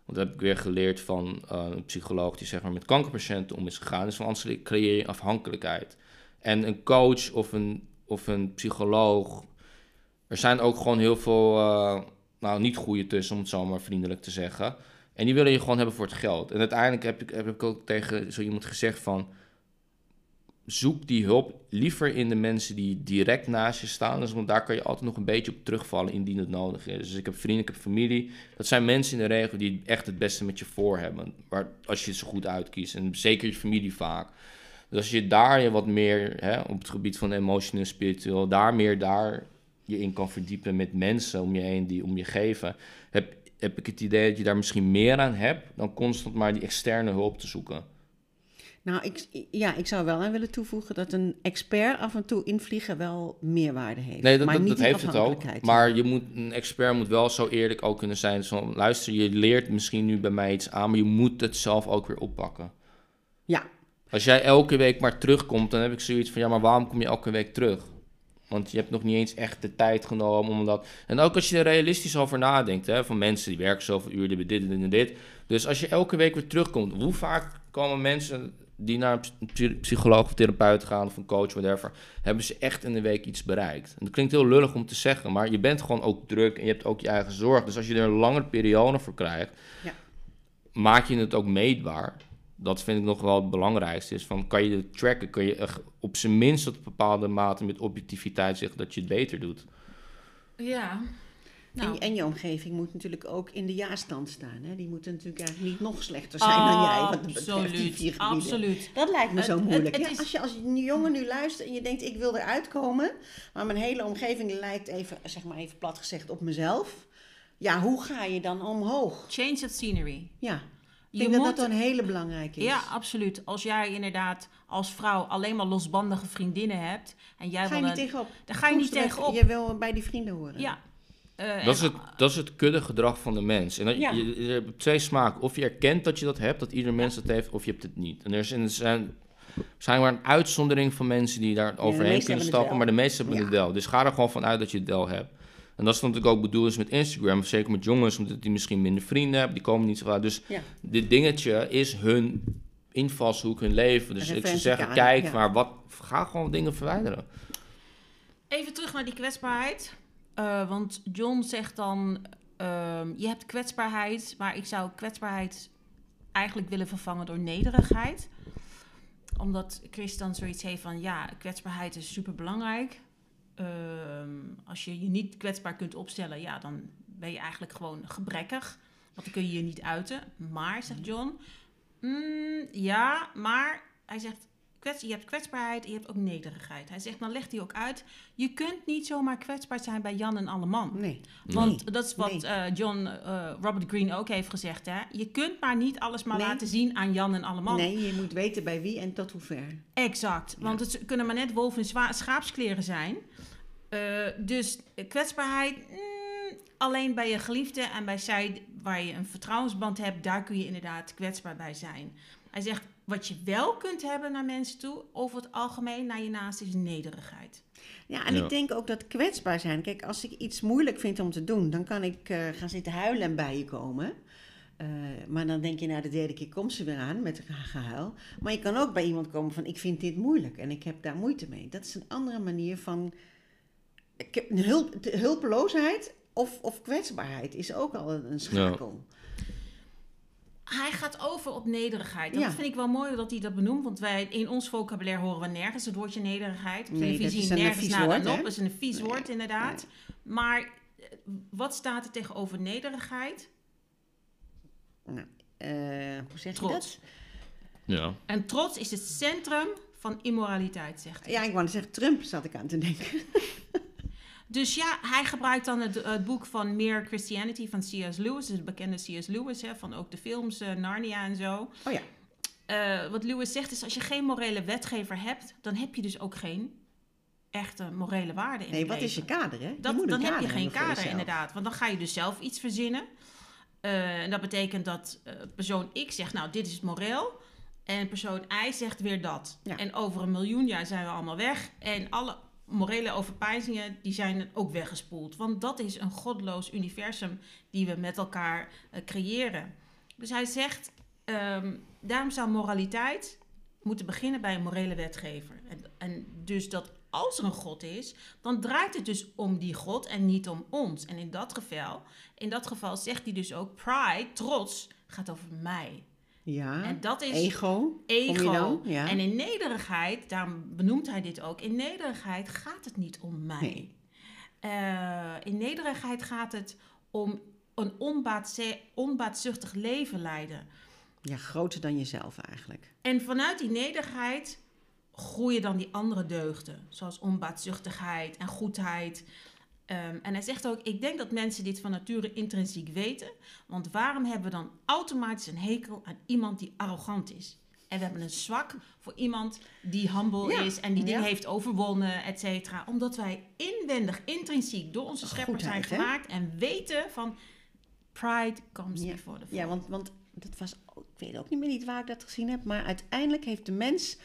Speaker 3: Want dat heb ik weer geleerd van eh, een psycholoog die zeg maar met kankerpatiënten om is gegaan. Dus van anders creëer je afhankelijkheid. En een coach of een, of een psycholoog, er zijn ook gewoon heel veel, eh, nou niet goede tussen om het zo maar vriendelijk te zeggen. En die willen je gewoon hebben voor het geld. En uiteindelijk heb ik, heb ik ook tegen zo iemand gezegd van zoek die hulp liever in de mensen die direct naast je staan. Dus, want daar kan je altijd nog een beetje op terugvallen indien het nodig is. Dus ik heb vrienden, ik heb familie. Dat zijn mensen in de regel die echt het beste met je voor hebben. Waar, als je het zo goed uitkiest. En zeker je familie vaak. Dus als je daar je wat meer hè, op het gebied van emotioneel, spiritueel, daar meer daar je in kan verdiepen met mensen om je heen die om je geven, heb, heb ik het idee dat je daar misschien meer aan hebt dan constant maar die externe hulp te zoeken.
Speaker 2: Nou, ik, ja, ik zou wel aan willen toevoegen dat een expert af en toe invliegen wel meerwaarde heeft.
Speaker 3: Nee, dat,
Speaker 2: maar
Speaker 3: dat,
Speaker 2: niet
Speaker 3: dat heeft het ook. Maar je moet, een expert moet wel zo eerlijk ook kunnen zijn. Zo, luister, je leert misschien nu bij mij iets aan, maar je moet het zelf ook weer oppakken.
Speaker 2: Ja,
Speaker 3: Als jij elke week maar terugkomt, dan heb ik zoiets van, ja, maar waarom kom je elke week terug? Want je hebt nog niet eens echt de tijd genomen om dat... En ook als je er realistisch over nadenkt, hè, van mensen die werken zoveel uur, die hebben dit en dit en dit. Dus als je elke week weer terugkomt, hoe vaak komen mensen die naar een psy- psy- psycholoog of therapeut gaan of een coach, whatever, hebben ze echt in de week iets bereikt? En dat klinkt heel lullig om te zeggen, maar je bent gewoon ook druk en je hebt ook je eigen zorg. Dus als je er een langere periode voor krijgt,
Speaker 2: Ja.
Speaker 3: maak je het ook meetbaar. Dat vind ik nog wel het belangrijkste. Is van, kan je het tracken? Kun je echt op zijn minst tot een bepaalde mate met objectiviteit zeggen dat je het beter doet?
Speaker 1: Ja. Nou,
Speaker 2: en, en je omgeving moet natuurlijk ook in de jaarstand staan. Hè? Die moeten natuurlijk eigenlijk niet nog slechter zijn dan jij. Wat die
Speaker 1: absoluut,
Speaker 2: vier
Speaker 1: absoluut.
Speaker 2: Dat lijkt me
Speaker 1: Het-
Speaker 2: zo
Speaker 1: het-
Speaker 2: moeilijk.
Speaker 1: het
Speaker 2: Ja,
Speaker 1: is-
Speaker 2: als je als een jongen nu luistert en je denkt, ik wil eruit komen, maar mijn hele omgeving lijkt even, zeg maar even plat gezegd, op mezelf. Ja, hoe ga je dan omhoog?
Speaker 1: Change of scenery.
Speaker 2: Ja, ik
Speaker 1: Je
Speaker 2: denk dat
Speaker 1: moet-
Speaker 2: dat een hele belangrijke is.
Speaker 1: Ja, absoluut. Als jij inderdaad als vrouw alleen maar losbandige vriendinnen hebt en jij
Speaker 2: Ga je
Speaker 1: wil
Speaker 2: niet
Speaker 1: een-
Speaker 2: tegenop?
Speaker 1: Daar ga je niet tegenop.
Speaker 2: Je wil bij die vrienden horen.
Speaker 1: Ja. Eh,
Speaker 3: Dat is, het, dat is het kudde gedrag van de mens. En dat,
Speaker 2: Ja.
Speaker 3: je, je hebt twee smaken. Of je erkent dat je dat hebt, dat ieder mens dat heeft, of je hebt het niet. En er zijn, er zijn, er zijn maar een uitzondering van mensen die daar overheen kunnen stappen, maar de meesten hebben
Speaker 2: Ja.
Speaker 3: het wel. Dus ga er gewoon vanuit dat je het wel hebt. En dat is ik ook bedoel is met Instagram, zeker met jongens, omdat die misschien minder vrienden hebben, die komen niet zo vaak. Dus
Speaker 2: Ja.
Speaker 3: dit dingetje is hun invalshoek, hun leven. Dus ik zou zeggen, kijk,
Speaker 2: ja.
Speaker 3: maar wat, ga gewoon dingen verwijderen.
Speaker 1: Even terug naar die kwetsbaarheid. Eh, want John zegt dan, ehm, je hebt kwetsbaarheid, maar ik zou kwetsbaarheid eigenlijk willen vervangen door nederigheid. Omdat Chris dan zoiets heeft van, ja, kwetsbaarheid is super belangrijk. Als je je niet kwetsbaar kunt opstellen, ja, dan ben je eigenlijk gewoon gebrekkig. Want dan kun je je niet uiten. Maar, zegt John, mm, ja, maar hij zegt, kwets, je hebt kwetsbaarheid en je hebt ook nederigheid. Hij zegt, dan legt hij ook uit, je kunt niet zomaar kwetsbaar zijn bij Jan en alle man.
Speaker 2: Nee.
Speaker 1: Want dat is wat
Speaker 2: Nee.
Speaker 1: eh, John eh, Robert Greene ook heeft gezegd. Hè? Je kunt maar niet alles maar
Speaker 2: Nee.
Speaker 1: laten zien aan Jan en alle man.
Speaker 2: nee, je moet weten bij wie en tot hoe ver.
Speaker 1: Exact. Want het kunnen maar net wolven in schaapskleren zijn. Eh, dus kwetsbaarheid, mm, alleen bij je geliefde en bij zij waar je een vertrouwensband hebt, daar kun je inderdaad kwetsbaar bij zijn. Hij zegt, wat je wel kunt hebben naar mensen toe, over het algemeen naar je naast, is nederigheid.
Speaker 2: Ja, en
Speaker 3: Ja.
Speaker 2: ik denk ook dat kwetsbaar zijn. Kijk, als ik iets moeilijk vind om te doen, dan kan ik eh, gaan zitten huilen en bij je komen. Eh, maar dan denk je, na de derde keer komt ze weer aan met haar gehuil. Maar je kan ook bij iemand komen van, ik vind dit moeilijk en ik heb daar moeite mee. Dat is een andere manier van... Ik heb een hulp, hulpeloosheid of, of kwetsbaarheid is ook al een, een schakel.
Speaker 1: Hij gaat over op nederigheid. En
Speaker 2: Ja.
Speaker 1: Dat vind ik wel mooi dat hij dat benoemt. Want wij, in ons vocabulaire horen we nergens het woordje nederigheid. Op
Speaker 2: Nee, dat
Speaker 1: televisie
Speaker 2: is een
Speaker 1: nergens na dan op. Dat is een vies
Speaker 2: Nee.
Speaker 1: woord inderdaad. Maar eh, wat staat er tegenover nederigheid?
Speaker 2: Nou, eh, hoe zeg je
Speaker 1: Trots.
Speaker 2: dat?
Speaker 3: Ja.
Speaker 1: En trots is het centrum van immoraliteit, zegt hij.
Speaker 2: Ja, ik wou net zeggen, Trump zat ik aan te denken.
Speaker 1: Dus ja, hij gebruikt dan het, het boek van Mere Christianity van C.S. Lewis. Dus het bekende C.S. Lewis, hè, van ook de films eh, Narnia en zo.
Speaker 2: Oh ja.
Speaker 1: Eh, wat Lewis zegt is, als je geen morele wetgever hebt, dan heb je dus ook geen echte morele waarde in
Speaker 2: Nee, wat is je kader, hè? Je
Speaker 1: Dat, dan heb je geen kader, inderdaad. Want dan ga je dus zelf iets verzinnen. Eh, en dat betekent dat persoon X zegt, nou, dit is het moreel. En persoon Y zegt weer dat.
Speaker 2: Ja.
Speaker 1: En over een miljoen jaar zijn we allemaal weg. En alle morele overpeinzingen, die zijn ook weggespoeld. Want dat is een godloos universum die we met elkaar eh, creëren. Dus hij zegt, ehm, daarom zou moraliteit moeten beginnen bij een morele wetgever. En, en dus dat als er een God is, dan draait het dus om die God en niet om ons. En in dat geval, in dat geval zegt hij dus ook pride, trots, gaat over mij.
Speaker 2: Ja,
Speaker 1: En dat is
Speaker 2: ego.
Speaker 1: Ego.
Speaker 2: Ja.
Speaker 1: En in nederigheid, daarom benoemt hij dit ook, in nederigheid gaat het niet om mij.
Speaker 2: Nee.
Speaker 1: Eh, in nederigheid gaat het om een onbaatzuchtig leven leiden.
Speaker 2: ja, groter dan jezelf eigenlijk.
Speaker 1: En vanuit die nederigheid groeien dan die andere deugden, zoals onbaatzuchtigheid en goedheid. Ehm, en hij zegt ook, ik denk dat mensen dit van nature intrinsiek weten, want waarom hebben we dan automatisch een hekel aan iemand die arrogant is? En we hebben een zwak voor iemand die humble
Speaker 2: Ja,
Speaker 1: is en die dingen
Speaker 2: ja.
Speaker 1: heeft overwonnen, et cetera. Omdat wij inwendig, intrinsiek door onze schepper zijn
Speaker 2: hè?
Speaker 1: gemaakt en weten van pride comes
Speaker 2: Ja.
Speaker 1: before the fall.
Speaker 2: Ja, want, want dat was, ik weet ook niet meer niet waar ik dat gezien heb, maar uiteindelijk heeft de mens,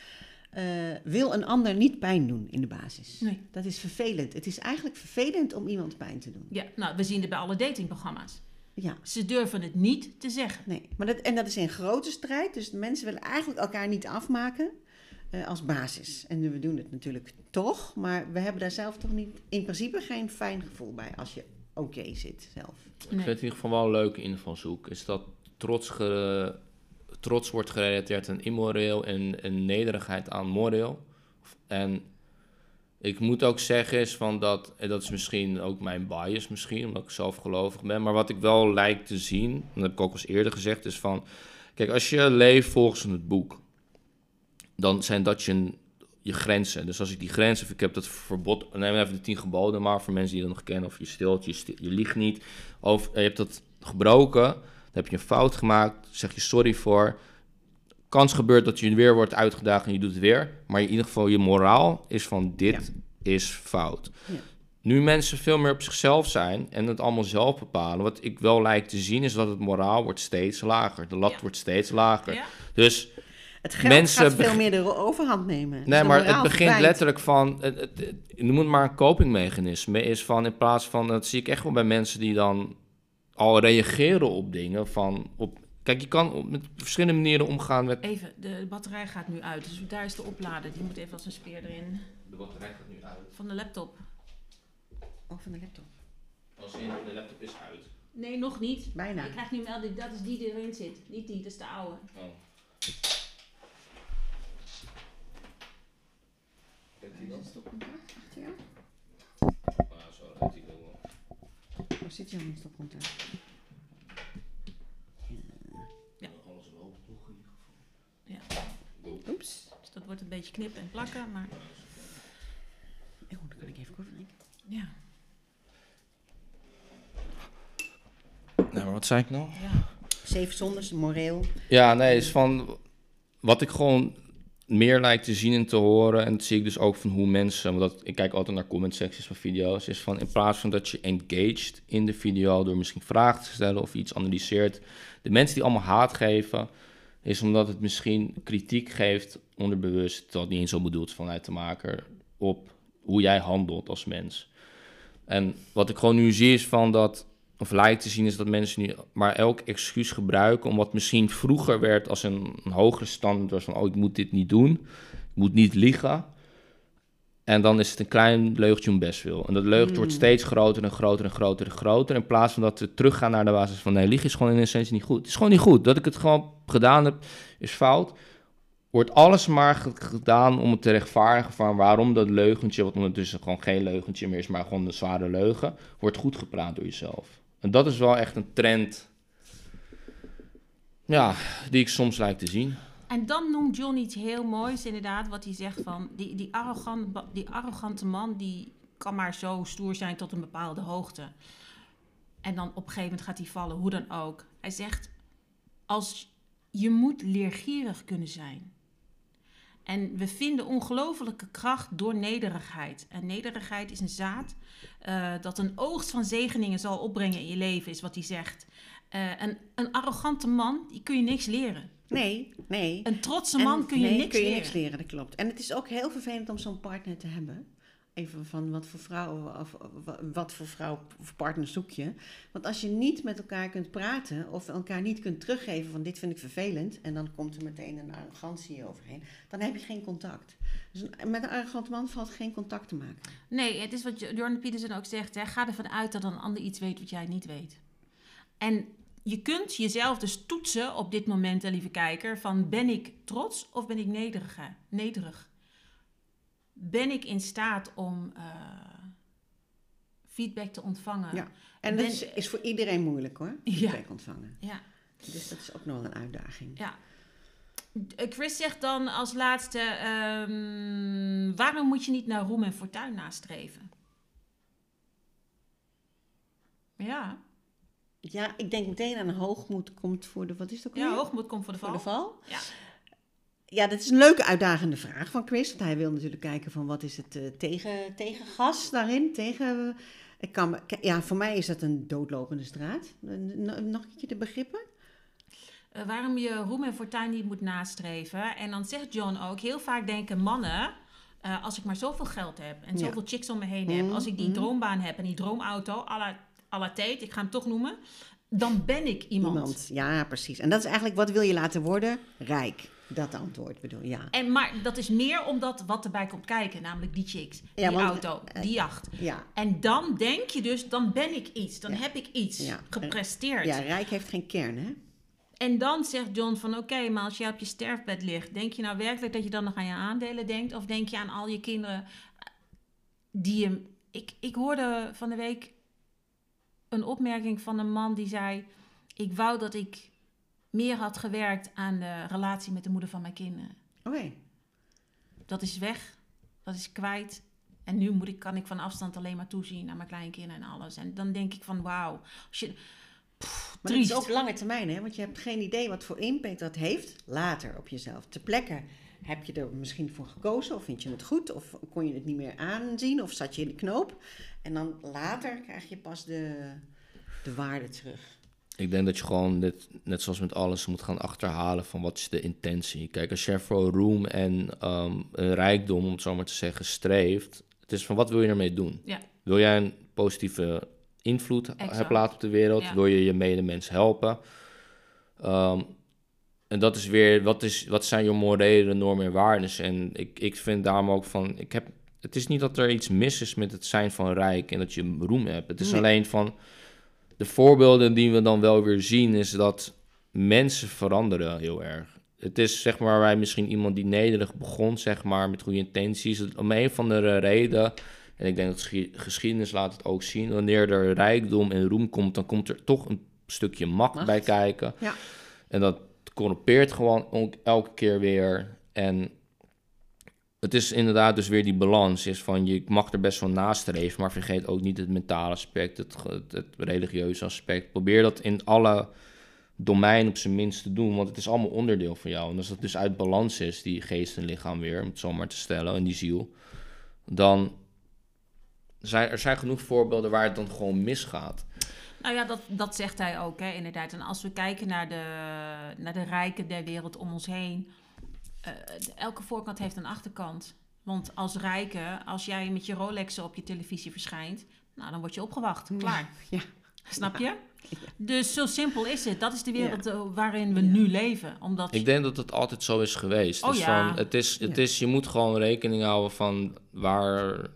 Speaker 2: eh, wil een ander niet pijn doen in de basis.
Speaker 1: Nee.
Speaker 2: Dat is vervelend. Het is eigenlijk vervelend om iemand pijn te doen.
Speaker 1: Ja, nou, we zien het bij alle datingprogramma's.
Speaker 2: Ja,
Speaker 1: Ze durven het niet te zeggen.
Speaker 2: nee. Maar dat, en dat is in grote strijd, dus mensen willen eigenlijk elkaar niet afmaken eh, als basis. En we doen het natuurlijk toch, maar we hebben daar zelf toch niet, in principe geen fijn gevoel bij als je oké zit zelf.
Speaker 3: Ik vind het in ieder geval wel een leuke invalshoek. Is dat trots, ge- trots wordt gerelateerd aan immoreel en, en nederigheid aan moreel. En ik moet ook zeggen is van dat, en dat is misschien ook mijn bias misschien, omdat ik zelf gelovig ben. Maar wat ik wel lijk te zien, en dat heb ik ook eens eerder gezegd, is van... Kijk, als je leeft volgens het boek, dan zijn dat je, je grenzen. Dus als ik die grenzen, ik heb dat verbod, neem even de tien geboden maar voor mensen die dat nog kennen, of je stilt, je, sti- je liegt niet, of je hebt dat gebroken, heb je een fout gemaakt, zeg je sorry voor. Kans gebeurt dat je weer wordt uitgedaagd en je doet het weer, maar in ieder geval je moraal is van dit is fout.
Speaker 2: Ja.
Speaker 3: Nu mensen veel meer op zichzelf zijn en het allemaal zelf bepalen, wat ik wel lijkt te zien is dat het moraal wordt steeds lager. De lat
Speaker 1: Ja.
Speaker 3: wordt steeds lager. Dus
Speaker 2: Het geld
Speaker 3: Mensen
Speaker 2: gaat veel meer de overhand nemen. Dus
Speaker 3: Nee, maar het begint
Speaker 2: verdwijnt.
Speaker 3: letterlijk van. Het, het, het- noem het maar een copingmechanisme. Is van in plaats van. Dat zie ik echt wel bij mensen die dan al reageren op dingen. Van op, kijk, je kan op, met verschillende manieren omgaan met.
Speaker 1: Even, de batterij gaat nu uit. Dus daar is de oplader. Die moet even als een speer erin.
Speaker 3: De batterij gaat nu uit.
Speaker 1: Van de laptop.
Speaker 2: Oh, van de laptop.
Speaker 3: Als in de laptop is uit.
Speaker 1: Nee, nog niet.
Speaker 2: Bijna.
Speaker 1: Ik krijg nu melding, dat is die die erin zit. Niet die, dat is de oude.
Speaker 3: Oh. Kent hij dat?
Speaker 2: Stopcontact achter jou?
Speaker 3: Ah, zo rijdt hij wel.
Speaker 2: Zit jouw stopcontact?
Speaker 3: Alles wel nog in ieder geval.
Speaker 1: Ja.
Speaker 2: Oeps.
Speaker 1: Dus dat wordt een beetje knippen en plakken, maar
Speaker 2: Oh, dan kan ik even kort drinken.
Speaker 1: ja.
Speaker 3: Nou, maar wat zei ik nou?
Speaker 1: ja.
Speaker 2: Zeven zondes, moreel.
Speaker 3: Ja, nee, is van wat ik gewoon meer lijkt te zien en te horen. En dat zie ik dus ook van hoe mensen. Ik kijk altijd naar comment secties van video's. Is van in plaats van dat je engaged in de video door misschien vragen te stellen of iets analyseert. De mensen die allemaal haat geven, is omdat het misschien kritiek geeft onderbewust. Dat niet eens zo bedoeld vanuit de maker. Op hoe jij handelt als mens. En wat ik gewoon nu zie is van dat of lijkt te zien is dat mensen nu maar elk excuus gebruiken om wat misschien vroeger werd als een, een hogere standaard was van oh ik moet dit niet doen, ik moet niet liegen. En dan is het een klein leugentje om best wil. En dat leugentje wordt
Speaker 2: Mm.
Speaker 3: steeds groter en groter en groter en groter. In plaats van dat we teruggaan naar de basis van nee, liegen is gewoon in essentie niet goed. Het is gewoon niet goed. Dat ik het gewoon gedaan heb, is fout. Wordt alles maar ge- gedaan om het te rechtvaardigen van waarom dat leugentje, wat ondertussen gewoon geen leugentje meer is, maar gewoon een zware leugen, wordt goed gepraat door jezelf. En dat is wel echt een trend, ja, die ik soms lijk te zien.
Speaker 1: En dan noemt John iets heel moois, inderdaad, wat hij zegt van die, die, arrogant, die arrogante man die kan maar zo stoer zijn tot een bepaalde hoogte. En dan op een gegeven moment gaat hij vallen, hoe dan ook. Hij zegt, als je moet leergierig kunnen zijn. En we vinden ongelofelijke kracht door nederigheid. En nederigheid is een zaad uh, dat een oogst van zegeningen zal opbrengen in je leven, is wat hij zegt. Uh, een, een arrogante man, die kun je niks leren.
Speaker 2: Nee, nee.
Speaker 1: Een trotse man
Speaker 2: en,
Speaker 1: kun je
Speaker 2: nee,
Speaker 1: niks
Speaker 2: kun je
Speaker 1: leren.
Speaker 2: niks leren, dat klopt. En het is ook heel vervelend om zo'n partner te hebben. Even van wat voor vrouw, of wat voor vrouw of partner zoek je. Want als je niet met elkaar kunt praten of elkaar niet kunt teruggeven van dit vind ik vervelend. En dan komt er meteen een arrogantie overheen. Dan heb je geen contact. Dus met een arrogant man valt geen contact te maken.
Speaker 1: Nee, het is wat Jordan Peterson ook zegt. Hè. Ga ervan uit dat een ander iets weet wat jij niet weet. En je kunt jezelf dus toetsen op dit moment, lieve kijker, van ben ik trots of ben ik nederig? nederig? Ben ik in staat om uh, feedback te ontvangen?
Speaker 2: Ja, en
Speaker 1: ben,
Speaker 2: dat is, is, voor iedereen moeilijk hoor, feedback
Speaker 1: ja.
Speaker 2: ontvangen.
Speaker 1: Ja.
Speaker 2: Dus dat is ook nog wel een uitdaging.
Speaker 1: Ja. Chris zegt dan als laatste, um, waarom moet je niet naar roem en fortuin nastreven? Ja.
Speaker 2: Ja, ik denk meteen aan hoogmoed komt voor de, wat is dat
Speaker 1: Ja, hoogmoed komt voor de val.
Speaker 2: Voor de val?
Speaker 1: Ja.
Speaker 2: Ja, dat is een leuke uitdagende vraag van Chris. Want hij wil natuurlijk kijken van wat is het uh, tegen, tegengas daarin. Tegen, ik kan, ja, voor mij is dat een doodlopende straat. Nog een keer de begrippen?
Speaker 1: Uh, waarom je roem en fortuin niet moet nastreven. En dan zegt John ook, heel vaak denken mannen... Uh, als ik maar zoveel geld heb en zoveel ja. chicks om me heen heb...
Speaker 2: Mm,
Speaker 1: als ik die
Speaker 2: mm.
Speaker 1: droombaan heb en die droomauto... à la, Tate, ik ga hem toch noemen... dan ben ik iemand.
Speaker 2: iemand. Ja, precies. En dat is eigenlijk, wat wil je laten worden? Rijk. Dat antwoord bedoel ja.
Speaker 1: En, maar dat is meer omdat wat erbij komt kijken, namelijk die chicks, die
Speaker 2: want,
Speaker 1: auto,
Speaker 2: eh,
Speaker 1: die jacht.
Speaker 2: Ja.
Speaker 1: En dan denk je dus, dan ben ik iets, dan
Speaker 2: Ja.
Speaker 1: heb ik iets gepresteerd.
Speaker 2: ja, rijk heeft geen kern, hè?
Speaker 1: En dan zegt John van, oké, maar als je op je sterfbed ligt, denk je nou werkelijk dat je dan nog aan je aandelen denkt? Of denk je aan al je kinderen die je... Ik, ik hoorde van de week een opmerking van een man die zei, ik wou dat ik meer had gewerkt aan de relatie met de moeder van mijn kinderen.
Speaker 2: Oké.
Speaker 1: Dat is weg, dat is kwijt. En nu moet ik, kan ik van afstand alleen maar toezien naar mijn kleinkinderen en alles. En dan denk ik van, wauw. Als je, pff,
Speaker 2: Maar
Speaker 1: triest.
Speaker 2: dat is ook lange termijn, hè? Want je hebt geen idee wat voor impact dat heeft later op jezelf. Ter plekke heb je er misschien voor gekozen, of vind je het goed, of kon je het niet meer aanzien, of zat je in de knoop. En dan later krijg je pas de, de waarde terug.
Speaker 3: Ik denk dat je gewoon, dit, net zoals met alles, moet gaan achterhalen van wat is de intentie. Kijk, als je voor roem en um, een rijkdom, om het zo maar te zeggen, streeft, het is van wat wil je ermee doen?
Speaker 1: Ja.
Speaker 3: Wil jij een positieve invloed hebben laten op de wereld?
Speaker 1: Ja.
Speaker 3: Wil je je medemens helpen? Um, en dat is weer, wat, is, wat zijn je morele normen en waarden? En ik, ik vind daarom ook van, ik heb, het is niet dat er iets mis is met het zijn van rijk en dat je roem hebt. Het is
Speaker 2: Nee.
Speaker 3: alleen van, de voorbeelden die we dan wel weer zien, is dat mensen veranderen heel erg. Het is zeg maar wij misschien iemand die nederig begon, zeg maar, met goede intenties. Om een of andere reden, en ik denk dat geschi- geschiedenis laat het ook zien, wanneer er rijkdom en roem komt, dan komt er toch een stukje macht,
Speaker 2: Macht.
Speaker 3: bij kijken.
Speaker 2: Ja.
Speaker 3: En dat corrumpeert gewoon ook elke keer weer. En het is inderdaad dus weer die balans. Is van je mag er best wel nastreven, maar vergeet ook niet het mentale aspect, het, het, religieuze aspect. Probeer dat in alle domeinen op zijn minst te doen, want het is allemaal onderdeel van jou. En als dat dus uit balans is, die geest en lichaam weer, om het zo maar te stellen, en die ziel, dan zijn er zijn genoeg voorbeelden waar het dan gewoon misgaat.
Speaker 1: Nou ja, dat, dat zegt hij ook, hè, inderdaad. En als we kijken naar de, naar de rijken der wereld om ons heen, elke voorkant heeft een achterkant. Want als rijke, als jij met je Rolexen op je televisie verschijnt, nou, dan word je opgewacht. Klaar.
Speaker 2: Ja.
Speaker 1: Snap je? Dus zo simpel is het. Dat is de wereld eh, waarin we
Speaker 2: Ja.
Speaker 1: nu leven. Omdat
Speaker 3: Ik denk dat het altijd zo is geweest.
Speaker 1: Oh
Speaker 3: dus
Speaker 1: ja.
Speaker 3: van, het is, het
Speaker 2: Ja.
Speaker 3: is, je moet gewoon rekening houden van waar,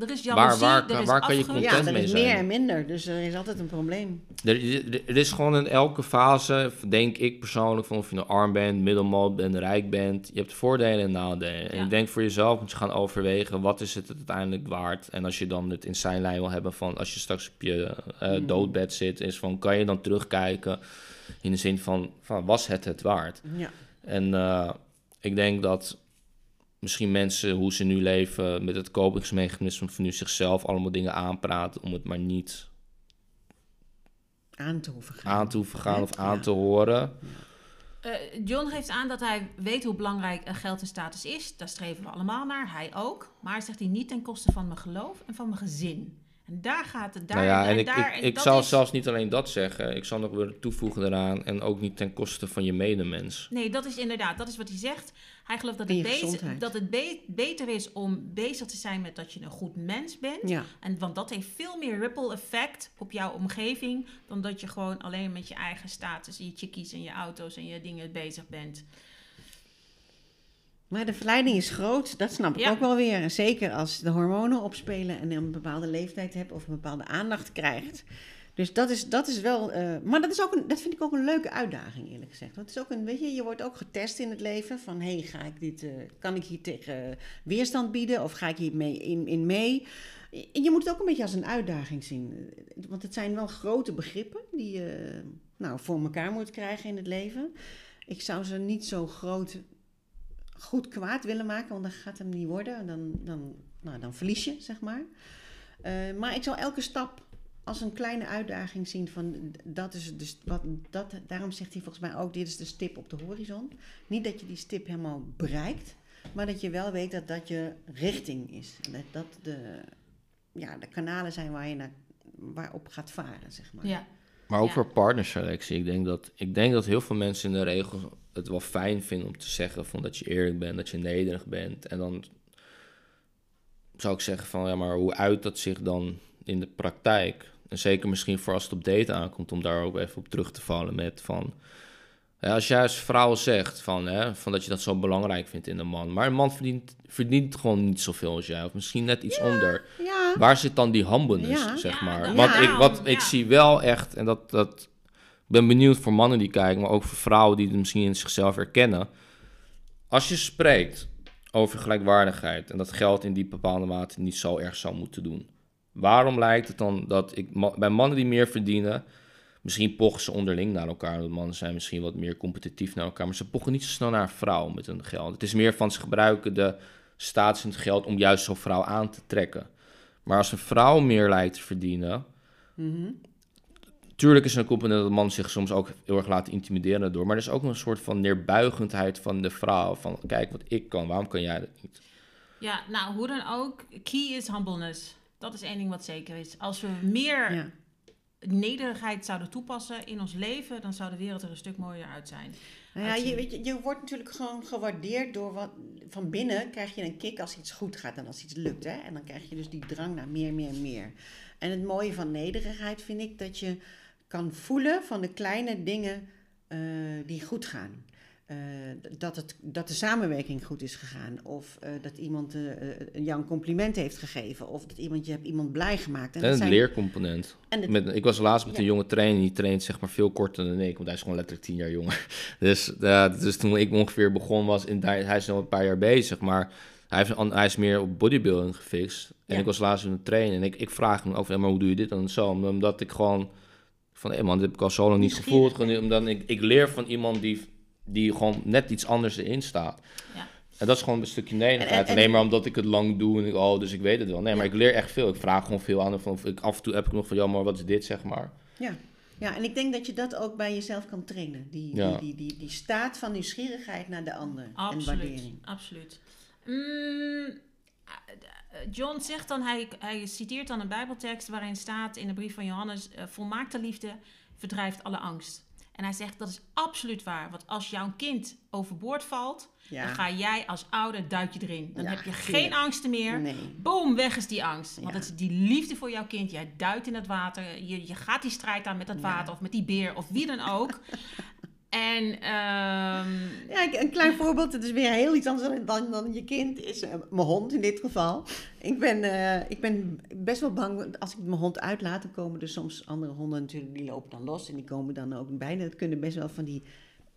Speaker 1: er is
Speaker 3: Waar-
Speaker 1: jaloezie,
Speaker 3: waar
Speaker 1: er
Speaker 3: kan-
Speaker 1: is
Speaker 3: waar kan je content
Speaker 2: Ja, er
Speaker 3: mee zijn.
Speaker 2: meer en minder, dus er is altijd een probleem.
Speaker 3: Er, er- er is gewoon in elke fase, denk ik persoonlijk, van of je nou arm bent, middelmaat bent, rijk bent. Je hebt voordelen en nadelen. En ik denk voor jezelf moet je gaan overwegen, wat is het uiteindelijk waard? En als je dan het in zijn lijn wil hebben van, als je straks op je eh,
Speaker 2: Mm.
Speaker 3: doodbed zit, is van, kan je dan terugkijken in de zin van, van was het het waard?
Speaker 2: Ja.
Speaker 3: En eh, ik denk dat misschien mensen, hoe ze nu leven, met het kopingsmechanisme van nu zichzelf allemaal dingen aanpraten om het maar niet
Speaker 2: Aan te hoeven gaan.
Speaker 3: aan te hoeven gaan of aan
Speaker 2: Ja.
Speaker 3: te horen.
Speaker 1: Eh, John geeft aan dat hij weet hoe belangrijk eh, geld en status is. Daar streven we allemaal naar, hij ook. Maar hij zegt hij niet ten koste van mijn geloof en van mijn gezin. En daar gaat het. Daar,
Speaker 3: nou ja, en ik,
Speaker 1: daar,
Speaker 3: ik, ik
Speaker 1: dat
Speaker 3: zal
Speaker 1: is-
Speaker 3: zelfs niet alleen dat zeggen. Ik zal nog willen toevoegen eraan. En ook niet ten koste van je medemens.
Speaker 1: Nee, dat is inderdaad, dat is wat hij zegt. Hij gelooft dat het, dat be- beter is om bezig te zijn met dat je een goed mens bent.
Speaker 2: Ja.
Speaker 1: En, want dat heeft veel meer ripple effect op jouw omgeving dan dat je gewoon alleen met je eigen status, je chickies en je auto's en je dingen bezig bent.
Speaker 2: Maar de verleiding is groot, dat snap ik
Speaker 1: Ja.
Speaker 2: ook wel weer. Zeker als de hormonen opspelen en je een bepaalde leeftijd hebt of een bepaalde aandacht krijgt. Dus dat is, dat is wel. eh, maar dat, is ook een, dat vind ik ook een leuke uitdaging, eerlijk gezegd. Want het is ook een, weet je, je wordt ook getest in het leven. Van hey, ga ik dit, eh, kan ik hier tegen weerstand bieden of ga ik hier mee in, in mee? Je je moet het ook een beetje als een uitdaging zien. Want het zijn wel grote begrippen die je nou, voor elkaar moet krijgen in het leven. Ik zou ze niet zo groot goed kwaad willen maken, want dan gaat hem niet worden. Dan, dan, nou, dan verlies je, zeg maar. Eh, maar ik zou elke stap als een kleine uitdaging zien van dat is dus wat dat daarom zegt hij volgens mij ook dit is de stip op de horizon. Niet dat je die stip helemaal bereikt, maar dat je wel weet dat dat je richting is dat dat de ja, de kanalen zijn waar je naar waarop gaat varen, zeg maar.
Speaker 1: Ja.
Speaker 3: Maar ook
Speaker 1: Ja.
Speaker 3: voor partnerselectie. Ik denk, dat, ik denk dat heel veel mensen in de regel het wel fijn vinden om te zeggen van dat je eerlijk bent, dat je nederig bent. En dan zou ik zeggen van ja, maar hoe uit dat zich dan in de praktijk? En zeker misschien voor als het op date aankomt, om daar ook even op terug te vallen met van... Ja, als jij als vrouw zegt van, hè, van dat je dat zo belangrijk vindt in een man, maar een man verdient, verdient gewoon niet zoveel als jij, of misschien net iets onder.
Speaker 2: Ja,
Speaker 3: Waar zit dan die humbleness, zeg maar?
Speaker 1: ja,
Speaker 3: ik, wat, ik zie wel echt, en dat, dat... Ik ben benieuwd voor mannen die kijken, maar ook voor vrouwen die het misschien in zichzelf herkennen. Als je spreekt over gelijkwaardigheid en dat geld in die bepaalde mate niet zo erg zou moeten doen. Waarom lijkt het dan dat ik bij mannen die meer verdienen, misschien pochen ze onderling naar elkaar, want mannen zijn misschien wat meer competitief naar elkaar, maar ze pochen niet zo snel naar een vrouw met hun geld. Het is meer van ze gebruiken de status en geld om juist zo'n vrouw aan te trekken. Maar als een vrouw meer lijkt te verdienen,
Speaker 2: Mhm.
Speaker 3: Tuurlijk is er een component dat de man zich soms ook heel erg laat intimideren door. Maar er is ook een soort van neerbuigendheid van de vrouw. Van kijk wat ik kan, waarom kan jij dat niet?
Speaker 1: ja, nou hoe dan ook, key is humbleness. Dat is één ding wat zeker is. Als we meer
Speaker 2: ja.
Speaker 1: nederigheid zouden toepassen in ons leven, dan zou de wereld er een stuk mooier uit zijn.
Speaker 2: Nou ja, je, je, je wordt natuurlijk gewoon gewaardeerd door wat. Van binnen krijg je een kick als iets goed gaat en als iets lukt. Hè? En dan krijg je dus die drang naar meer, meer, meer. En het mooie van nederigheid vind ik dat je kan voelen van de kleine dingen eh, die goed gaan. Eh, dat, het, dat de samenwerking goed is gegaan. Of eh, dat iemand eh, jou een compliment heeft gegeven. Of dat iemand, je hebt iemand blij gemaakt.
Speaker 3: En
Speaker 2: dat
Speaker 3: het
Speaker 2: zijn-
Speaker 3: leercomponent.
Speaker 2: en het-
Speaker 3: Met, ik was laatst met
Speaker 2: Ja.
Speaker 3: een jonge trainer, die traint zeg maar veel korter dan ik. Want hij is gewoon letterlijk tien jaar jonger. Dus, dus toen ik ongeveer begon was, in, hij, is nog een paar jaar bezig. Maar hij, heeft, hij is meer op bodybuilding gefixt. En
Speaker 2: Ja.
Speaker 3: ik was laatst met een trainer en ik, ik vraag hem over, maar hoe doe je dit dan en zo? Omdat ik gewoon van, hé man, dit heb ik al zo lang niet gevoeld. Gewoon, Omdat ik, ik leer van iemand die, die gewoon net iets anders erin staat.
Speaker 1: Ja.
Speaker 3: En dat is gewoon een stukje nederigheid.
Speaker 2: En- en- en-
Speaker 3: Alleen maar omdat ik het lang doe en ik, oh, dus ik weet het wel. Nee, maar ik leer echt veel. Ik vraag gewoon veel aan. Of ik, af en toe heb ik nog van, ja, maar wat is dit, zeg maar.
Speaker 2: Ja. ja, en ik denk dat je dat ook bij jezelf kan trainen. Die,
Speaker 3: Ja.
Speaker 2: die, die, die, die staat van nieuwsgierigheid naar de ander. En
Speaker 1: Absoluut,
Speaker 2: waardering.
Speaker 1: absoluut. Mm, John zegt dan, hij, hij citeert dan een bijbeltekst waarin staat in de brief van Johannes, eh, volmaakte liefde verdrijft alle angst. En hij zegt, dat is absoluut waar. Want als jouw kind overboord valt,
Speaker 2: Ja.
Speaker 1: dan ga jij als ouder duik je erin. Dan
Speaker 2: Ja,
Speaker 1: heb je geen angsten meer.
Speaker 2: Nee.
Speaker 1: Boom, weg is die angst. Want
Speaker 2: Ja.
Speaker 1: het is die liefde voor jouw kind. Jij duikt in het water. Je, je gaat die strijd aan met dat water of met die beer of wie dan ook. en ehm,
Speaker 2: Ja, een klein voorbeeld, het is weer heel iets anders dan, dan, dan je kind, is eh, mijn hond in dit geval. Ik ben, eh, ik ben best wel bang, als ik mijn hond uitlaat, dan komen er soms andere honden natuurlijk, die lopen dan los en die komen dan ook bijna, het kunnen best wel van die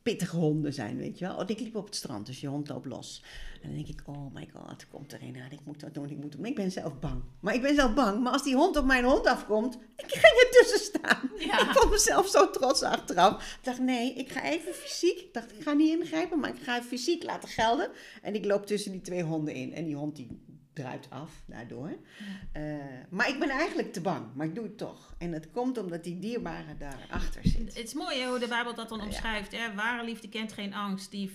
Speaker 2: pittige honden zijn, weet je wel. Oh, ik liep op het strand, dus je hond loopt los. En dan denk ik, oh my god, komt er een aan. Ik moet dat doen, ik moet doen. Ik ben zelf bang. Maar ik ben zelf bang. Maar als die hond op mijn hond afkomt, ik ging er tussen staan.
Speaker 1: Ja.
Speaker 2: Ik vond mezelf zo trots achteraf. Ik dacht, nee, ik ga even fysiek. Ik dacht, ik ga niet ingrijpen, maar ik ga fysiek laten gelden. En ik loop tussen die twee honden in. En die hond die druipt af daardoor. Eh, maar ik ben eigenlijk te bang, maar ik doe het toch. En het komt omdat die dierbare daarachter zit.
Speaker 1: Het is mooi hè, hoe de Bijbel dat dan omschrijft. Hè? Ware liefde kent geen angst. Die,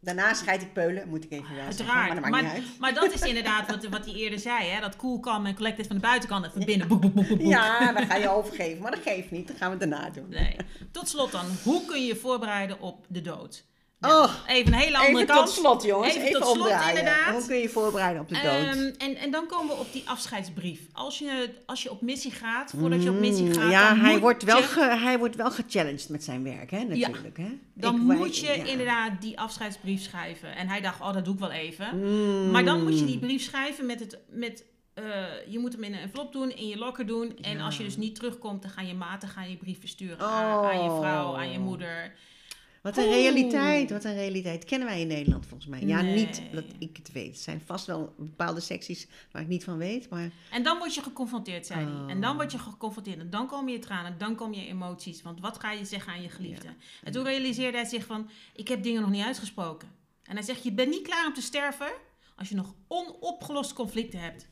Speaker 2: Daarna scheid ik peulen, moet ik even wel zeggen. Maar dat maakt
Speaker 1: Maar,
Speaker 2: niet uit.
Speaker 1: maar dat is inderdaad wat, wat hij eerder zei. Hè? Dat cool, calm en collected van de buitenkant en van binnen. Boek, boek, boek, boek, boek.
Speaker 2: Ja, dan ga je overgeven. Maar dat geeft niet. Dat gaan we daarna doen.
Speaker 1: Nee. Tot slot dan, hoe kun je je voorbereiden op de dood?
Speaker 2: Oh,
Speaker 1: Even een hele andere
Speaker 2: even
Speaker 1: kant.
Speaker 2: tot slot, jongens.
Speaker 1: Even
Speaker 2: Even,
Speaker 1: tot slot,
Speaker 2: omdraaien.
Speaker 1: inderdaad.
Speaker 2: Hoe kun je je voorbereiden op de dood?
Speaker 1: Ehm, en, en dan komen we op die afscheidsbrief. Als je, als je op missie gaat, voordat je op missie
Speaker 2: Mm,
Speaker 1: gaat,
Speaker 2: ja,
Speaker 1: dan
Speaker 2: hij wordt, wel
Speaker 1: je,
Speaker 2: ge- hij wordt wel gechallenged met zijn werk, hè, natuurlijk. Hè?
Speaker 1: dan
Speaker 2: Ik-
Speaker 1: moet je
Speaker 2: ja.
Speaker 1: inderdaad die afscheidsbrief schrijven. En hij dacht, oh, dat doe ik wel even.
Speaker 2: Mm.
Speaker 1: Maar dan moet je die brief schrijven met het. Met, eh, je moet hem in een envelop doen, in je locker doen. En
Speaker 2: Ja.
Speaker 1: als je dus niet terugkomt, dan gaan je maten gaan je brief versturen aan, aan je vrouw, aan je
Speaker 2: Oh.
Speaker 1: moeder.
Speaker 2: Wat een realiteit, wat een realiteit. Kennen wij in Nederland volgens mij. Ja,
Speaker 1: Nee.
Speaker 2: niet dat ik het weet. Er zijn vast wel bepaalde secties waar ik niet van weet. Maar
Speaker 1: En dan word je geconfronteerd, zei hij.
Speaker 2: Oh.
Speaker 1: En dan word je geconfronteerd. En dan komen je tranen, dan komen je emoties. Want wat ga je zeggen aan je geliefde? En toen realiseerde hij zich van, ik heb dingen nog niet uitgesproken. En hij zegt, je bent niet klaar om te sterven als je nog onopgelost conflicten hebt.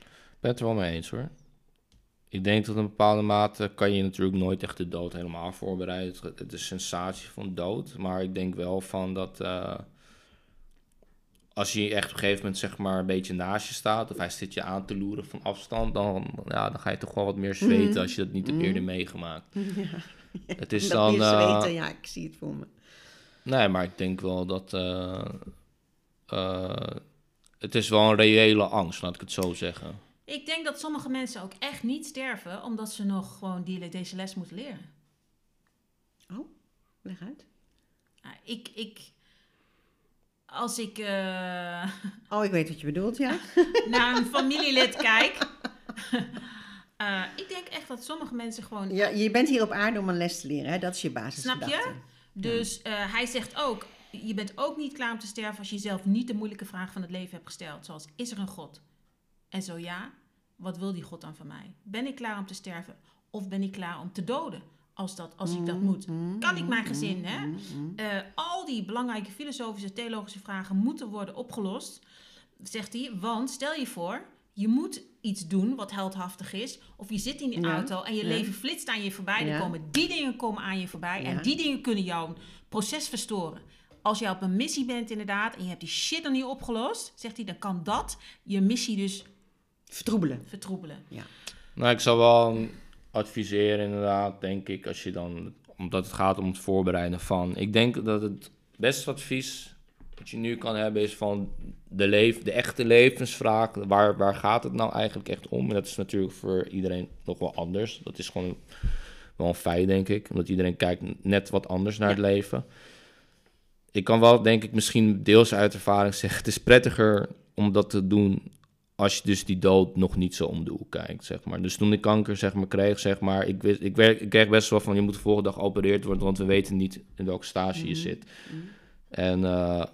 Speaker 3: Ik ben het er wel mee eens hoor. Ik denk tot een bepaalde mate kan je natuurlijk nooit echt de dood helemaal voorbereiden. Het- is sensatie van dood. Maar ik denk wel van dat eh, als je echt op een gegeven moment zeg maar een beetje naast je staat. Of hij zit je aan te loeren van afstand. Dan, ja, dan ga je toch wel wat meer zweten
Speaker 2: Mhm.
Speaker 3: als je dat niet hebt eerder meegemaakt. Het is
Speaker 2: dat
Speaker 3: dan...
Speaker 2: meer
Speaker 3: eh,
Speaker 2: zweten, ja, ik zie het voor me.
Speaker 3: Nee, maar ik denk wel dat. eh, het is wel een reële angst, laat ik het zo zeggen.
Speaker 1: Ik denk dat sommige mensen ook echt niet sterven, omdat ze nog gewoon die, deze les moeten leren.
Speaker 2: Oh, leg uit.
Speaker 1: Nou, ik, ik, als ik eh,
Speaker 2: Oh, ik weet wat je bedoelt, ja.
Speaker 1: naar een familielid kijk, eh, ik denk echt dat sommige mensen gewoon
Speaker 2: ja. Je bent hier op aarde om een les te leren, hè? Dat is je basis.
Speaker 1: Snap je? Dus eh, hij zegt ook, je bent ook niet klaar om te sterven als je jezelf niet de moeilijke vraag van het leven hebt gesteld. Zoals, is er een God? En zo ja, wat wil die God dan van mij? Ben ik klaar om te sterven? Of ben ik klaar om te doden? Als, dat, als ik dat moet. Kan ik mijn gezin, hè? Eh, al die belangrijke filosofische, theologische vragen moeten worden opgelost, zegt hij. Want stel je voor, je moet iets doen wat heldhaftig is. Of je zit in die
Speaker 2: Ja,
Speaker 1: auto en je
Speaker 2: ja.
Speaker 1: leven flitst aan je voorbij. Dan
Speaker 2: Ja.
Speaker 1: komen die dingen komen aan je voorbij. En die dingen kunnen jouw proces verstoren. Als jij op een missie bent inderdaad en je hebt die shit nog niet opgelost, zegt hij, dan kan dat je missie dus
Speaker 2: Vertroebelen.
Speaker 1: vertroebelen.
Speaker 3: Nou, ik zou wel adviseren, inderdaad, denk ik, als je dan, omdat het gaat om het voorbereiden van. Ik denk dat het beste advies wat je nu kan hebben is van de, leef, de echte levensvraag. Waar, waar gaat het nou eigenlijk echt om? En dat is natuurlijk voor iedereen nog wel anders. Dat is gewoon wel een feit, denk ik. Omdat iedereen kijkt net wat anders naar het leven. Ik kan wel, denk ik, misschien deels uit ervaring zeggen... het is prettiger om dat te doen als je dus die dood nog niet zo om de hoek kijkt, zeg maar. Dus toen ik kanker, zeg maar, kreeg, zeg maar... Ik, wist, ik, werk, ik kreeg best wel van, je moet de volgende dag geopereerd worden... want we weten niet in welke stage je zit. En eh,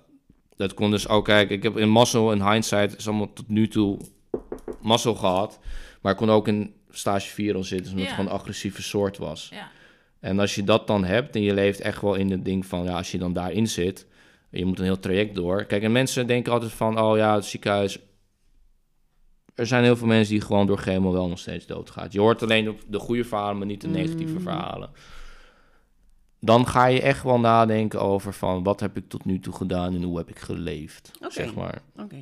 Speaker 3: dat kon dus ook, kijk, ik heb in Muscle, in hindsight... is allemaal tot nu toe Muscle gehad... maar ik kon ook in stage 4 al zitten... omdat
Speaker 1: Ja.
Speaker 3: het gewoon een agressieve soort was.
Speaker 1: Ja.
Speaker 3: En als je dat dan hebt en je leeft echt wel in het ding van, ja, als je dan daarin zit, je moet een heel traject door. Kijk, en mensen denken altijd van, oh ja, het ziekenhuis. Er zijn heel veel mensen die gewoon door chemo wel nog steeds doodgaan. Je hoort alleen de- de goede verhalen, maar niet de negatieve verhalen. Dan ga je echt wel nadenken over van, wat heb ik tot nu toe gedaan en hoe heb ik geleefd, zeg maar.
Speaker 2: Oké.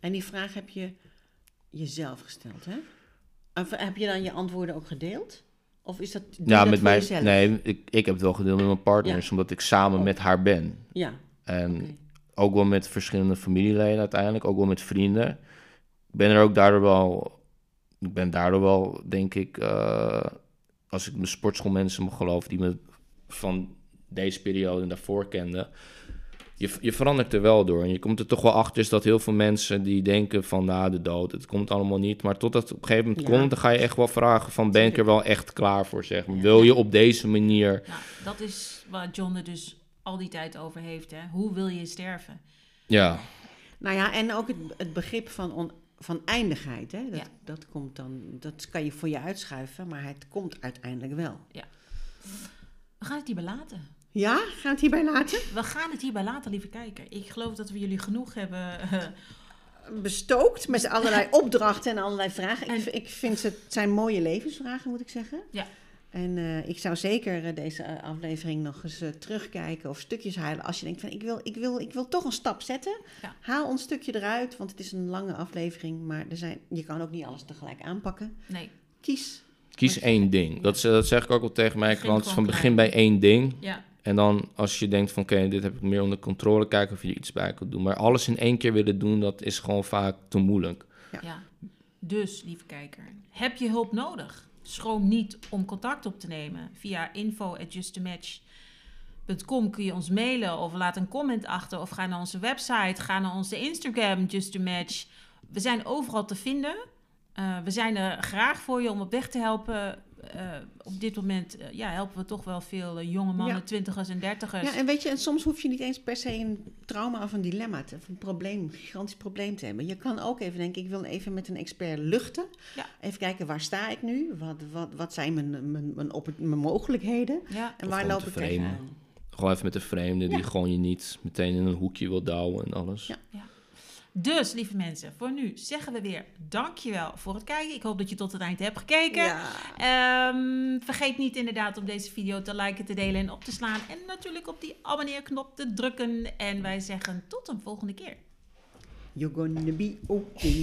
Speaker 2: En die vraag heb je jezelf gesteld, hè? Of heb je dan je antwoorden ook gedeeld? Of is dat,
Speaker 3: Ja,
Speaker 2: dat
Speaker 3: met mij,
Speaker 2: jezelf?
Speaker 3: nee, ik, ik heb het wel gedeeld met mijn partners,
Speaker 2: Ja.
Speaker 3: omdat ik samen
Speaker 2: Oh.
Speaker 3: met haar ben.
Speaker 2: Ja,
Speaker 3: En ook wel met verschillende familieleden uiteindelijk, ook wel met vrienden. Ik ben er ook daardoor wel, ik ben daardoor wel, denk ik, eh, als ik mijn sportschoolmensen mag geloven, die me van deze periode en daarvoor kenden, je, je verandert er wel door. En je komt er toch wel achter is dat heel veel mensen die denken van na de dood, het komt allemaal niet. Maar totdat het op een gegeven moment
Speaker 2: Ja.
Speaker 3: komt, dan ga je echt wel vragen van ben ik er wel echt klaar voor, zeg maar. Wil je op deze manier...
Speaker 1: Nou, dat is waar John er dus al die tijd over heeft. Hè? Hoe wil je sterven?
Speaker 3: Ja,
Speaker 2: Nou ja, en ook het, het begrip van, on- van eindigheid. Hè? Dat,
Speaker 1: Ja.
Speaker 2: dat, komt dan, dat kan je voor je uitschuiven, maar het komt uiteindelijk wel.
Speaker 1: We gaan het hierbij laten.
Speaker 2: Ja, gaan we het hierbij laten?
Speaker 1: We gaan het hierbij laten, lieve kijker. Ik geloof dat we jullie genoeg hebben. eh,
Speaker 2: Bestookt met allerlei opdrachten en allerlei vragen. Ik,
Speaker 1: En-
Speaker 2: ik vind ze, het zijn mooie levensvragen, moet ik zeggen.
Speaker 1: Ja.
Speaker 2: En eh, ik zou zeker eh, deze eh, aflevering nog eens terugkijken of stukjes halen. Als je denkt van ik wil, ik wil, ik wil toch een stap zetten.
Speaker 1: Ja.
Speaker 2: Haal een stukje eruit, want het is een lange aflevering. Maar er zijn, je kan ook niet alles tegelijk aanpakken.
Speaker 1: nee,
Speaker 2: Kies.
Speaker 3: kies één ding. Dat, dat zeg ik ook wel tegen mijn klanten, van begin bij één ding.
Speaker 1: ja.
Speaker 3: En dan als je denkt van oké, dit heb ik meer onder controle, kijken of je er iets bij kunt doen. Maar alles in één keer willen doen, dat is gewoon vaak te moeilijk.
Speaker 2: Ja.
Speaker 1: Ja. Dus, lieve kijker, heb je hulp nodig? Schroom niet om contact op te nemen. Via info@justthematch.com kun je ons mailen of laat een comment achter of ga naar onze website, ga naar onze Instagram Just to Match. We zijn overal te vinden. Eh, we zijn er graag voor je om op weg te helpen. Eh, op dit moment eh, ja, helpen we toch wel veel eh, jonge mannen,
Speaker 2: Ja.
Speaker 1: twintigers en dertigers.
Speaker 2: Ja, en weet je, en soms hoef je niet eens per se een trauma of een dilemma, te, of een probleem, een gigantisch probleem te hebben. Je kan ook even denken, ik wil even met een expert luchten.
Speaker 1: Ja.
Speaker 2: Even kijken, waar sta ik nu? Wat, wat, wat zijn mijn, mijn, mijn, op, mijn mogelijkheden?
Speaker 1: Ja.
Speaker 2: En
Speaker 3: Of
Speaker 2: waar loop ik tegenaan?
Speaker 3: Gewoon even met de vreemde die gewoon je niet meteen in een hoekje wil douwen en alles.
Speaker 2: Ja.
Speaker 1: Dus, lieve mensen, voor nu zeggen we weer dankjewel voor het kijken. Ik hoop dat je tot het eind hebt gekeken.
Speaker 2: Ja.
Speaker 1: Ehm, vergeet niet inderdaad om deze video te liken, te delen en op te slaan. En natuurlijk op die abonneerknop te drukken. En wij zeggen tot een volgende keer.
Speaker 2: You're gonna be okay.